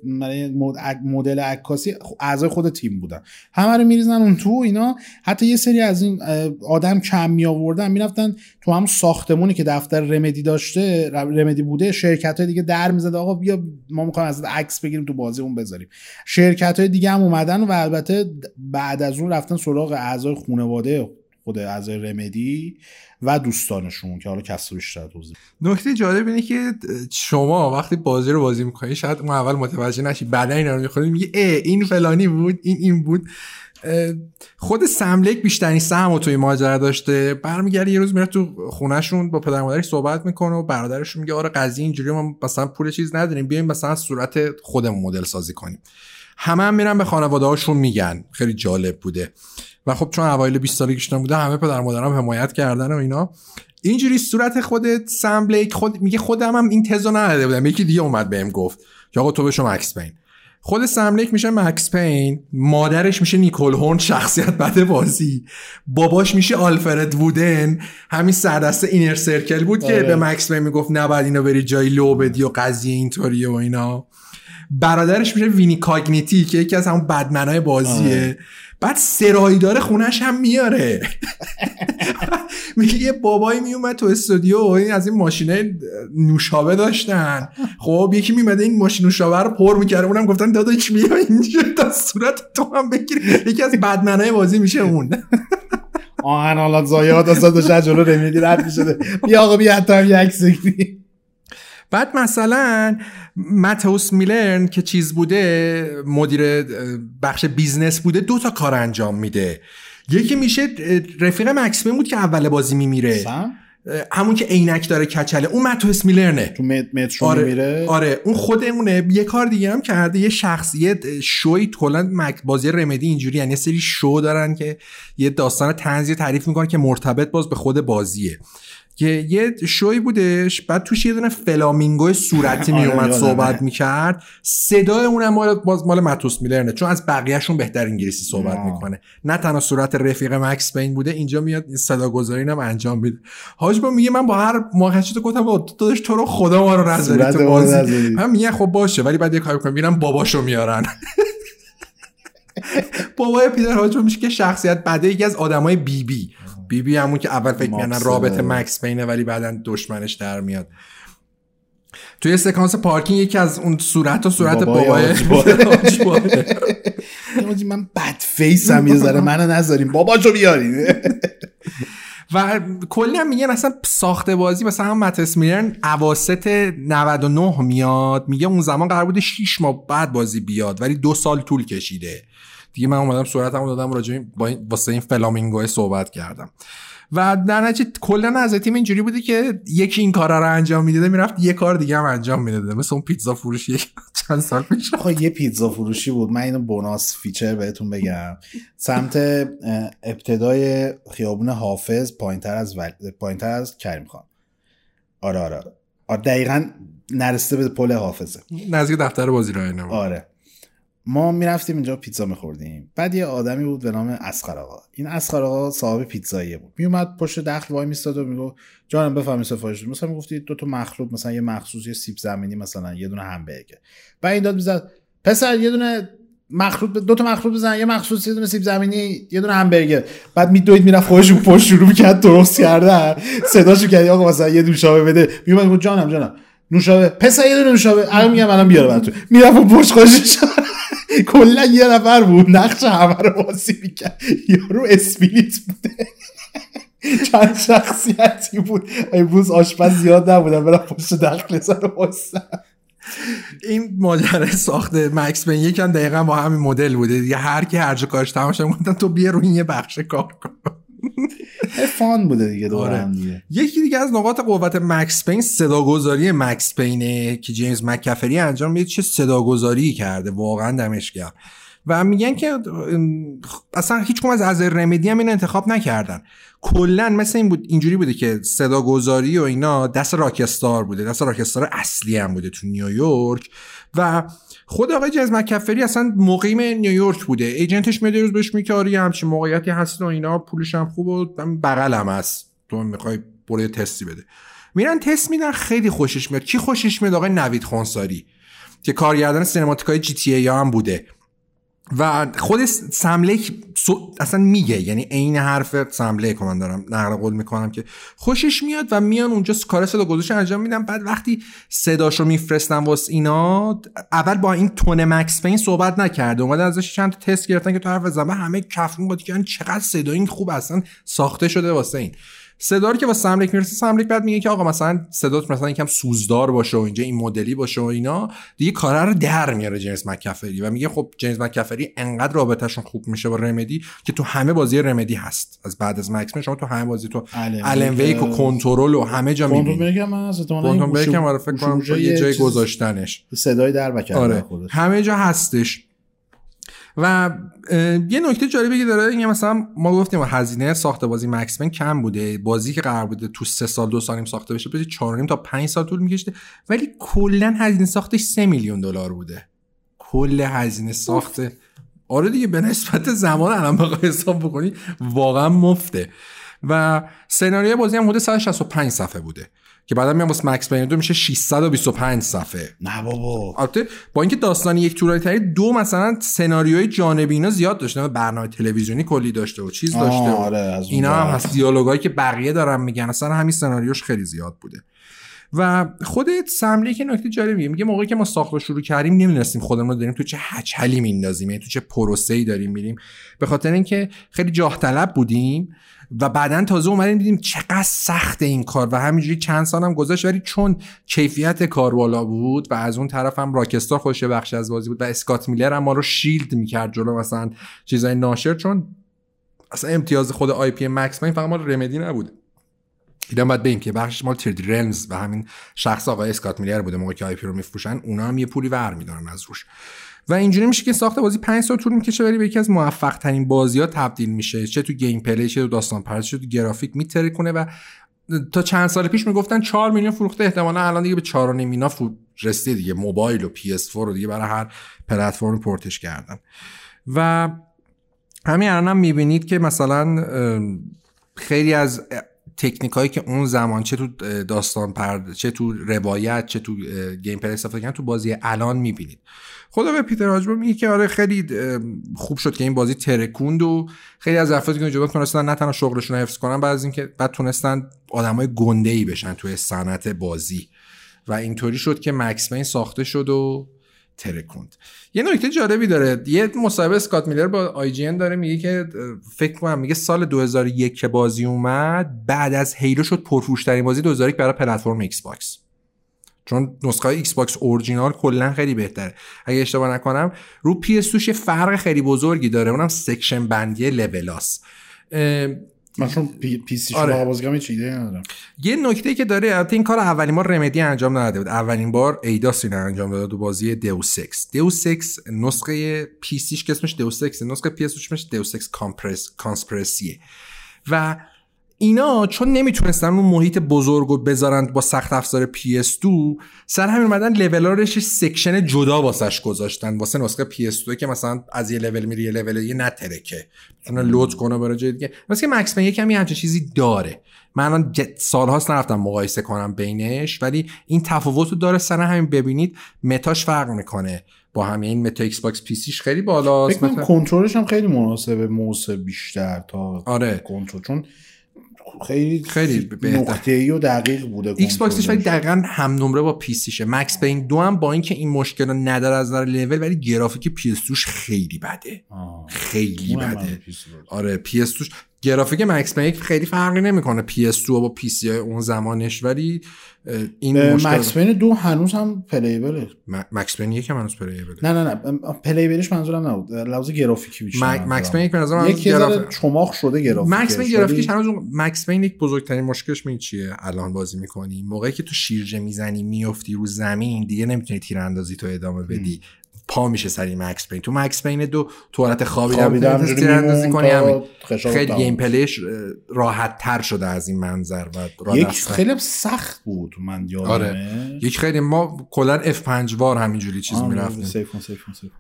مدل عکاسی اعضای خود تیم بودن. همه رو میریزن اون تو اینا. حتی یه سری از این آدم کم می آوردن می‌رفتن تو هم ساختمونی که دفتر رمدی داشته رمدی بوده شرکت های دیگه در می‌زد آقا بیا ما می‌خوایم از عکس بگیریم تو بازیمون بذاریم. شرکت های دیگه هم اومدن و البته بعد از اون رفتن سراغ اعضای خانواده خود اعضای رمدی و دوستانشون که حالا کسر بیشتر توضیح نکته جالب اینه که شما وقتی بازی رو بازی می‌کنی شاید ما اول متوجه نشی بعدا اینا رو می‌خونی میگه ای این فلانی بود این این بود. خود سملک بیشترین سهم و توی ماجرا داشته. برمیگرده یه روز میره تو خونهشون با پدر مادرش صحبت می‌کنه و برادرش میگه آره قضیه اینجوری ما مثلا پول چیز نداریم بیایم مثلا صورت خودمون مدل سازی کنیم. همه هم میرن به خانواده هاشون میگن. خیلی جالب بوده. و خب چون اوایل 20 سالگیش بوده همه پدر مادرم حمایت کردن و اینا. اینجوری صورت خود سم بلیک خود میگه خودم هم این تزو نداده بودم. یکی دیگه اومد بهم گفت که آقا تو بشو مکس پین. خود سملیک میشه مکس پین مادرش میشه نیکول هورن شخصیت بده بازی. باباش میشه آلفرد وودن همین سردسته اینر سرکل بود که به مکس پین می‌گفت نباید اینو بری جای لو بدی و قضیه اینطوریه و اینا. برادرش میشه وینی کاگنیتی که یکی از همون بدمنای بازیه. بعد سرایدار خونش هم میاره. میگه یه بابایی میومد تو استودیو از این ماشینه نوشابه داشتن. خب یکی میمده این ماشین نوشابه رو پر می‌کرده اونم گفتن داداش بیا اینجا تا صورت تو هم بگیر یکی از بدمنای بازی میشه اون. آهن حالا زایات اصلا داشت جلو رمیدی رد می‌شده بیا آقا بیا حتی هم یک بعد مثلا متوس میلرن که چیز بوده مدیر بخش business بوده دو تا کار انجام میده. یکی میشه رفیق Max Payne بود که اول بازی میمیره. همون که عینک داره کچله. اون متوس میلرنه. تو مترو آره میره آره اون خودمونه. یه کار دیگه هم کرده یه شخصیت شوی کلا بازی Remedy اینجوری یعنی سری شو دارن که یه داستان طنزی تعریف می‌کنن که مرتبط باز به خود بازیه. که یه شوی بودش بعد توش یه دونه فلامینگو صورتی آره، میومد یادمه. صحبت می‌کرد صدای اونم مال باز مال ماتوس میلرنه چون از بقیهشون بهتر انگلیسی صحبت آه. می‌کنه نه تنها صورت رفیق مکس بین بوده اینجا میاد صدا گذاری هم انجام میده حاج با میگه من با هر موقعیتی گفتم با داداش تو رو خدا ما رو نذاری تو بازی. من میگه خب باشه ولی بعد یه کاری کنم میرم باباشو میارن بابای پیتر هاج میشه که شخصیت بعده یکی از آدمای بی بی بی بی همون که اول فکر می‌کنن ماکس رابطه. مکس بینه ولی بعدا دشمنش در میاد. توی سکانس پارکینگ یکی از اون صورت و صورت بابای من بد فیسم یه ذره منو نذاریم باباشو بیارین. و کلی هم میگن اصلا ساخته بازی مثلا هم متس میرن اواسط 99 میاد میگه اون زمان قرار بوده 6 ماه بعد بازی بیاد ولی دو سال طول کشیده. دیگه من اومدم صورتمو دادم راجع با این واسه این فلامینگو صحبت کردم. و در نتیجه کلا از تیم اینجوری بوده که یکی این کارا رو انجام می‌داده می‌رفت یه کار دیگه هم انجام می‌داده. مثل اون پیتزا فروشی یک چند سال پیش آقا یه پیتزا فروشی بود. من اینو bonus feature بهتون بگم. سمت ابتدای خیابون حافظ پایینتر از ول... پایینتر از کریم خان. آره آره آره. دقیقا نرسته به پل حافظه. نزدیک دفتر بازی بود. آره. ما می‌رفتیم اینجا پیتزا میخوردیم. بعد یه آدمی بود به نام اسخر آقا. این اسخر آقا صاحب پیتزاییه بود. میومد پشت دخل وای میستاد و می‌گفت جانم بفهمی سفارش. مثلا می‌گفتی دو تا مخلوط مثلا یه مخصوص یه سیب زمینی مثلا یه دونه همبرگر. بعد این داد می‌زد پسر یه دونه مخلوط دو تا مخلوط بزن یه مخصوص یه دونه سیب زمینی یه دونه همبرگر. بعد میدوید می‌رفت خودش رو پشت شروع می‌کرد درست کردن. صداشو کردی آقا مثلا یه نوشابه بده. میومد جانم جانم نوشابه پسر یه دونه نوشابه. الان میگم الان بیاره براتون. می‌رفت پشت خودش کلا یه نفر بود. نقش همه رو بازی می‌کرد. یارو اسپلیت بوده. چند شخصیتی بود. امروز آشپز زیاد نبودن. برم پشت دخل رو این ماجرا ساخته مکس بین یکم دقیقا با همین مدل بوده. دیگه هر کی هر جا کارش شد گفتن تو بیا روی یه بخش کار کن. فان بوده دیگه دور آره. هم دیگه. یکی دیگه از نقاط قوت مکس پین صداگذاری مکس پینه که جیمز مکفری انجام میده چه صداگذاری کرده؟ واقعا دمش گرم. و میگن که اصلا هیچ کدوم از از رمدی هم این انتخاب نکردن. کلا مثل این بود اینجوری بوده که صداگذاری و اینا دست راکستار بوده دست راکستار اصلی هم بوده تو نیویورک. و خود آقای جیمز مکفری اصلا مقیم نیویورک بوده. ایجنتش میاد روز بهش آره همچین موقعیتی هست و اینا پولش هم خوب و بغلم هست. تو می‌خوای برو تستی بده. میرن تست میدن خیلی خوشش میاد. کی خوشش میاد؟ آقای نوید خونساری که کارگردان سینماتیکای جی تی ای هم بوده. و خود سملیک سو- اصلا میگه یعنی عین حرف سملیک من دارم نقل قول می‌کنم که خوشش میاد و میان اونجا کار صدا گذاشت انجام میدن. بعد وقتی صداشو میفرستن واسه اینا اول با این تون مکس پین صحبت نکرده. اومدن ازش چند تا تست گرفتن که تو حرف و همه کفون بود که چقدر صدا این خوب اصلا ساخته شده واسه این. صدا رو که با سملیک می‌رسه سملیک بعد میگه که آقا مثلا صدات مثلا یکم سوزدار باشه و اینجا این مدلی باشه و اینا دیگه کارا رو در میاره جیمز مکفری و میگه خب جیمز مکفری انقدر رابطهشون خوب میشه با رمدی که تو همه بازی رمدی هست. از بعد از مکس شما تو همه بازی تو الن ویک و کنترل و همه جا می‌بینی. هم آره فکر کنم یه جای گذاشتنش. صدای در آره همه جا هستش. و یه نکته جالبی که داره اینه مثلا ما گفتیم هزینه ساخت بازی مکس پین کم بوده. بازی که قرار بوده تو سه سال دو سال نیم ساخته بشه بشه 4 تا 5 سال طول میکشته ولی کلا هزینه ساختش 3 میلیون دلار بوده. کل هزینه ساخت. آره دیگه به نسبت زمان الان بخوای حساب بکنی واقعا مفته. و سناریوی بازی هم حدود 165 صفحه بوده. که بعدا میام واسه مکس پین دو میشه 625 صفحه. نه بابا. البته با اینکه داستان یک طولانی تری دو مثلا سناریوی جانبی اینا زیاد داشته برنامه تلویزیونی کلی داشته و چیز داشته و آره، اینا هم. هست دیالوگایی که بقیه دارن میگن اصلا همین سناریوش خیلی زیاد بوده. و خود سملی که نکته جالبیه میگه موقعی که ما ساخت رو شروع کردیم نمی‌دونستیم خودمون رو داریم تو چه هچلی میندازیم یعنی تو چه پروسه‌ای داریم میریم. به خاطر اینکه خیلی جاه طلب بودیم و بعدا تازه اومدیم دیدیم چقدر سخت این کار و همینجوری چند سال هم گذشت. ولی چون کیفیت کار بالا بود و از اون طرف هم Rockstar خودش یه بخشی از بازی بود و اسکات میلر هم ما رو shield می‌کرد جلو مثلا چیزای ناشر چون اصلا امتیاز خود IP Max Payne فقط مال Remedy نبود. اینا باید بگیم که بخشش مال 3D Realms و همین شخص آقای اسکات میلر بوده موقعی که IP رو میفروشن اونا هم یه پولی ور میدارن از روش. و اینجوری میشه که ساخت بازی 5 سال طول می‌کشه ولی به یکی از موفق ترین بازی ها تبدیل میشه. چه تو gameplay چه تو داستان پردازش چه تو گرافیک می‌ترکونه و تا چند سال پیش می‌گفتن 4 میلیون فروخته. احتمالا الان دیگه به 4 و اینا رسیده دیگه. موبایل و PS4 رو دیگه برای هر پلتفرم پورتش کردن. و همین الان هم می‌بینید که مثلا خیلی از تکنیک هایی که اون زمان چه تو داستان پرد چه تو روایت چه تو gameplay استفاده کردن تو بازی الان می‌بینید. خود به Peter Hajba میگه که آره خیلی خوب شد که این بازی ترکوند و خیلی از افرادی که اونجا تونستن نه تنها شغلشون رو حفظ کنن بعد از اینکه بعد تونستن آدمای گنده ای بشن توی صنعت بازی. و اینطوری شد که مکس ساخته شد و ترکوند. یه نکته جالبی داره. یه مصاحبه اسکات میلر با IGN داره میگه که فکر کنم میگه سال 2001 که بازی اومد بعد از Halo شد پرفروشترین بازی 2001 برای پلتفرم Xbox چون نسخه Xbox original کلا خیلی بهتره. اگه اشتباه نکنم رو PS فرق خیلی بزرگی داره اونم section بندی level هاس من چون پی, پی سی آره. چیده ندارم. یه نکته که داره البته این کار اولین بار Remedy انجام نداده بود. اولین بار Eidos اینو انجام داده تو بازی Deus Ex نسخه PC ش که اسمش Deus Ex نسخه PS اسمش Deus Ex Conspiracy ه و اینا چون نمی‌تونستن اون محیط بزرگ رو بذارن با سخت افزار PS2 سر همین اومدن level رو section جدا واسش گذاشتن واسه نسخه PS2 که مثلا از یه لول میره یه لول یه نترکه می‌تونه load کنه برای جای دیگه. مثلا که Max یه کمی همچین چیزی داره. من الان سالهاست نرفتم مقایسه کنم بینش ولی این تفاوت رو داره. سر همین ببینید meta ش فرق می‌کنه. با همین این meta Xbox PC ش خیلی بالاست. فکر کنترلش هم خیلی مناسبه موس بیشتر تا آره. کنترل. چون خیلی خیلی نقطه‌ای و دقیق بوده Xbox ش ولی دقیقا هم نمره با PC شه Max Payne دو هم با اینکه این مشکل رو نداره از نظر لول ولی گرافیک PS خیلی بده. خیلی بده. آره PS گرافیک Max Payne خیلی فرقی نمی‌کنه PS با PC اون زمانش ولی این Max Payne دو هنوز هم playable ه Max Payne یک هنوز playable ه نه نه نه playable ش منظورم نبود. لحاظ گرافیکی بیشتر Max Payne یک نظر یک گرافیک چماق شده گرافیک Max Payne گرافیکش هنوز Max Payne یک بزرگترین مشکلش می چیه؟ الان بازی می‌کنی. موقعی که تو شیرجه می‌زنی میافتی رو زمین دیگه نمی‌تونی تیراندازی تو ادامه بدی. پا میشه سری Max Payne. تو Max Payne دو تو حالت خوابیدن اندازی کنی همین. خیلی gameplay ش راحت تر شده از این منظر و یک خیلی سخت بود من یادمه. آره. یک خیلی ما کلا F5 وار همینجوری چیز می‌رفتیم.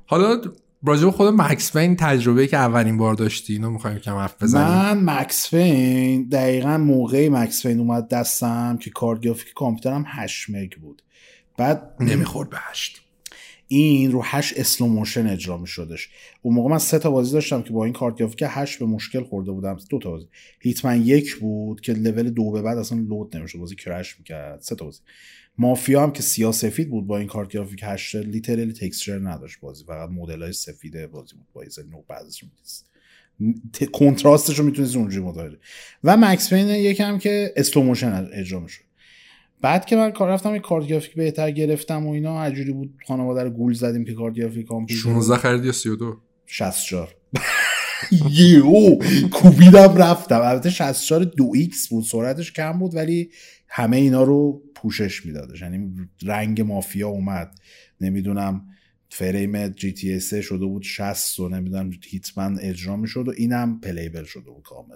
حالا راجع خود Max Payne تجربه که اولین بار داشتی اینو می‌خوایم کم حرف بزنیم. من Max Payne دقیقا موقعی Max Payne اومد دستم که کارت گرافیک کامپیوترم 8 مگ بود. بعد نمی‌خورد به 8 این رو 8 slow motion اجرا می شدش اون موقع من سه تا بازی داشتم که با این کارت گرافیک 8 به مشکل خورده بودم. دو تا بازی. Hitman یک بود که لول دو به بعد اصلا load نمی‌شد. بازی crash می‌کرد. سه تا بازی. Mafia هم که سیاه سفید بود با این کارت گرافیک 8 literally texture نداشت بازی. فقط مدل های سفید بازی بود. با ایز نو بعضش contrast ش رو می‌تونید اونجوری متوجه و Max Payne یکم که slow motion اجرا می‌شد. بعد که من کار رفتم یه کارت گرافیک بهتر گرفتم و اینا عجوری بود. خانواده رو گول زدیم که کارت گرافیک کامپیوتر 16 خرید یا 32 64 یهو کوبیدم رفتم. البته 64 دو MX بود سرعتش کم بود ولی همه اینا رو پوشش میدادش. یعنی رنگ Mafia اومد. نمی‌دونم frame GTS شده بود 60 و نمی‌دونم Hitman اجرا می‌شد و اینم playable شده بود کامل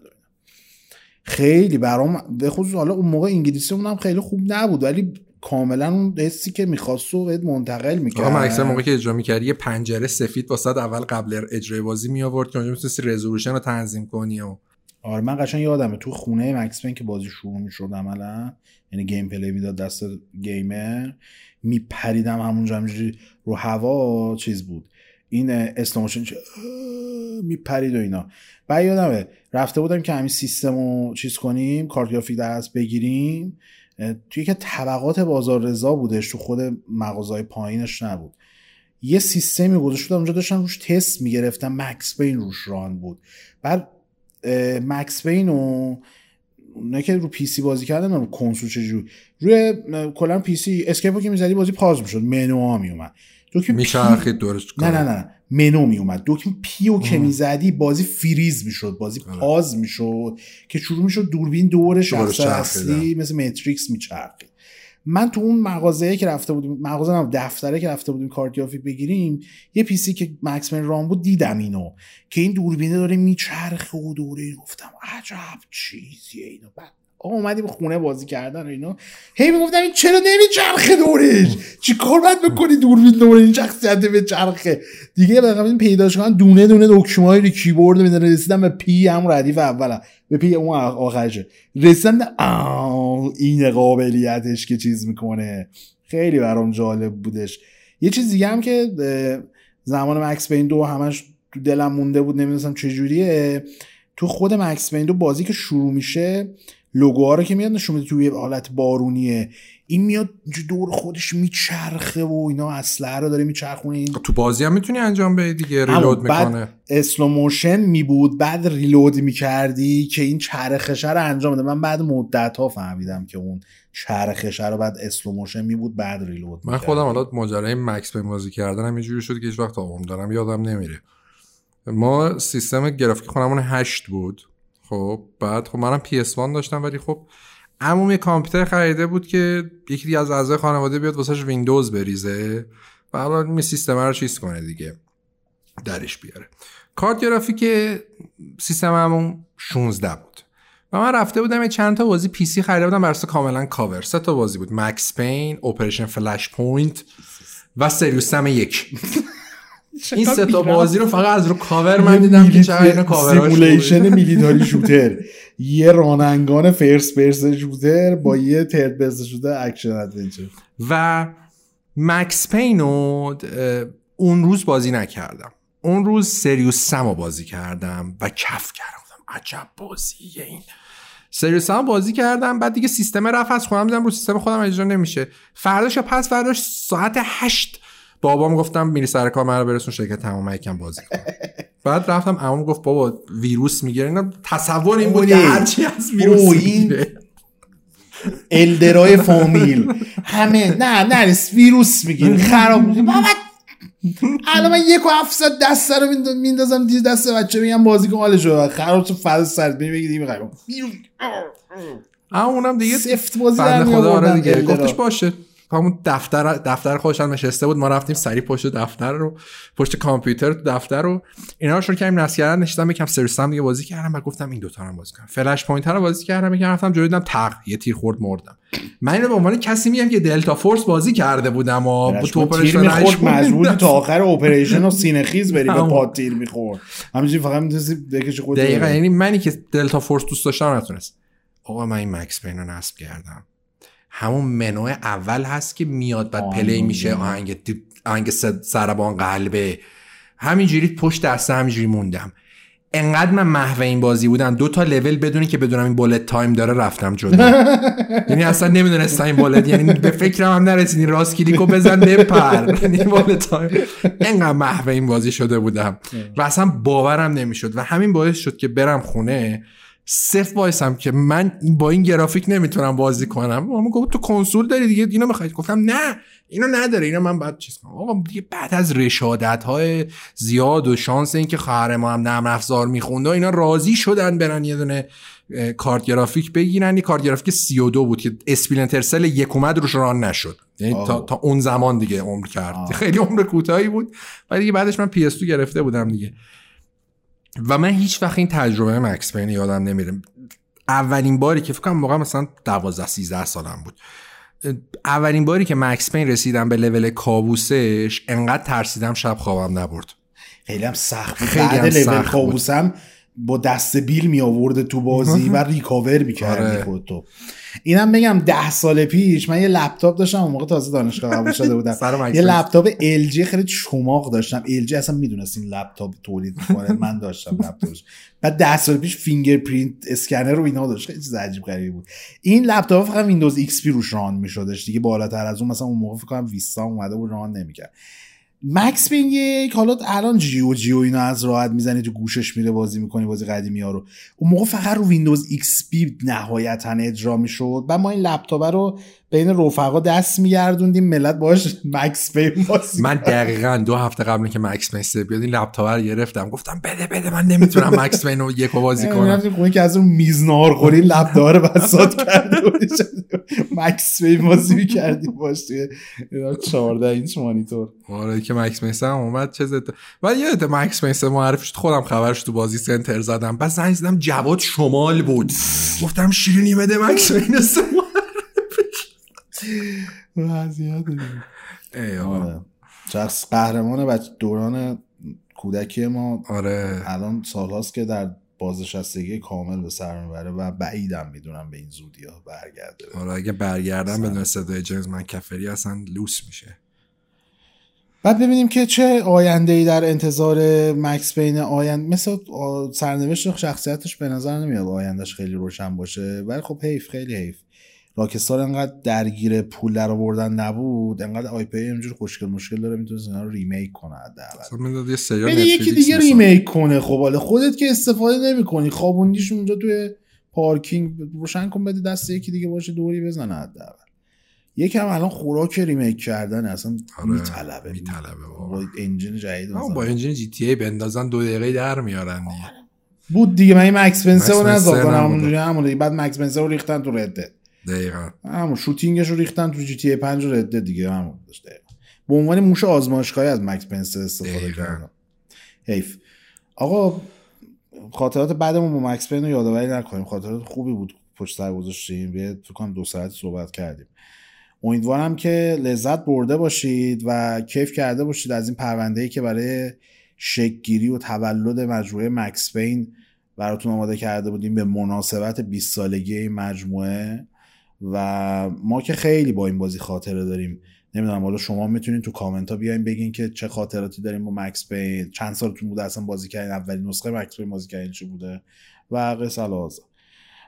خیلی برام به خصوص حالا اون موقع انگلیسی اونم خیلی خوب نبود ولی کاملا اون حسی که می‌خواست و منتقل می‌کرد. آقا اکثر موقعی که اجرا می‌کردی یه پنجره سفید واسه اول قبل اجرای بازی می آورد که اونجا می‌تونستی resolution رو تنظیم کنی و آره من قشنگ یادمه تو خونه Max که بازی شروع می‌شد عملا یعنی gameplay می‌داد دست gamer میپریدم همونجا همینجوری رو هوا چیز بود. این slow motion میپرید و اینا. بعد یادمه رفته بودم که همین سیستم رو چیز کنیم کارت گرافیک دست بگیریم توی که طبقات بازار رضا بودش تو خود مغازهای پایینش نبود. یه سیستمی گذاشته بودم اونجا داشتن روش تست می‌گرفتم. Max Payne روش run بود. بعد Max Payne و نه که رو PC بازی کردن رو کنسول چجوری. روی کلا PC escape و که می‌زدی بازی pause می‌شد. منو ها میومد دکمه میچرخید دورش نه نه نه. منو می اومد دکمه P و که می‌زدی بازی فریز می‌شد. بازی آره. pause می‌شد که شروع می‌شد دوربین دور شخص اصلی مثل Matrix میچرخید. من تو اون مغازه که رفته بودیم مغازه دفتره که رفته بودیم کارت گرافیک بگیریم یه PC که Max Payne run بود دیدم اینو که این دوربینه داره میچرخه و دوره. گفتم عجب چیزیه اینو. بعد آقا اومدیم خونه بازی کردن و اینا. هی می‌گفتم این چرا نمیچرخه دورش چی کار باید بکنی دوربین دور این شخصیت بچرخه دیگه بقیه این پیداش کنن دونه دونه دکمه رو کیبورد میدن رسیدم به P هم ردیف اولا. به P اون آخرشه. رسیدم این قابلیتش که چیز می‌کنه. خیلی برام جالب بودش. یه چیز دیگه هم که زمان Max Payne دو همش تو دلم مونده بود نمی‌دونستم چجوریه. تو خود Max Payne دو بازی که شروع میشه لوگوها رو که میاد نشون میده توی حالت بارونیه. این میاد دور خودش میچرخه و اینا اسلحه رو داره میچرخونه. این تو بازی هم می‌تونی انجام بدی دیگه؟ reload می‌کنه. slow motion می بود بعد reload می‌کردی که این چرخشه رو انجام بده. من بعد مدت ها فهمیدم که اون چرخشه رو بعد slow motion می بود بعد reload من خودم حالا ماجرای Max Payne بازی کردنم اینجوری شد که هیچ وقت آقام دارم یادم نمیره. ما سیستم گرافیک خونمون هشت بود. خب بعد خب منم PS داشتم ولی خب عمومی کامپیوتر خریده بود که یکی از اعضای خانواده بیاد واسش ویندوز بریزه و حالا می سیستم رو چیز کنه دیگه درش بیاره. کارت گرافیک سیستم همون 16 بود. و من رفته بودم یه چند تا بازی PC خریده بودم بر اساس کاملا کاور. سه تا بازی بود. Max Payne Operation Flashpoint و Serious Sam یک. این سه تا بازی رو فقط از رو کاور من دیدم که چقدر اینا cover اش simulation military shooter. یه run and gun first person shooter با یه third person shooter action adventure. و Max Payne اون روز بازی نکردم. اون روز Serious Sam بازی کردم و کف کردم. عجب بازیه این. سریوس هم بازی کردم بعد دیگه سیستم رفت از خودم دیدم رو سیستم خودم اجرا نمیشه. فرداش یا پس فرداش ساعت هشت بابام گفتم میری سر کار منو برسون شرکت تمام یکم بازی کن. بعد رفتم عموم گفت بابا ویروس می‌گیره. اینا تصور این بود هرچی از ویروس می‌گیره. الدرای فامیل. همه نه نه ویروس می‌گیره. خراب بابا الان من یک و هفتصد دسته رو میندازم دیر دست بچه میگم بازی کن حالش رو خراب تو فرد سرد بگید می‌خوایم اونم دیگه سفت بازی در خدا آره دیگه. گفتش باشه. همون دفتر دفتر خودش نشسته بود. ما رفتیم سری پشت دفتر رو پشت کامپیوتر دفتر رو. اینا رو شروع کردیم نصب کردن. نشستم یکم سرستم دیگه بازی کردم. و گفتم این دوتا رو بازی کنم. فلش پوینت رو بازی کردم. میگم رفتم جلوی دیدم تق یه تیر خورد مردم. من اینو به عنوان کسی میگم که دلتا فورس بازی کرده بودم و تو اپریشن می‌خورد مجبور تا آخر Operation و سینه خیز بری به پات تیر می‌خورد. همینجوری فقط می‌تونستی بکش خود دقیقاً. یعنی منی که Delta Force دوست داشتم نتونست. آقا من این Max Payne رو نصب کردم. همون منو اول هست که میاد بعد play میشه. آهنگ آهنگ ضربان قلبه همینجوری پشت دسته همینجوری موندم. انقدر من محو این بازی بودم. دو تا level بدون اینکه بدونم این bullet time داره رفتم جلو. یعنی اصلا نمی‌دونستم این bullet یعنی به فکرم هم نرسید. راست کلیکو بزن بپر. یعنی bullet time انقدر محو این بازی شده بودم. و اصلا باورم نمی‌شد. و همین باعث شد که برم خونه. سفت وایسم که من با این گرافیک نمی‌تونم بازی کنم. مامان گفت تو کنسول داری دیگه اینو می‌خواید؟ گفتم نه اینو نداره اینو من بعد چیز کنم. آقا دیگه بعد از رشادت های زیاد و شانس اینکه خواهر ما هم نرم افزار میخونده اینا راضی شدن برن یه دونه کارت گرافیک بگیرن. یه کارت گرافیک 32 بود که Splinter Cell یک اومد روش run نشد. یعنی تا, تا اون زمان دیگه عمر کرد. خیلی عمر کوتاهی بود. ولی دیگه بعدش من PS2 گرفته بودم دیگه. و من هیچ وقت این تجربه Max Payne یادم نمیره. اولین باری که فکر کنم موقع مثلا 12 13 سالم بود. اولین باری که Max Payne رسیدم به لول کابوسش انقدر ترسیدم شب خوابم نبرد. خیلی هم سخت خیلی بعد لول کابوسم با دست بیل می آورده تو بازی و recover می‌کردی آره. خودتو. اینم بگم ده سال پیش من یه لپتاپ داشتم اون موقع تازه دانشگاه قبول شده بودم. یه لپتاپ LG خیلی چماق داشتم. LG اصلا می‌دونست این لپتاپ تولید می‌کنه. من داشتم لپتاپش. بعد ده سال پیش fingerprint scanner رو اینا داشت. خیلی چیز عجیب غریبی بود. این لپتاپ فقط Windows XP روش run میشدش دیگه. بالاتر از اون مثلا اون موقع فکر کنم Vista اومده بود run نمی‌کرد. Max Payne یک حالا الان GOG اینا از راحت می‌زنی تو گوشش میره بازی می‌کنی بازی قدیمی ها رو. اون موقع فقط رو Windows XP نهایتا اجرا می‌شد. و ما این لپتاپ رو بین رفقا دست میگردوندیم ملت باش Max Payne بازی من دقیقا دو هفته قبل که Max Payne بیاد این لپتاپ رو گرفتم. گفتم بده بده من نمی‌تونم Max Payne رو یک بازی کنم. خونه که از اون میزنار خوری لپتاپ رو بساط کرده مکس پین بازی می‌کردیم باش توی 14 اینچ مانیتور. آره که مکس میسن هم اومد چه زده و یادت مکس میسن معرفی شد خودم خبرش تو بازی سنتر زدم. بعد زنگ زدم جواد شمال بود. گفتم شیرینی بده مکس میسن وضعیت ای آقا. آره. شخص قهرمان بچه دوران کودکی ما آره الان سالهاست که در بازنشستگی کامل به سر می‌بره و بعیدم می‌دونم به این زودی ها برگرده آره اگه برگردم. بدون صدای James McCaffrey اصلا لوس میشه بعد ببینیم که چه آینده ای در انتظار Max Payne آینده مثل سرنوشت شخصیتش به نظر نمیاد آیندهش خیلی روشن باشه ولی خب حیف خیلی حیف Rockstar انقدر درگیر پول در آوردن نبود انقدر IP اینجور خوشگل مشکل داره می‌تونه اینا رو remake کنه حداقل بده یکی دیگه. remake کنه خب حالا خودت که استفاده نمی‌کنی خوابوندیش اونجا توی پارکینگ روشن کن بده دست یکی دیگه باشه دوری بزنه حداقل یکم الان خوراک remake کردن اصلا آره، میطلبه میطلبه. با engine جدید. با engine GTA بندازن دو دقیقه در میارن دیگه بود دیگه من این Max Payne سه رو نبوده. همونجوری همون. بعد Max Payne سه رو ریختن تو Red Dead دقیقا. همون shooting ش رو ریختن تو GTA 5 و Red Dead دیگه همون. داشت دقیقا. به عنوان موش آزمایشگاهی از مکس پنسر استفاده. کردم حیف. آقا خاطرات بعدمون با مکس پین رو یادآوری نکنیم. خاطرات خوبی بود پشت سر گذاشتیم. یه فکر کنم دو ساعت صحبت کردیم. امیدوارم که لذت برده باشید و کیف کرده باشید از این پرونده ای که برای شکگیری و تولد مجموعه مکس پین براتون آماده کرده بودیم به مناسبت 20 سالگی این مجموعه. و ما که خیلی با این بازی خاطره داریم. نمی‌دونم حالا شما می‌تونین تو کامنت ها بیاین بگین که چه خاطراتی داریم با Max Payne. چند سالتون بوده اصلا بازی کردین؟ اولین نسخه Max Payne بازی کردین چی بوده؟ و قس علی هذا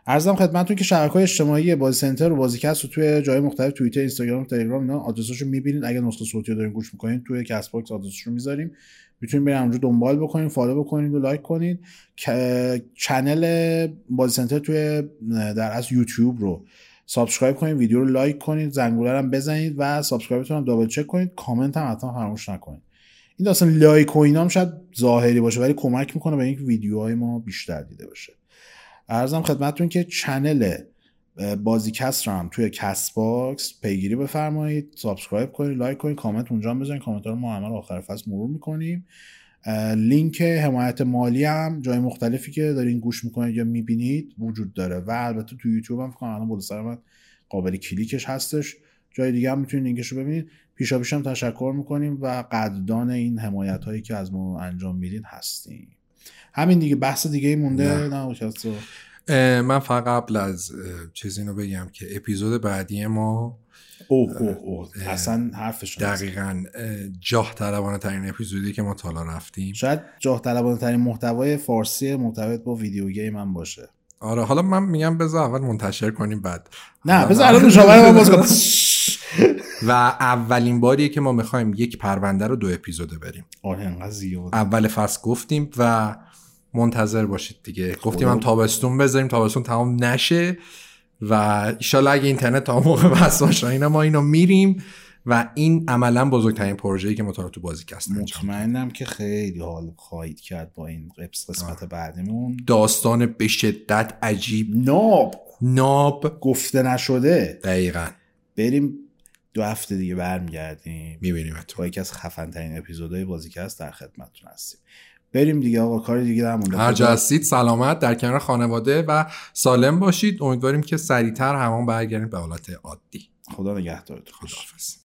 عرضم خدمتتون که شبکه های اجتماعی بازی سنتر و بازیکست رو توی جای مختلف توییتر اینستاگرام تلگرام اینا آدرساشو می‌بینید اگه نسخه صوتی رو دارین گوش می‌کنین توی Castbox آدرسش رو می‌ذاریم. می‌تونید برید اونجا دنبال بکنید follow بکنید و لایک کنید که- channel بازی سنتر توی در از یوتیوب رو subscribe کنید ویدیو رو لایک کنید زنگوله هم بزنید و subscribe تون هم double check کنید کامنت هم حتما فراموش نکنید. این داستان لایک و اینا هم شاید ظاهری باشه ولی کمک می‌کنه به اینکه ویدیوهای ما بیشتر دیده بشه. عرضم خدمتتون که channel بازیکست رو هم توی Castbox پیگیری بفرمایید subscribe کنید لایک کنید کامنت اونجا بزنید کامنت رو ما همه آخر فصل مرور می‌کنیم. لینک حمایت مالی هم جای مختلفی که دارین گوش می‌کنید یا می‌بینید وجود داره و البته تو یوتیوب هم فکر کنم الان بالا سر من قابل کلیکش هستش. جای دیگه هم می‌تونید لینکش رو ببینید. پیشا پیش هم تشکر می‌کنیم و قدردان این حمایت هایی که از ما انجام میدین هستیم. همین دیگه بحث دیگه ای مونده؟ نه. نه من فقط قبل از اه، چیز اینو بگم که اپیزود بعدی ما اوه اوه اوه. اصلا حرفش. دقیقا. اه، جاه طلبانه ترین اپیزودی که ما تا حالا رفتیم. شاید جاه طلبانه ترین محتوای فارسی مرتبط با ویدیو گیم هم باشه. آره حالا من میگم بذار اول منتشر کنیم بعد. نه بذار الان من باز کن و اولین باریه که ما می‌خوایم یک پرونده رو دو اپیزوده بریم. آره انقدر زیاد. اول فصل گفتیم و منتظر باشید دیگه. گفتیم. هم تابستون بذاریم. تابستون تمام نشه. و ایشالله اگه اینترنت تا موقع بس باشه اینا ما اینو میریم و این عملا بزرگترین پروژه‌ای که ما تو انجام دادیم. مطمئنم که خیلی حال خواهید کرد با این قسمت قسمت بعدیمون. داستان به شدت عجیب. ناب. ناب. گفته نشده. دقیقا. بریم دو هفته دیگه برمیگردیم. می‌بینیم با یکی از خفن ترین اپیزودهای بازیکست در خدمتتون هستیم. بریم دیگه آقا کار دیگه نمونده. هر جا هستید سلامت در کنار خانواده و سالم باشید. امیدواریم که سریعتر همان برگردیم به حالت عادی. خدا نگهدارتون. خداحافظ.